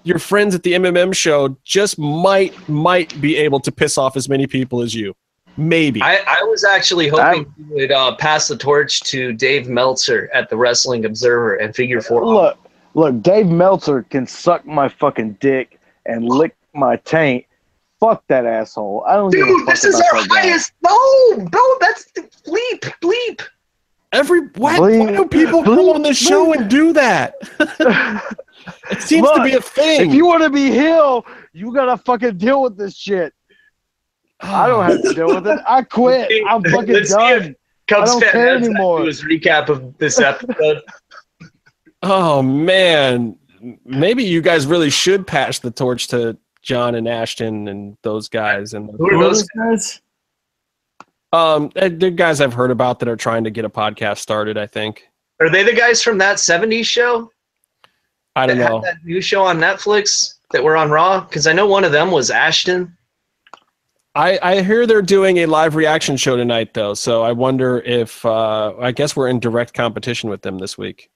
your friends at the MMM show just might might be able to piss off as many people as you. Maybe. I, I was actually hoping you would uh, pass the torch to Dave Meltzer at the Wrestling Observer and Figure Four. Look, look, Dave Meltzer can suck my fucking dick and lick my taint. Fuck that asshole. I don't give a Dude, fuck this is about our that highest. No, no, that's bleep, bleep. Every what? Bleep, Why do people come bleep, on this show and do that? <laughs> it seems to be a thing. If you want to be Hill, you gotta fucking deal with this shit. I don't have to deal with it. I quit. I'm fucking Let's done. Cubs I don't fan care anymore. to his recap of this episode. <laughs> Oh man, maybe you guys really should pass the torch to John and Ashton and those guys. And Who are those? those guys? Um, the guys I've heard about that are trying to get a podcast started. I think. Are they the guys from that '70s show? I don't know. that new show on Netflix that were on Raw? Because I know one of them was Ashton. I, I hear they're doing a live reaction show tonight, though. So I wonder if uh, I guess we're in direct competition with them this week.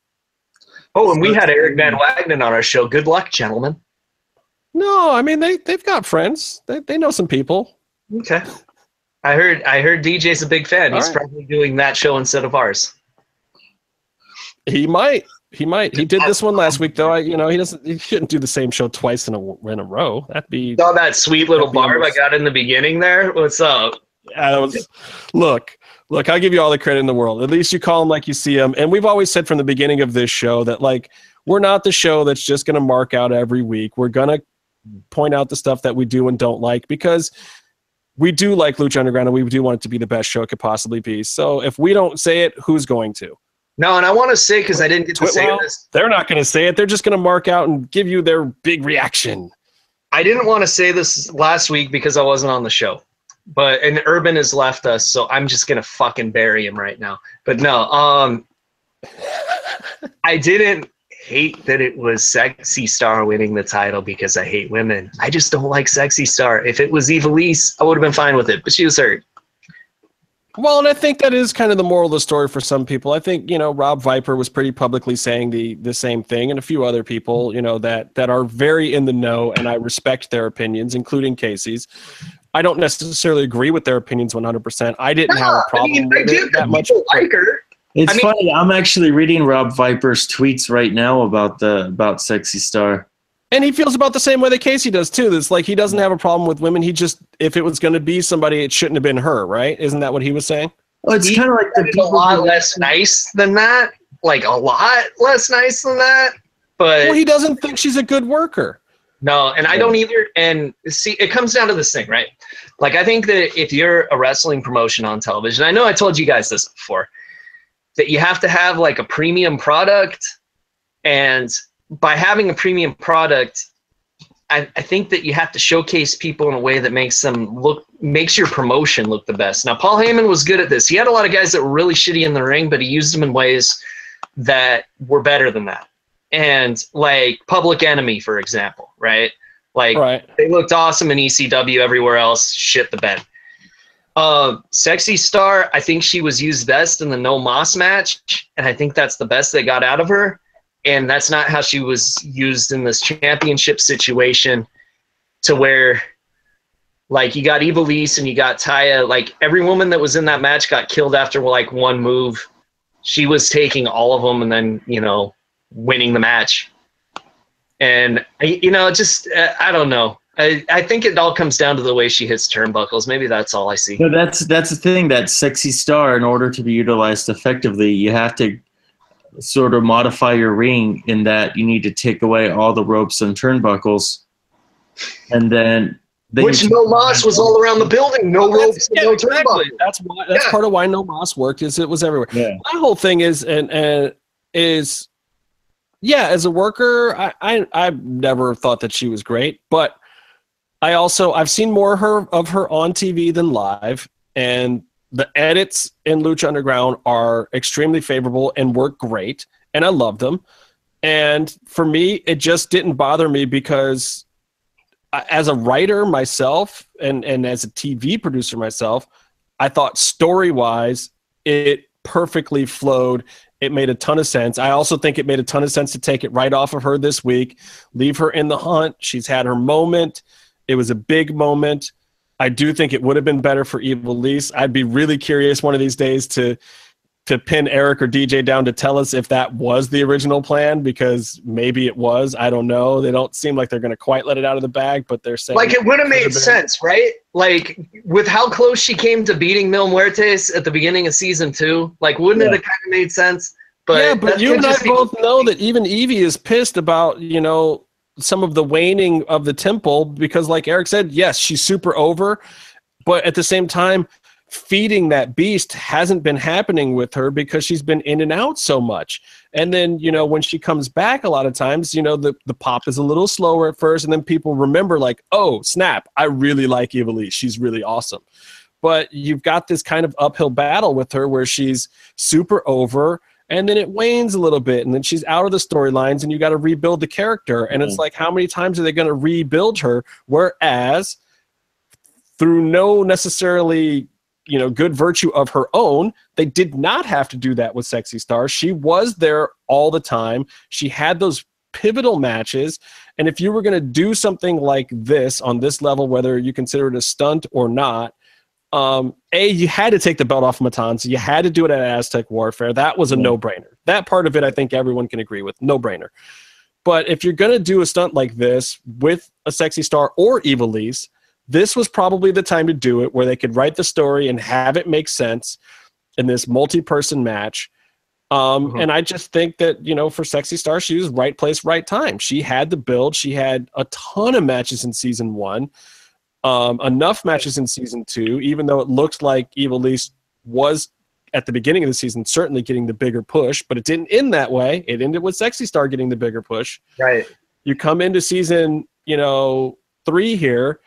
Oh, and we had Eric Van Wagenen on our show. Good luck, gentlemen. No, I mean they they've got friends. They they know some people. Okay. I heard I heard DJ's a big fan. All He's right. probably doing that show instead of ours. He might. He might. He did this one last week, though. I, you know, he doesn't. He shouldn't do the same show twice in a in a row. That'd be. Saw that sweet little barb I got in the beginning there. What's up? Yeah, was, look, look. I'll give you all the credit in the world. At least you call them like you see them. And we've always said from the beginning of this show that like we're not the show that's just going to mark out every week. We're gonna point out the stuff that we do and don't like because we do like Lucha Underground and we do want it to be the best show it could possibly be. So if we don't say it, who's going to? No, and I want to say because I didn't get to say this. They're not going to say it. They're just going to mark out and give you their big reaction. I didn't want to say this last week because I wasn't on the show. But and Urban has left us, so I'm just gonna fucking bury him right now. But no, um <laughs> I didn't hate that it was Sexy Star winning the title because I hate women. I just don't like Sexy Star. If it was Ivelisse, I would have been fine with it, but she was hurt. Well, and I think that is kind of the moral of the story for some people. I think you know Rob Viper was pretty publicly saying the the same thing, and a few other people, you know, that that are very in the know, and I respect their opinions, including Casey's. I don't necessarily agree with their opinions 100%. I didn't have a problem mean, I with do it that much. like her. It's I mean- funny. I'm actually reading Rob Viper's tweets right now about the about Sexy Star. And he feels about the same way that Casey does too. It's like he doesn't have a problem with women. He just, if it was going to be somebody, it shouldn't have been her, right? Isn't that what he was saying? Oh, it's kind of like the It's a lot who- less nice than that. Like a lot less nice than that. But Well, he doesn't think she's a good worker. No, and I don't either. And see, it comes down to this thing, right? Like, I think that if you're a wrestling promotion on television, I know I told you guys this before, that you have to have like a premium product. And by having a premium product, I, I think that you have to showcase people in a way that makes them look, makes your promotion look the best. Now, Paul Heyman was good at this. He had a lot of guys that were really shitty in the ring, but he used them in ways that were better than that and like Public Enemy, for example, right? Like Right. they looked awesome in ECW. Everywhere else, shit the bed. Uh, Sexy Star, I think she was used best in the No Mas match, and I think that's the best they got out of her. And that's not how she was used in this championship situation, to where, like, you got Ivelisse and you got Taya. Like every woman that was in that match got killed after like one move. She was taking all of them and then you know winning the match. And you know, just uh, I don't know. I, I think it all comes down to the way she hits turnbuckles. Maybe that's all I see. But that's that's the thing. That sexy star, in order to be utilized effectively, you have to sort of modify your ring in that you need to take away all the ropes and turnbuckles, and then, then Which no Mas was all around the building, no oh, ropes, Yeah, no exactly. turnbuckle. That's why. That's Yeah. part of why No Mas worked. Is it was everywhere. Yeah. My whole thing is and and is, yeah. As a worker, I I I've never thought that she was great, but I also I've seen more of her of her on TV than live, and the edits in Lucha Underground are extremely favorable and work great, and I love them. And for me, it just didn't bother me because I- as a writer myself and and as a TV producer myself, I thought story wise it perfectly flowed. It made a ton of sense. I also think it made a ton of sense to take it right off of her this week, leave her in the hunt. She's had her moment. It was a big moment. I do think it would have been better for Ivelisse. I'd be really curious one of these days to to pin Eric or DJ down to tell us if that was the original plan because maybe it was. I don't know. They don't seem like they're going to quite let it out of the bag, but they're saying Like it would have made been. sense, right? Like with how close she came to beating Mil Muertes at the beginning of season two, like wouldn't it have kind of made sense? But yeah, but you and I both know that even Evie is pissed about you know some of the waning of the temple because, like Eric said, yes, she's super over, but at the same time, feeding that beast hasn't been happening with her because she's been in and out so much. And then you know when she comes back, a lot of times you know the the pop is a little slower at first, and then people remember like, oh snap, I really like Ivelisse, she's really awesome. But you've got this kind of uphill battle with her where she's super over and then it wanes a little bit and then she's out of the storylines and you got to rebuild the character. And it's mm. like how many times are they going to rebuild her? Whereas through no necessarily you know good virtue of her own they did not have to do that with sexy star. She was there all the time. She had those pivotal matches. And if you were going to do something like this on this level whether you consider it a stunt or not um, a you had to take the belt off Matanza. You had to do it at Aztec Warfare. That was a Yeah. no-brainer. That part of it, I think everyone can agree with. No-brainer. But if you're gonna do a stunt like this with a sexy star or Ivelisse, this was probably the time to do it, where they could write the story and have it make sense in this multi-person match. Um, Mhm. And I just think that you know, for sexy star, she was right place, right time. She had the build. She had a ton of matches in season one um, enough matches in season two, even though it looked like Ivelisse was at the beginning of the season certainly getting the bigger push, but it didn't end that way. It ended with Sexy Star getting the bigger push. right. You come into season, you know, three here.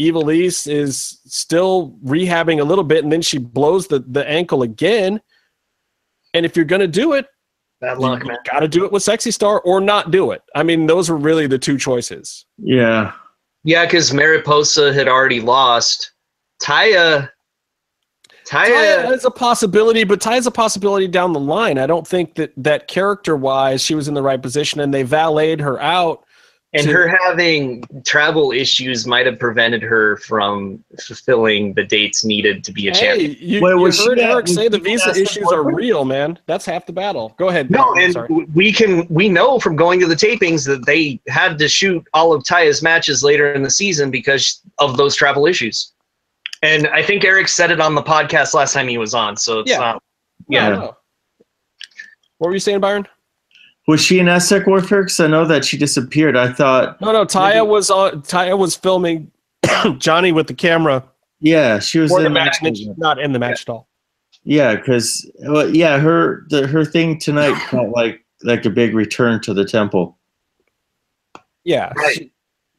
Ivelisse is still rehabbing a little bit, and then she blows the, the ankle again. And if you're going to do it, Bad you luck, man. got to do it with Sexy Star or not do it. I mean, those were really the two choices. Yeah. Yeah, because Mariposa had already lost. Taya, Taya, Taya is a possibility, but Taya's a possibility down the line. I don't think that that character wise she was in the right position, and they valeted her out. And to- her having travel issues might have prevented her from fulfilling the dates needed to be a Hey, champion. you, Wait, you was she heard Eric say the visa issues are real, man. That's half the battle. Go ahead. No, I'm and sorry. we can we know from going to the tapings that they had to shoot all of Taya's matches later in the season because of those travel issues. And I think Eric said it on the podcast last time he was on. So it's Yeah. not yeah. What were you saying, Byron? Was she in Aztec Warfare? Because I know that she disappeared. I thought, No, no. Taya Maybe- was on. Taya was filming <coughs> Johnny with the camera yeah, she was in the match, and she's not in the match at all. Yeah, because well, yeah, her the, her thing tonight <coughs> felt like like a big return to the temple. Yeah, Right. she-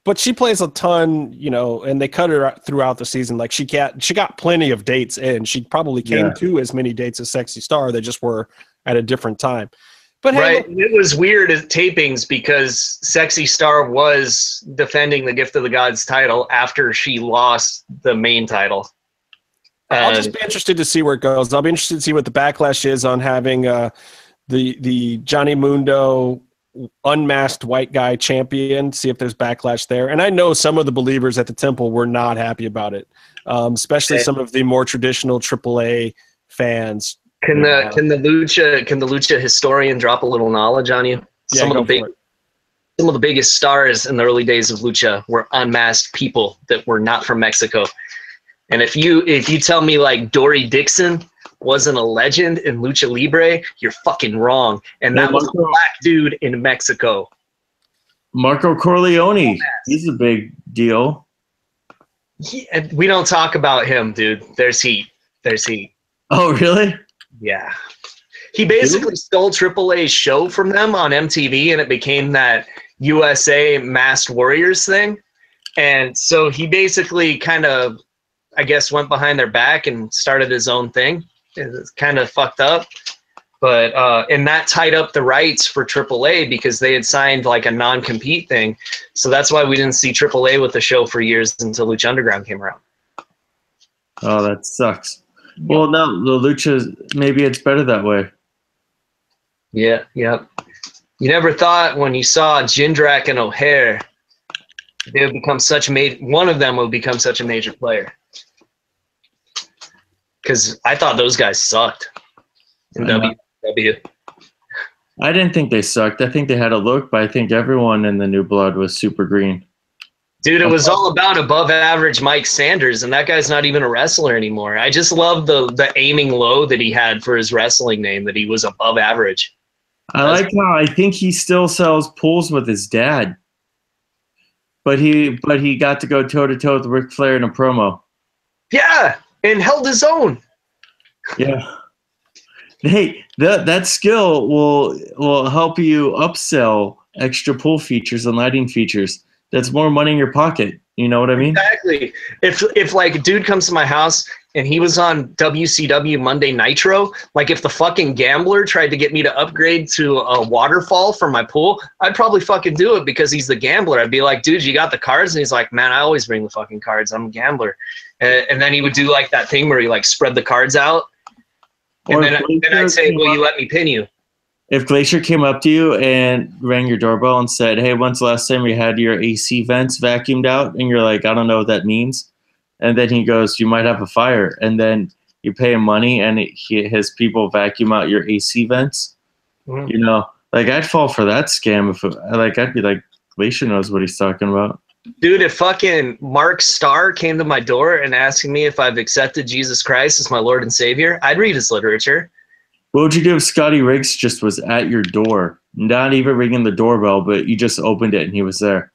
but she plays a ton, you know, and they cut her throughout the season. Like she got she got plenty of dates in. She probably came Yeah. to as many dates as Sexy Star. They just were at a different time. But hey, right. It was weird at tapings because Sexy Star was defending the Gift of the Gods title after she lost the main title. I'll just be interested to see where it goes. I'll be interested to see what the backlash is on having uh, the the Johnny Mundo unmasked white guy champion. See if there's backlash there. And I know some of the believers at the temple were not happy about it, um, especially some of the more traditional AAA fans. Can the can the lucha can the lucha historian drop a little knowledge on you? Yeah, some of the big some of the biggest stars in the early days of lucha were unmasked people that were not from Mexico. And if you if you tell me like Dory Dixon wasn't a legend in lucha libre, you're fucking wrong. And that was a black dude in Mexico. Marco Corleone, he's a big deal. He, we don't talk about him, dude. There's heat. There's heat. Oh, really? Yeah. He basically stole AAA's show from them on MTV and it became that USA Masked Warriors thing. And so he basically kind of, I guess, went behind their back and started his own thing. It's kind of fucked up. But, uh, and that tied up the rights for AAA because they had signed like a non compete thing. So that's why we didn't see AAA with the show for years until Lucha Underground came around. Oh, that sucks. Well, no, the lucha, maybe it's better that way. Yeah, yeah. You never thought when you saw Jindrak and O'Haire, they would become such a major. One of them would become such a major player. Because I thought those guys sucked in I know. I didn't think they sucked. I think they had a look, but I think everyone in the new blood was super green. Dude, it was all about above average Mike Sanders, and that guy's not even a wrestler anymore. I just love the the aiming low that he had for his wrestling name, that he was above average. I like how I think he still sells pools with his dad. But he but he got to go toe to toe with Ric Flair in a promo. Yeah, and held his own. Yeah. Hey, that that skill will will help you upsell extra pool features and lighting features. That's more money in your pocket. You know what I mean? Exactly. If if like a dude comes to my house and he was on WCW Monday Nitro, like if the fucking gambler tried to get me to upgrade to a waterfall for my pool, I'd probably fucking do it because he's the gambler. I'd be like, dude, you got the cards? And he's like, man, I always bring the fucking cards. I'm a gambler. And, and then he would do like that thing where he like spread the cards out. And Or then, then I'd say, will you let me pin you? If Glacier came up to you and rang your doorbell and said, "Hey, when's the last time you had your AC vents vacuumed out?" and you're like, "I don't know what that means," and then he goes, "You might have a fire," and then you pay him money and it, he, his people vacuum out your AC vents. Mhm. You know, like I'd fall for that scam if it, like I'd be like, Glacier knows what he's talking about. Dude, if fucking Mark Starr came to my door and asking me if I've accepted Jesus Christ as my Lord and Savior, I'd read his literature. What would you do if Scotty Riggs just was at your door, not even ringing the doorbell, but you just opened it and he was there?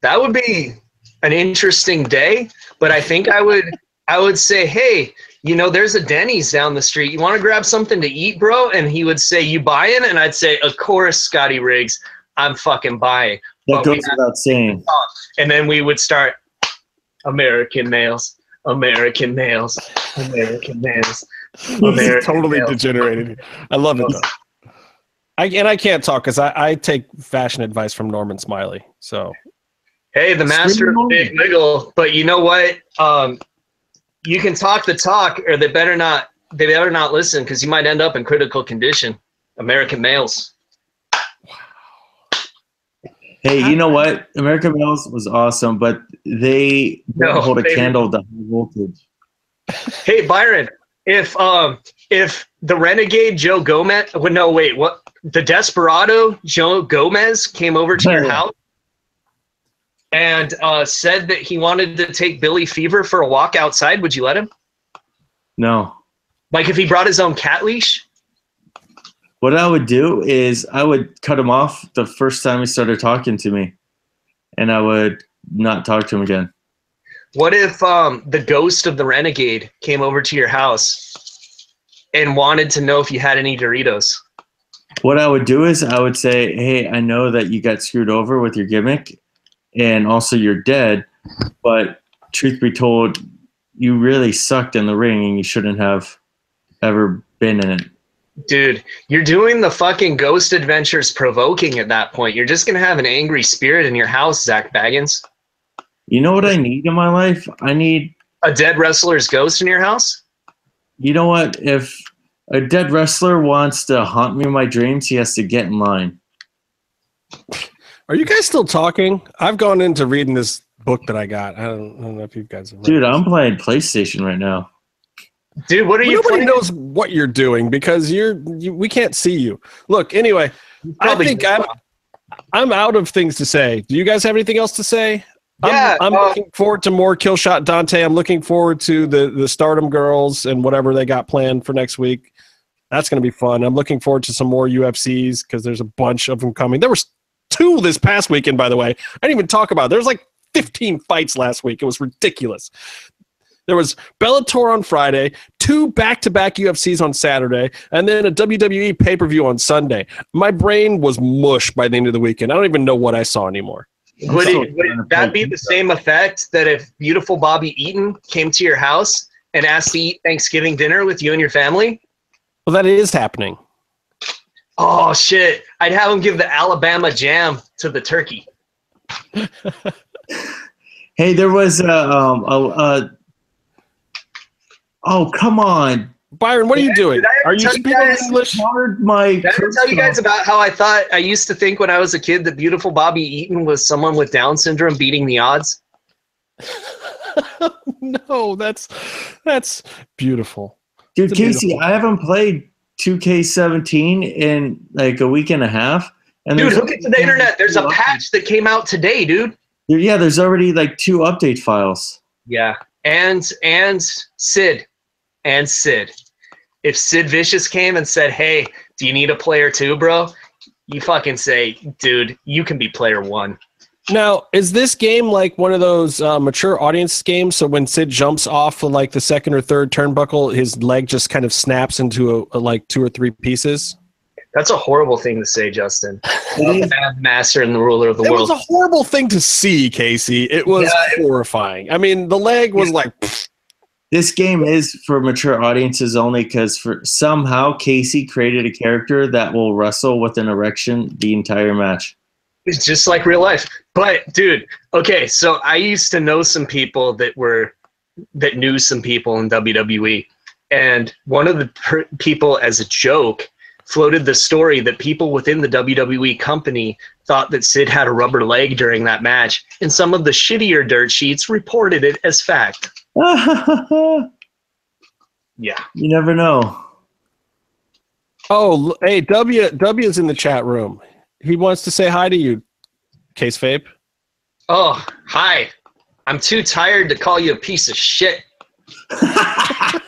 That would be an interesting day, but I think I would I would say, "Hey, you know, there's a Denny's down the street. You want to grab something to eat, bro?" And he would say, "You buying?" And I'd say, "Of course, Scotty Riggs, I'm fucking buying." That But goes without saying. And then we would start American males, American males, American males. This is totally male. degenerated. I love it though. I, and I can't talk because I, I take fashion advice from Norman Smiley. So Hey, the master of big wiggle. But you know what? Um, you can talk the talk, or they better not. They better not listen because you might end up in critical condition. American males. Hey, you know what? American Males was awesome, but they No, don't hold a they- candle to high voltage. Hey, Byron. If um if the renegade Joe Gomez, well, no, wait, what? The desperado Joe Gomez came over to your house and uh, said that he wanted to take Billy Fever for a walk outside. Would you let him? No. Like if he brought his own cat leash? What I would do is I would cut him off the first time he started talking to me, and I would not talk to him again. What if um, the ghost of the renegade came over to your house and wanted to know if you had any Doritos? What I would do is I would say, "Hey, I know that you got screwed over with your gimmick, and also you're dead, but truth be told, you really sucked in the ring, and you shouldn't have ever been in it." Dude, you're doing the fucking Ghost Adventures provoking at that point. You're just gonna have an angry spirit in your house, Zak Bagans. You know what I need in my life? I need. A dead wrestler's ghost in your house? You know what? If a dead wrestler wants to haunt me in my dreams, he has to get in line. Are you guys still talking? I've gone into reading this book that I got. I don't, I don't know if you guys have read Dude, this. I'm playing PlayStation right now. Dude, what are you Nobody playing? knows what you're doing because you're you, we can't see you. Look, anyway, I think I'm I'm out of things to say. Do you guys have anything else to say? Yeah, I'm, I'm uh, looking forward to more Killshot Dante. I'm looking forward to the the Stardom girls and whatever they got planned for next week. That's going to be fun. I'm looking forward to some more UFCs because there's a bunch of them coming. There was two this past weekend, by the way. I didn't even talk about. It. There's like 15 fights last week. It was ridiculous. There was Bellator on Friday, two back-to-back UFCs on Saturday, and then a WWE pay-per-view on Sunday. My brain was mush by the end of the weekend. I don't even know what I saw anymore. Would, it, would that be the same effect that if beautiful Bobby Eaton came to your house and asked to eat Thanksgiving dinner with you and your family? Well, that is happening. Oh shit! I'd have him give the Alabama jam to the turkey. <laughs> Hey, there was a um a, a Oh, come on. Byron, what are you doing? did I Are you tell you speaking guys- English? Hard my Did I ever tell you guys about how I thought I used to think when I was a kid that beautiful Bobby Eaton was someone with Down syndrome beating the odds? <laughs> no, that's that's beautiful. Dude, It's Casey, beautiful- I haven't played 2K17 in like a week and a half. And Dude, there's look into the internet. There's a patch that came out today, dude. Yeah, there's already like two update files. Yeah. And and Sid. And Sid. If Sid Vicious came and said, Hey, do you need a player too, bro? You fucking say, dude, you can be player one. Now, is this game like one of those uh, mature audience games? So when Sid jumps off of like the second or third turnbuckle, his leg just kind of snaps into a, a, like two or three pieces. That's a horrible thing to say, Justin. <laughs> It master and the ruler of the It world. was a horrible thing to see, Casey. It was Yeah, horrifying. I mean, the leg was like, pfft. This game is for mature audiences only because for somehow Casey created a character that will wrestle with an erection the entire match. It's just like real life. But dude, okay, so I used to know some people that were that knew some people in WWE, and one of the per- people, as a joke, floated the story that people within the WWE company thought that Sid had a rubber leg during that match, and some of the shittier dirt sheets reported it as fact. <laughs> you never know. oh, hey, W W is in the chat room. He wants to say hi to you, Case Fape. Oh, hi. I'm too tired to call you a piece of shit. <laughs>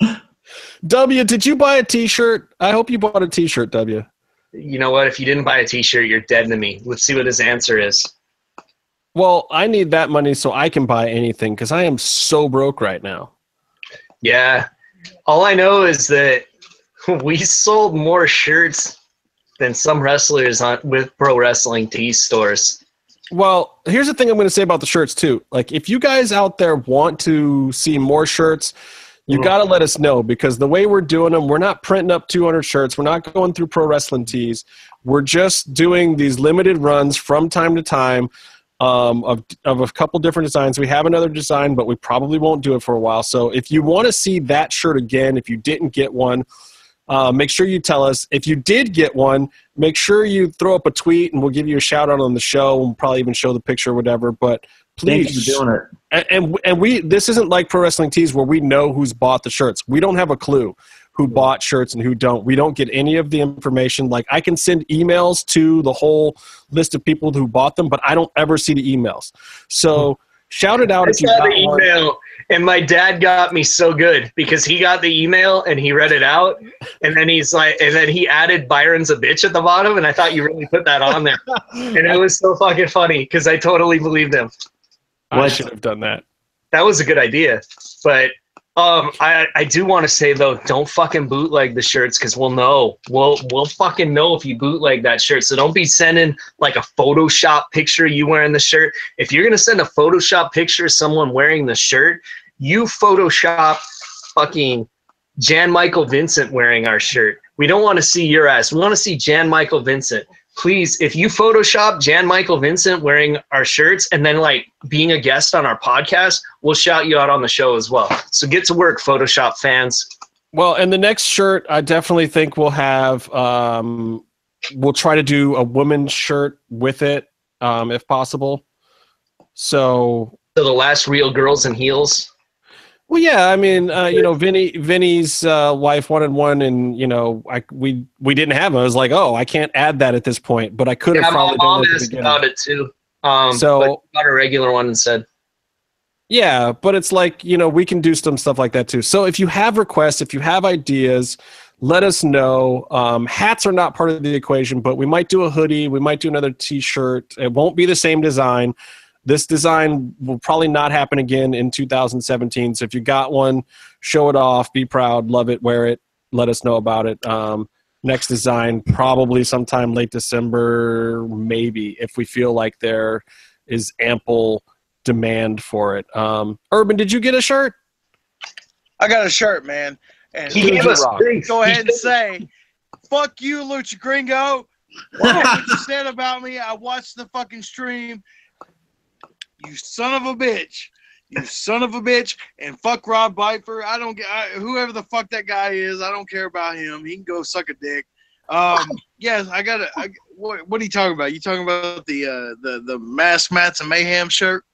<laughs> W, did you buy a T-shirt? I hope you bought a T-shirt, W. You know what? If you didn't buy a T-shirt, you're dead to me. Let's see what his answer is. Well, I need that money so I can buy anything because I am so broke right now. Yeah. All I know is that <laughs> we sold more shirts than some wrestlers on with pro wrestling tee stores. Well, here's the thing I'm going to say about the shirts too. Like, if you guys out there want to see more shirts, you got to let us know because the way we're doing them, we're not printing up 200 shirts. We're not going through pro wrestling tees. We're just doing these limited runs from time to time um, of, of a couple different designs. We have another design, but we probably won't do it for a while. So if you want to see that shirt again, if you didn't get one, uh, make sure you tell us. If you did get one, make sure you throw up a tweet and we'll give you a shout out on the show. We'll probably even show the picture or whatever. But Thank please, you for doing it. and, and and we this isn't like pro wrestling tees where we know who's bought the shirts. We don't have a clue who bought shirts and who don't. We don't get any of the information. Like I can send emails to the whole list of people who bought them, but I don't ever see the emails. So shout it out I if you saw got the one. email, and my dad got me so good because he got the email and he read it out, and then he's like, and then he added Byron's a bitch at the bottom, and I thought you really put that on there, and it was so fucking funny because I totally believed him. I should have done that. that was a good idea. But um, I I do want to say though, don't fucking bootleg the shirts because we'll know. We'll we'll fucking know if you bootleg that shirt. So don't be sending like a Photoshop picture you wearing the shirt. If you're gonna send a Photoshop picture of someone wearing the shirt, you Photoshop fucking Jan Michael Vincent wearing our shirt. We don't want to see your ass. We want to see Jan Michael Vincent. Please, if you Photoshop Jan Michael Vincent wearing our shirts and then like being a guest on our podcast, we'll shout you out on the show as well. So get to work, Photoshop fans. Well, and the next shirt, I definitely think we'll have. Um, we'll try to do a woman's shirt with it, um, if possible. So, So the last real girls in heels. Well, yeah. I mean, uh, you know, Vinny, Vinny's uh, wife wanted one, and you know, I we we didn't have them. I was like, oh, I can't add that at this point, but I could have Yeah, my mom done asked about it too. Um, So- got a regular one instead. Yeah, but it's like, you know, we can do some stuff like that too. So if you have requests, if you have ideas, let us know. Um, hats are not part of the equation, but we might do a hoodie. We might do another t shirt. It won't be the same design. This design will probably not happen again in 2017. So if you got one, show it off, be proud, love it, wear it, let us know about it. Um, next design, probably sometime late December, maybe, if we feel like there is ample demand for it. Um, Urban, did you get a shirt? I got a shirt, man. And He gave us rock. three. go ahead and say, "Fuck you, Lucha Gringo." What you said about me? I watched the fucking stream. You son of a bitch. You son of a bitch. And fuck Rob Bifer. I don't get I, whoever the fuck that guy is. I don't care about him. He can go suck a dick. Um, <laughs> yes, I got to. What, what are you talking about? You talking about the uh, the the Mass Mats and Mayhem shirt?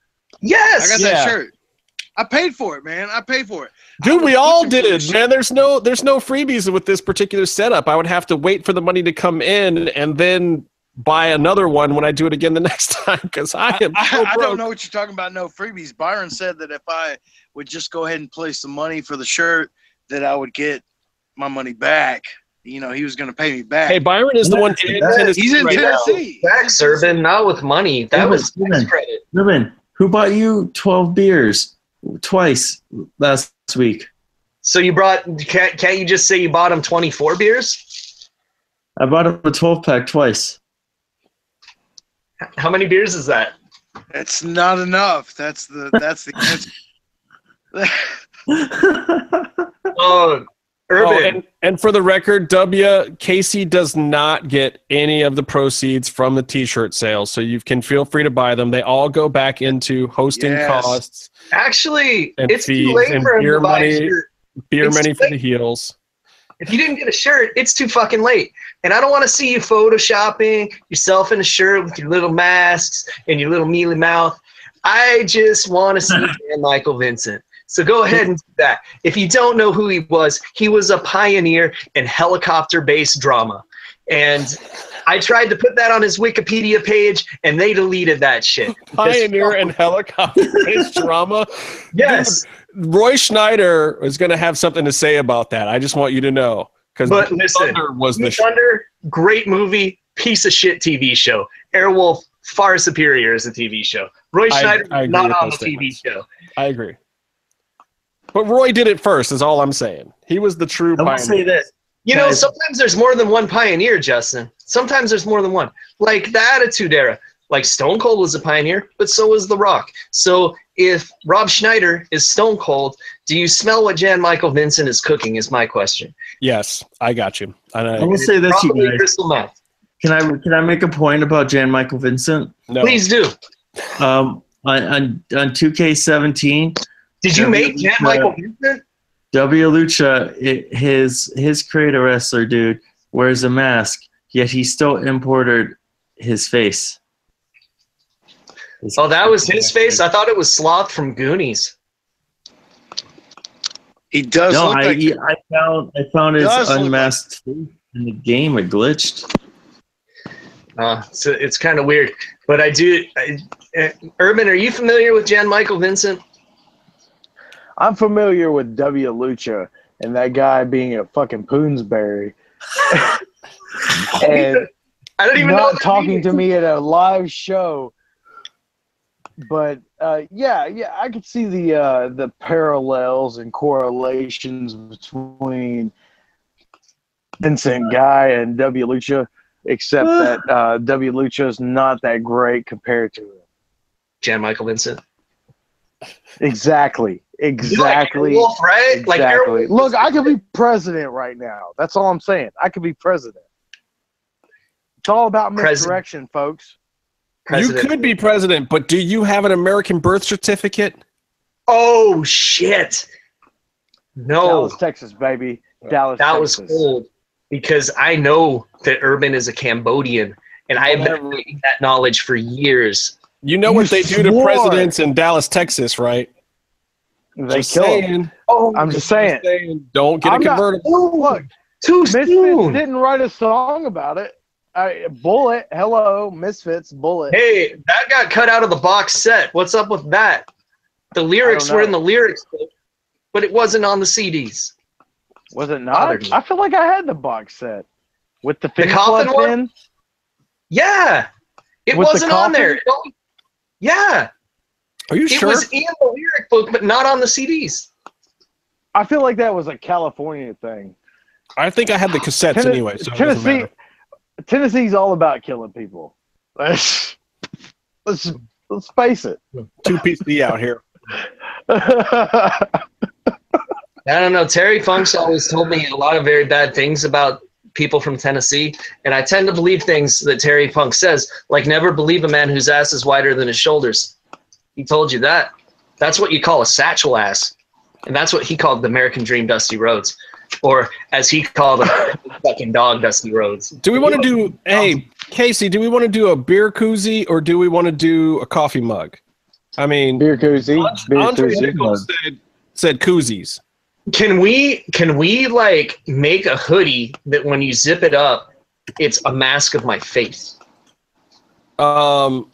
Yes. I got Yeah. that shirt. I paid for it, man. I paid for it. Dude, we all did, man. There's no there's no freebies with this particular setup. I would have to wait for the money to come in and then buy another one when I do it again the <laughs> next time because I am I, so I broke. don't know what you're talking about. No freebies. Byron said that if I would just go ahead and place the money for the shirt, that I would get my money back. You know, he was going to pay me back. Hey, Byron is the one in Yeah, Tennessee He's in right now. Tennessee. Max Urban, not with money. That Urban, was Urban. tax credit. Ruben, who bought you 12 beers twice last week? So you brought? Can't, can't you just say you bought him twenty four beers? I bought him a 12 pack twice. How many beers is that? It's not enough. That's the that's the answer. <laughs> Oh, Urban. Oh, and, and for the record, W Casey does not get any of the proceeds from the T-shirt sales, so you can feel free to buy them. They all go back into hosting Yes. costs, Actually, and it's fees too late and for him beer buy a money. beer It's money for the heels. If you didn't get a shirt, it's too fucking late. And I don't want to see you photoshopping yourself in a shirt with your little masks and your little mealy mouth. I just want to see <laughs> Jan Michael Vincent. So go ahead and do that. If you don't know who he was, he was a pioneer in helicopter-based drama. And I tried to put that on his Wikipedia page, and they deleted that shit. <laughs> Pioneer and helicopter-based <laughs> drama. Yes, Roy Scheider is going to have something to say about that. I just want you to know because But listen, Thunder was the Thunder, great movie, piece of shit TV show. Airwolf, far superior as a TV show. Roy Scheider, I agree not on the TV show. I agree. But Roy did it first, is all I'm saying. He was the true I will pioneer. say this. You know, sometimes there's more than one pioneer, Justin. Sometimes there's more than one. Like the Attitude Era. Like Stone Cold was a pioneer, but so was The Rock. So if Rob Schneider is Stone Cold, do you smell what Jan Michael Vincent is cooking? Is my question. Yes, I got you. And I, I will say this, you Probably guys. crystal meth. Can I can I make a point about Jan Michael Vincent? no. Please do. Um, on on, on 2K17, Did you Yeah, make we- Jan Michael Vincent? W Lucha, it, his his creator wrestler dude wears a mask, yet he still imported his face. His- Oh, that was his face. I thought it was Sloth from Goonies. He does No, look I, like I found I found his Does look like- unmasked in the game. It glitched. Uh, so it's kind of weird, but I do. I, uh, Urban, are you familiar with Jan Michael Vincent? I'm familiar with W Lucha and that guy being a fucking Poonsberry <laughs> and I don't even know. not talking means. to me at a live show. But uh, yeah, yeah, I could see the uh, the parallels and correlations between Vincent Guy and W Lucha, except that uh, W Lucha is not that great compared to him. Jan Michael Vincent. Exactly. Exactly. Like Wolf, right? Like exactly. Airwolf- Look, I could be president right now. That's all I'm saying. I could be president. It's all about President. misdirection, folks. President. You could be president, but do you have an American birth certificate? Oh shit! No, Dallas, Texas, baby. Dallas, that was Texas. cold because I know that Urban is a Cambodian, and I have been getting that knowledge for years. You know You what they do to presidents in Dallas, Texas, right? They Just kill 'em. saying. Oh, I'm just saying. saying, Don't get I'm a not- convertible. Look, too Misfits soon. didn't write a song about it. I, Bullet, hello, Misfits, Bullet. Hey, that got cut out of the box set. What's up with that? The lyrics were in the lyrics, book, but it wasn't on the CDs. Was it not? me. I feel like I had the box set with the fin coffin one? in. Yeah, it With wasn't on there. Yeah, Are you it sure? It was in the lyric book, but not on the CDs. I feel like that was a California thing. I think I had the cassettes Tenne- anyway. So it doesn't Tennessee, matter. Tennessee's all about killing people. Let's let's, let's face it. Two PC out here. I don't know. Terry Funk's always told me a lot of very bad things about people from Tennessee, and I tend to believe things that Terry Funk says, like never believe a man whose ass is wider than his shoulders. He told you that. That's what you call a satchel ass, and that's what he called the American Dream, Dusty Rhodes, or as he called a fucking dog, Dusty Rhodes. Do we want to do? Hey, Casey, do we want to do a beer koozie or do we want to do a coffee mug? I mean, Beer koozie. Beer Andre koozie. Nichols said, said koozies. Can we can we like make a hoodie that when you zip it up, it's a mask of my face? Um,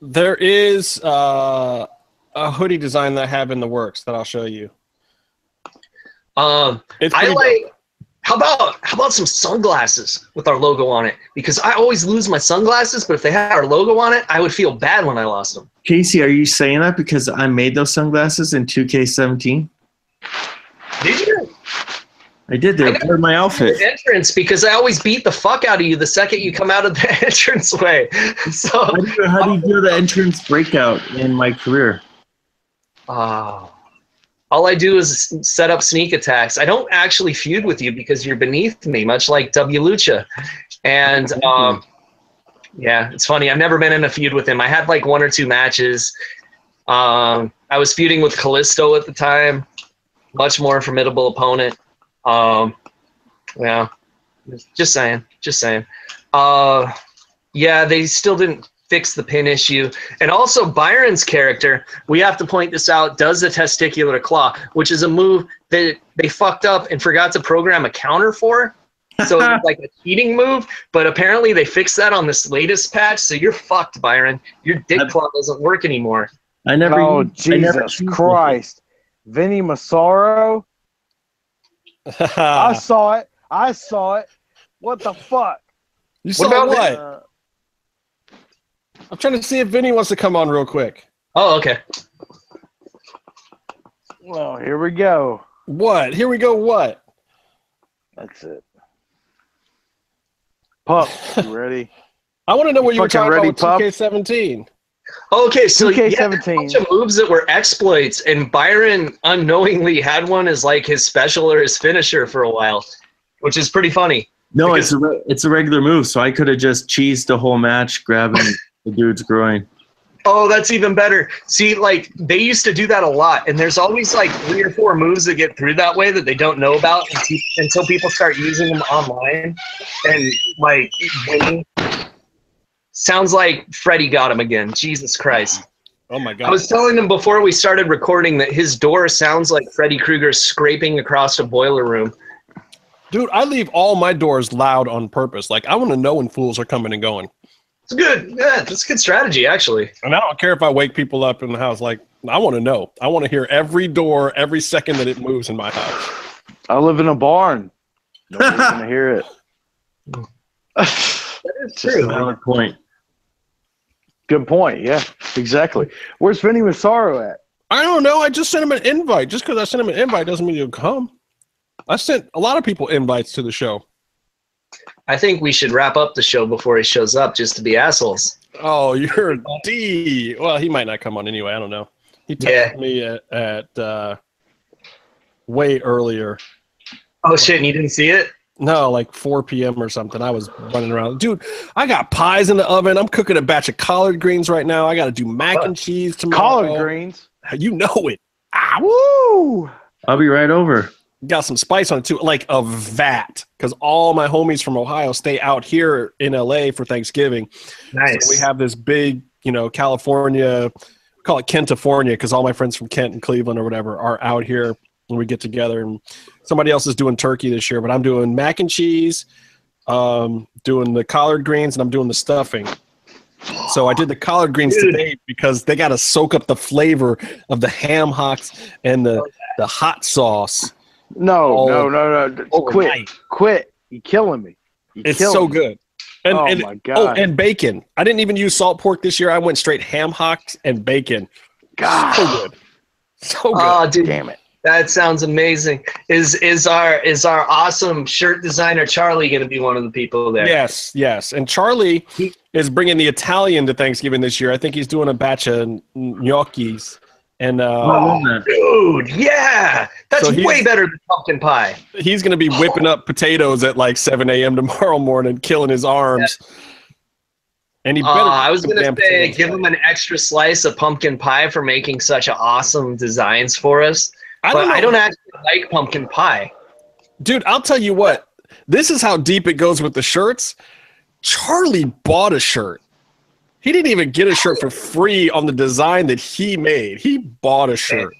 there is uh, a hoodie design that I have in the works that I'll show you. Um, I pretty dope. like. How about how about some sunglasses with our logo on it? Because I always lose my sunglasses, but if they had our logo on it, I would feel bad when I lost them. Casey, are you saying that because I made those sunglasses in 2K17? Did you? I did. They're part of my outfit. Entrance because I always beat the fuck out of you the second you come out of the <laughs> entrance way. So, How do, you, how do you do the entrance breakout in my career? oh, all I do is set up sneak attacks. I don't actually feud with you because you're beneath me, much like W Lucha. And um, yeah, it's funny. I've never been in a feud with him. I had like one or two matches. Um, I was feuding with Kalisto at the time, much more formidable opponent. Um, yeah, just saying, just saying. Uh, yeah, they still didn't fix the pin issue. And also, Byron's character, we have to point this out, does the testicular claw, which is a move that they fucked up and forgot to program a counter for. So it's <laughs> like a cheating move, but apparently they fixed that on this latest patch. So you're fucked, Byron. Your dick I've- claw doesn't work anymore. I never. Oh used- I never Jesus used Christ! Vinny Massaro. <laughs> I saw it. I saw it. What the fuck? you saw about what? Uh, I'm trying to see if Vinny wants to come on real quick. Oh, okay. well, here we go. What? Here we go. What? That's it. Pup, you <laughs> ready? I want to know what you were talking ready, about with 2K17. Okay, so yeah, a 2K17. bunch of moves that were exploits, and Byron unknowingly had one as like his special or his finisher for a while, which is pretty funny. No, Because- it's a re- it's a regular move, so I could have just cheesed the whole match, grabbing <laughs> the dude's groin. Oh, that's even better. See, like they used to do that a lot, and there's always like three or four moves that get through that way that they don't know about until, until people start using them online. And like, winning. sounds like Freddie got him again. Jesus Christ! Oh my god. I was telling him before we started recording that his door sounds like Freddy Krueger scraping across a boiler room. Dude, I leave all my doors loud on purpose. Like I want to know when fools are coming and going. It's good. Yeah, it's a good strategy, actually. And I don't care if I wake people up in the house. Like I want to know. I want to hear every door every second that it moves in my house. I live in a barn. <laughs> Nobody's gonna hear it. That is true. Valid point. Good point. Yeah, exactly. Where's Vinny Massaro at? I don't know. I just sent him an invite. Just because I sent him an invite doesn't mean he'll come. I sent a lot of people invites to the show. I think we should wrap up the show before he shows up, just to be assholes. Oh, you're D. Well, he might not come on anyway. I don't know. He texted Yeah. me at, at uh, way earlier. Oh shit! And you didn't see it? No, like 4 p.m. or something. I was running around. Dude, I got pies in the oven. I'm cooking a batch of collard greens right now. I got to do mac and cheese tomorrow. Collard greens. You know it. Ah, woo! I'll be right over. Got some spice on it too, like a vat, because all my homies from Ohio stay out here in LA for Thanksgiving. Nice. So we have this big, you know, California, we call it Kentifornia, because all my friends from Kent and Cleveland or whatever are out here when we get together. And somebody else is doing turkey this year, but I'm doing mac and cheese, um, doing the collard greens, and I'm doing the stuffing. So I did the collard greens Dude. today because they got to soak up the flavor of the ham hocks and the the hot sauce. No, Oh, no, no, no. Quit. overnight. Quit. You're killing me. You It's killing so me. good. And, oh and- my oh, and bacon. I didn't even use salt pork this year. I went straight ham hocks and bacon. god. So good. So ah, good. Oh, dude, Damn it. that sounds amazing. Is is our is our awesome shirt designer Charlie going to be one of the people there? Yes, yes. And Charlie He- is bringing the Italian to Thanksgiving this year. I think he's doing a batch of gnocchis. And uh, love that. Dude, yeah, that's So way better than pumpkin pie. he's going to be whipping up potatoes at like 7 a.m. tomorrow morning, killing his arms. And he Uh, better. I was gonna say, give him an extra slice of pumpkin pie for making such awesome designs for us. I but don't know. I don't actually like pumpkin pie. Dude, I'll tell you what. This is how deep it goes with the shirts. Charlie bought a shirt. He didn't even get a shirt for free on the design that he made. He bought a shirt.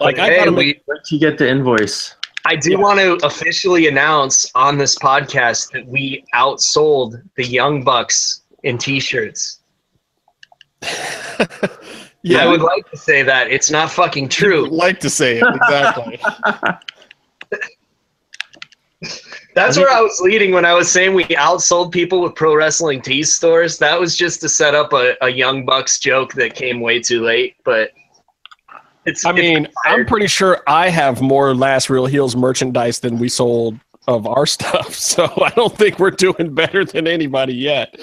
Like I gotta we- make Wait till you get the invoice. I do Yeah. want to officially announce on this podcast that we outsold the Young Bucks in T-shirts. <laughs> yeah, I would like to say that it's not fucking would true. like to say it exactly. <laughs> That's where I was leading when I was saying we outsold people with pro wrestling tee stores. That was just to set up a, a Young Bucks joke that came way too late. But it's I it's mean, I'm pretty sure I have more Last Real Heels merchandise than we sold of our <laughs> stuff. So I don't think we're doing better than anybody yet.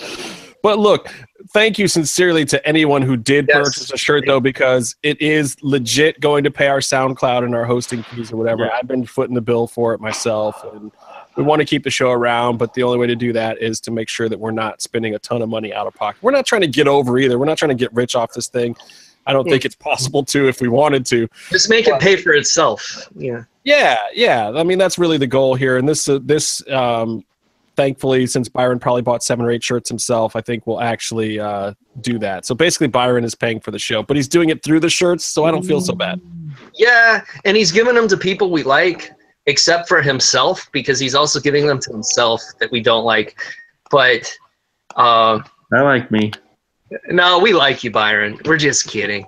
But look, thank you sincerely to anyone who did Yes. purchase a shirt though, because it is legit going to pay our SoundCloud and our hosting fees or whatever. Yeah. I've been footing the bill for it myself and we want to keep the show around, but the only way to do that is to make sure that we're not spending a ton of money out of pocket. We're not trying to get over either. We're not trying to get rich off this thing. I don't think it's possible to if we wanted to. just make it pay for itself. Yeah. Yeah, yeah. I mean, that's really the goal here. And this, uh, this, um, thankfully, since Byron probably bought seven or eight shirts himself, I think we'll actually uh, do that. So basically, Byron is paying for the show, but he's doing it through the shirts, so I don't feel so bad. Yeah, and he's giving them to people we like, except for himself, because he's also giving them to himself that we don't like. But uh, I like me. no, we like you, Byron. We're just kidding,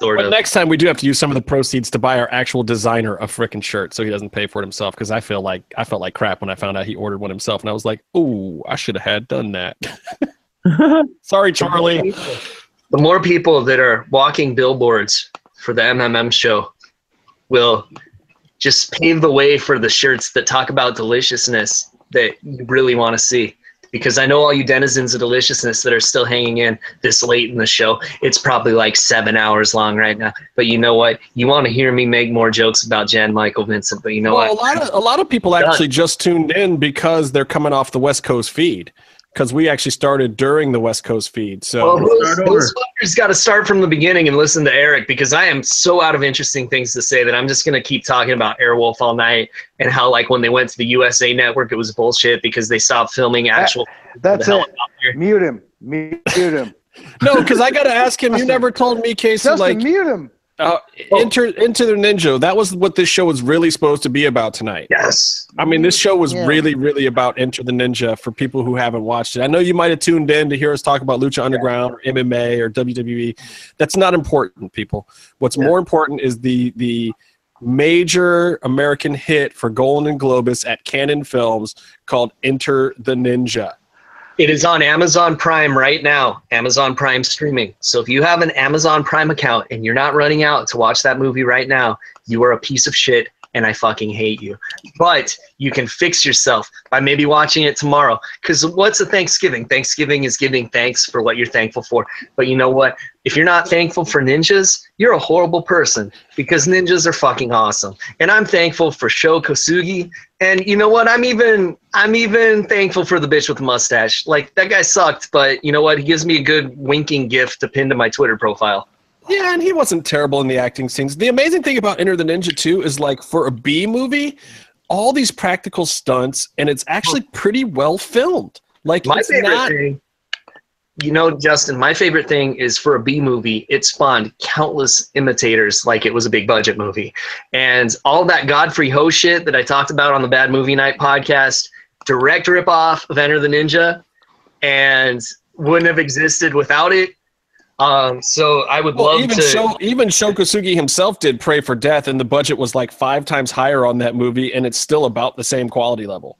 sort But of. next time, we do have to use some of the proceeds to buy our actual designer a freaking shirt, so he doesn't pay for it himself. Because I feel like I felt like crap when I found out he ordered one himself, and I was like, "Ooh, I should have had done that." <laughs> Sorry, Charlie. the more people that are walking billboards for the MMM show will just pave the way for the shirts that talk about deliciousness that you really want to see. Because I know all you denizens of deliciousness that are still hanging in this late in the show. It's probably like seven hours long right now. But you know what? You want to hear me make more jokes about Jan Michael Vincent. But you know well, a what? lot of a lot of people actually just tuned in because they're coming off the West Coast feed. Because we actually started during the West Coast feed, so Well, those, Start those fuckers got to start from the beginning and listen to Eric because I am so out of interesting things to say that I'm just gonna keep talking about Airwolf all night and how like when they went to the USA Network it was bullshit because they stopped filming actual. That's the it. helicopter. Mute him. Mute him. <laughs> no, because I got to ask him. You never told me, Casey. Justin, like, mute him. Uh, enter into the ninja. That was what this show was really supposed to be about tonight. Yes. I mean, this show was Yeah. really, really about Enter the Ninja for people who haven't watched it. I know you might have tuned in to hear us talk about Lucha Underground or MMA or WWE. That's not important, people. What's Yeah. more important is the the major American hit for Golan-Globus at Cannon Films called Enter the Ninja. It is on Amazon Prime right now. Amazon Prime streaming. So if you have an Amazon Prime account and you're not running out to watch that movie right now, you are a piece of shit and I fucking hate you. But you can fix yourself by maybe watching it tomorrow. Because what's a Thanksgiving? Thanksgiving is giving thanks for what you're thankful for. But you know what? If you're not thankful for ninjas, you're a horrible person because ninjas are fucking awesome. And I'm thankful for Sho Kosugi. And you know what? I'm even I'm even thankful for the bitch with the mustache. Like that guy sucked, but you know what? He gives me a good winking gift to pin to my Twitter profile. Yeah, and he wasn't terrible in the acting scenes. The amazing thing about Enter the Ninja 2 is like for a B movie, all these practical stunts, and it's actually pretty well filmed. Like My it's favorite not, thing, you know, Justin, my favorite thing is for a B movie, it spawned countless imitators like it was a big budget movie. And all that Godfrey Ho shit that I talked about on the Bad Movie Night podcast, direct ripoff of Enter the Ninja, and wouldn't have existed without it. Um, so I would Well, love even to. Sho, even Sho Kosugi himself did Pray for Death, and the budget was like five times higher on that movie, and it's still about the same quality level.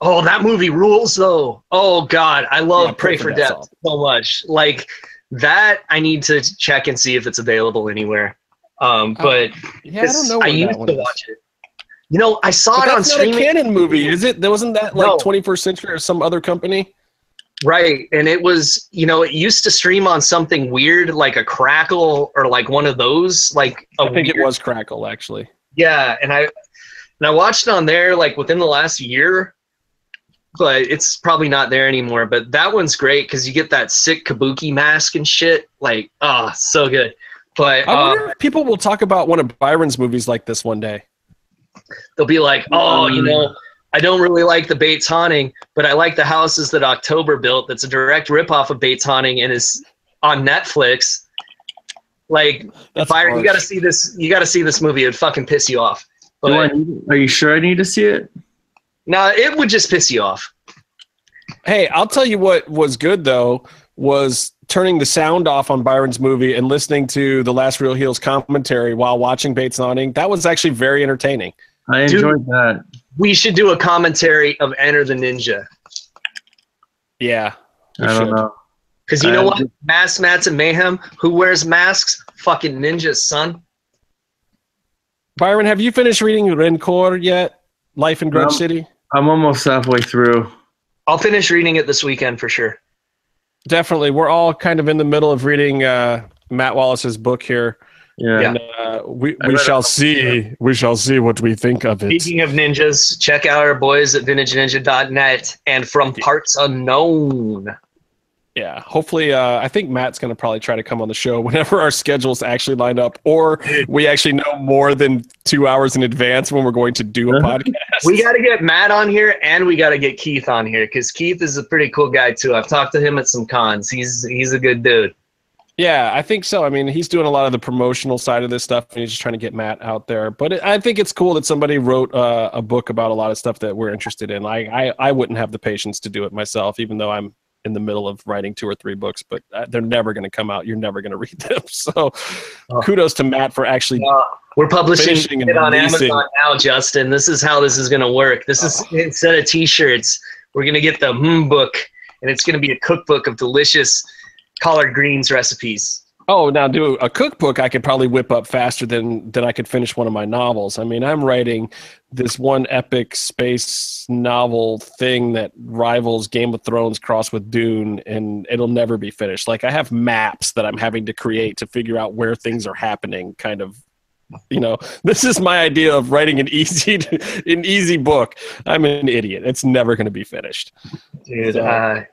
Oh, that movie rules though. Oh God, I love Yeah, Pray for Death's Death awesome. so much. Like that, I need to check and see if it's available anywhere. Um, Oh, but Yeah, I don't know. I where used that one to is. watch it. You know, I saw But it on that's not a Cannon movie, is it? There wasn't that like No. 21st Century or some other company. Right. And it was, you know, it used to stream on something weird like a crackle or like one of those, like a I think it was Crackle actually. Yeah, and I and I watched it on there like within the last year, but it's probably not there anymore. But that one's great because you get that sick kabuki mask and shit. Like, ah, so good. But I uh, wonder if people will talk about one of Byron's movies like this one day. they'll be like, oh, you know, I don't really like the Bates haunting, but I like the houses that October built. That's a direct ripoff of Bates haunting and is on Netflix. Like, That's Byron, you got to see this. You got to see this movie. It'd fucking piss you off. Do I are you sure I need to see it? No, it would just piss you off. Hey, I'll tell you what was good though was turning the sound off on Byron's movie and listening to the Last Real Heels commentary while watching Bates Haunting. That was actually very entertaining. I Dude. enjoyed that. We should do a commentary of Enter the Ninja. Yeah, I don't should. know. Because you know what? Mass Mats and Mayhem. Who wears masks? Fucking ninjas, son. Byron, have you finished reading Rencor yet? Life in Grudge No. City. I'm almost halfway through. I'll finish reading it this weekend for sure. Definitely, we're all kind of in the middle of reading uh, Matt Wallace's book here, Yeah. and uh, we we shall it. see. We shall see what we think of it. Speaking of ninjas, check out our boys at vintageninja.net and from parts unknown. Yeah, hopefully, uh, I think Matt's going to probably try to come on the show <laughs> whenever our schedules actually line up, or we actually know more than two hours in advance when we're going to do a Uh-huh. podcast. We got to get Matt on here and we got to get Keith on here because Keith is a pretty cool guy too. I've talked to him at some cons. He's he's a good dude. Yeah, I think so. I mean, he's doing a lot of the promotional side of this stuff, and he's just trying to get Matt out there. But it, I think it's cool that somebody wrote uh, a book about a lot of stuff that we're interested in. I, I I wouldn't have the patience to do it myself, even though I'm in the middle of writing two or three books. But uh, they're never going to come out. You're never going <laughs> to read them. So, Oh. kudos to Matt for actually. Uh, we're publishing it on releasing. Amazon now, Justin. This is how this is going to work. This is instead of T-shirts, we're going to get the hmm book, and it's going to be a cookbook of delicious collard greens recipes. Oh, now do a cookbook. I could probably whip up faster than than I could finish one of my novels. I mean, I'm writing this one epic space novel thing that rivals Game of Thrones crossed with Dune, and it'll never be finished. Like I have maps that I'm having to create to figure out where things are happening. Kind of, you know, <laughs> this is my idea of writing an <laughs> easy an easy book. I'm an idiot. It's never going to be finished. Dude, So- uh,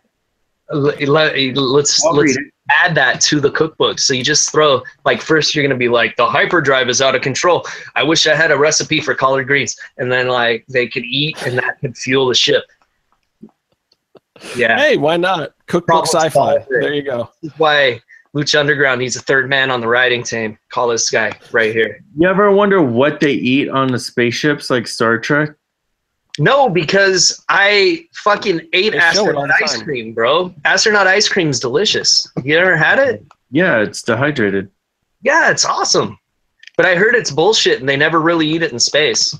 let, us I'll let's add that to the cookbook. So you just throw like first you're gonna be like the hyperdrive is out of control. I wish I had a recipe for collard greens, and then like they could eat and that could fuel the ship. Yeah, Hey, why not cookbook Problem sci-fi? solved. There you go. this is why Lucha Underground needs a third man on the writing team. Call this guy right here. You ever wonder what they eat on the spaceships like Star Trek? No, because I fucking ate They show it all astronaut ice time. cream, bro. Astronaut ice cream's delicious. You ever had it? Yeah, it's dehydrated. Yeah, it's awesome. But I heard it's bullshit and they never really eat it in space.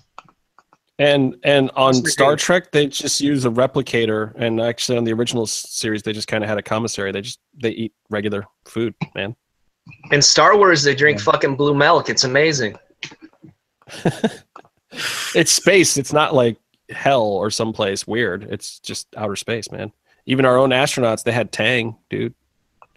And and on Star. Trek, they just use a replicator, and actually on the original series, they just kind of had a commissary. They just they eat regular food, man. In Star Wars, they drink fucking blue milk. It's amazing. <laughs> It's space. It's not like hell or someplace weird. It's just outer space, man. Even our own astronauts, they had Tang, dude.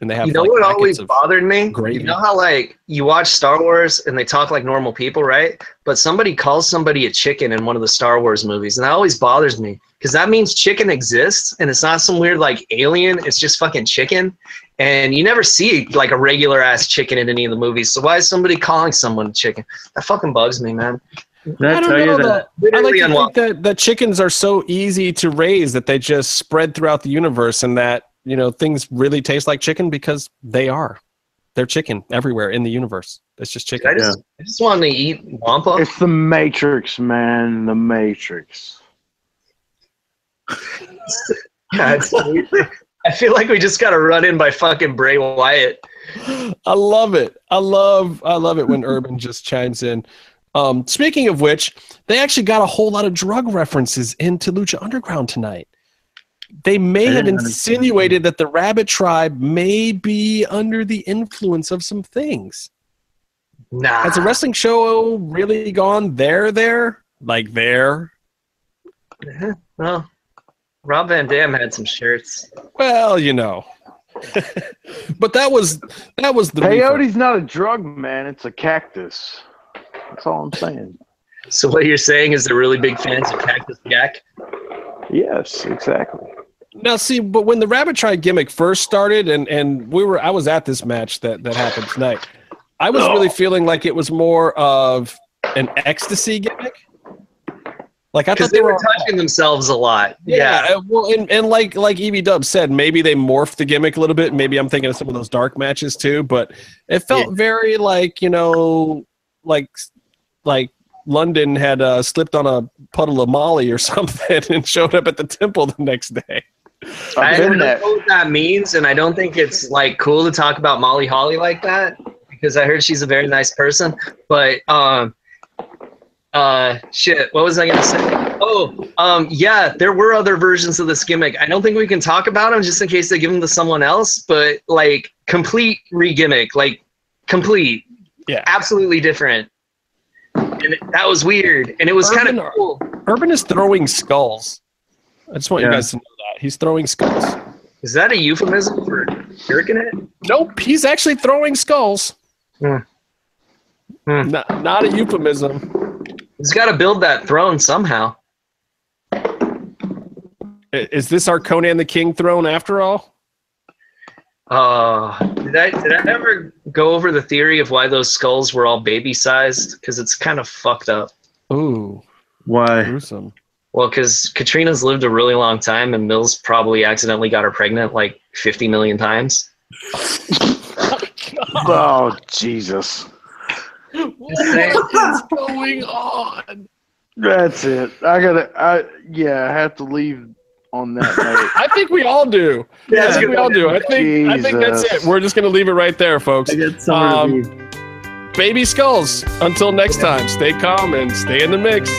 and they have you know like, what always bothered me? gravy. You know how like you watch Star Wars and they talk like normal people, right? But somebody calls somebody a chicken in one of the Star Wars movies, and that always bothers me because that means chicken exists and it's not some weird like alien. It's just fucking chicken, and you never see like a regular ass chicken in any of the movies. So why is somebody calling someone a chicken? That fucking bugs me, man. Did I, I don't tell know. you that? though. I like to unwelcome. think that, that chickens are so easy to raise that they just spread throughout the universe, and that you know things really taste like chicken because they are. They're chicken everywhere in the universe. It's just chicken. I just, I just want to eat wampa. It's the Matrix, man. The Matrix. <laughs> God, <laughs> I feel like we just got to run in by fucking Bray Wyatt. I love it. I love I love it when Urban just chimes in. Um, speaking of which, they actually got a whole lot of drug references into Lucha Underground tonight. They may have insinuated that the Rabbit Tribe may be under the influence of some things. Nah. Has the wrestling show really gone there? There, like there? Yeah, Well, Rob Van Dam had some shirts. Well, you know. <laughs> but that was that was the Peyote's not a drug, man. It's a cactus. That's all I'm saying. So what you're saying is they're really big fans of Cactus Jack? Yes, exactly. Now, see, but when the Rabbit Tribe gimmick first started, and and we were, I was at this match that that happened tonight. I was really feeling like it was more of an ecstasy gimmick. Like I thought they they were were, touching themselves a lot. yeah. Yeah. uh, Well, and, and like like EV Dub said, maybe they morphed the gimmick a little bit. Maybe I'm thinking of some of those dark matches too, but it felt very like you know, like like London had uh, slipped on a puddle of Molly or <laughs> something and showed up at the temple the next day. I I've don't know what that means, and I don't think it's like cool to talk about Molly Holly like that because I heard she's a very nice person. But um, uh, shit, what was I gonna say? Oh, um, yeah, there were other versions of this gimmick. I don't think we can talk about them just in case they give them to someone else. But like complete re-gimmick, like complete, Yeah. absolutely different. And it, that was weird, and it was kind of cool. Urban is throwing skulls. I just want you guys to know that he's throwing skulls. Is that a euphemism for jerking it? Nope, he's actually throwing skulls. Hmm. Hmm. Not, not a euphemism. He's got to build that throne somehow. Is this our Conan the King throne after all? Uh, did I did I ever go over the theory of why those skulls were all baby sized? Because it's kind of fucked up. Ooh, Why? gruesome. Well, because Catrina's lived a really long time, and Mills probably accidentally got her pregnant like 50 million times. <laughs> Oh Jesus! What is going on? That's it. I gotta. I yeah. I have to leave on that note. <laughs> I think we all do. Yeah, I think we all do. I think I think that's it. We're just gonna leave it right there, folks. I get somewhere Um. Baby skulls. Until next time, stay calm and stay in the mix.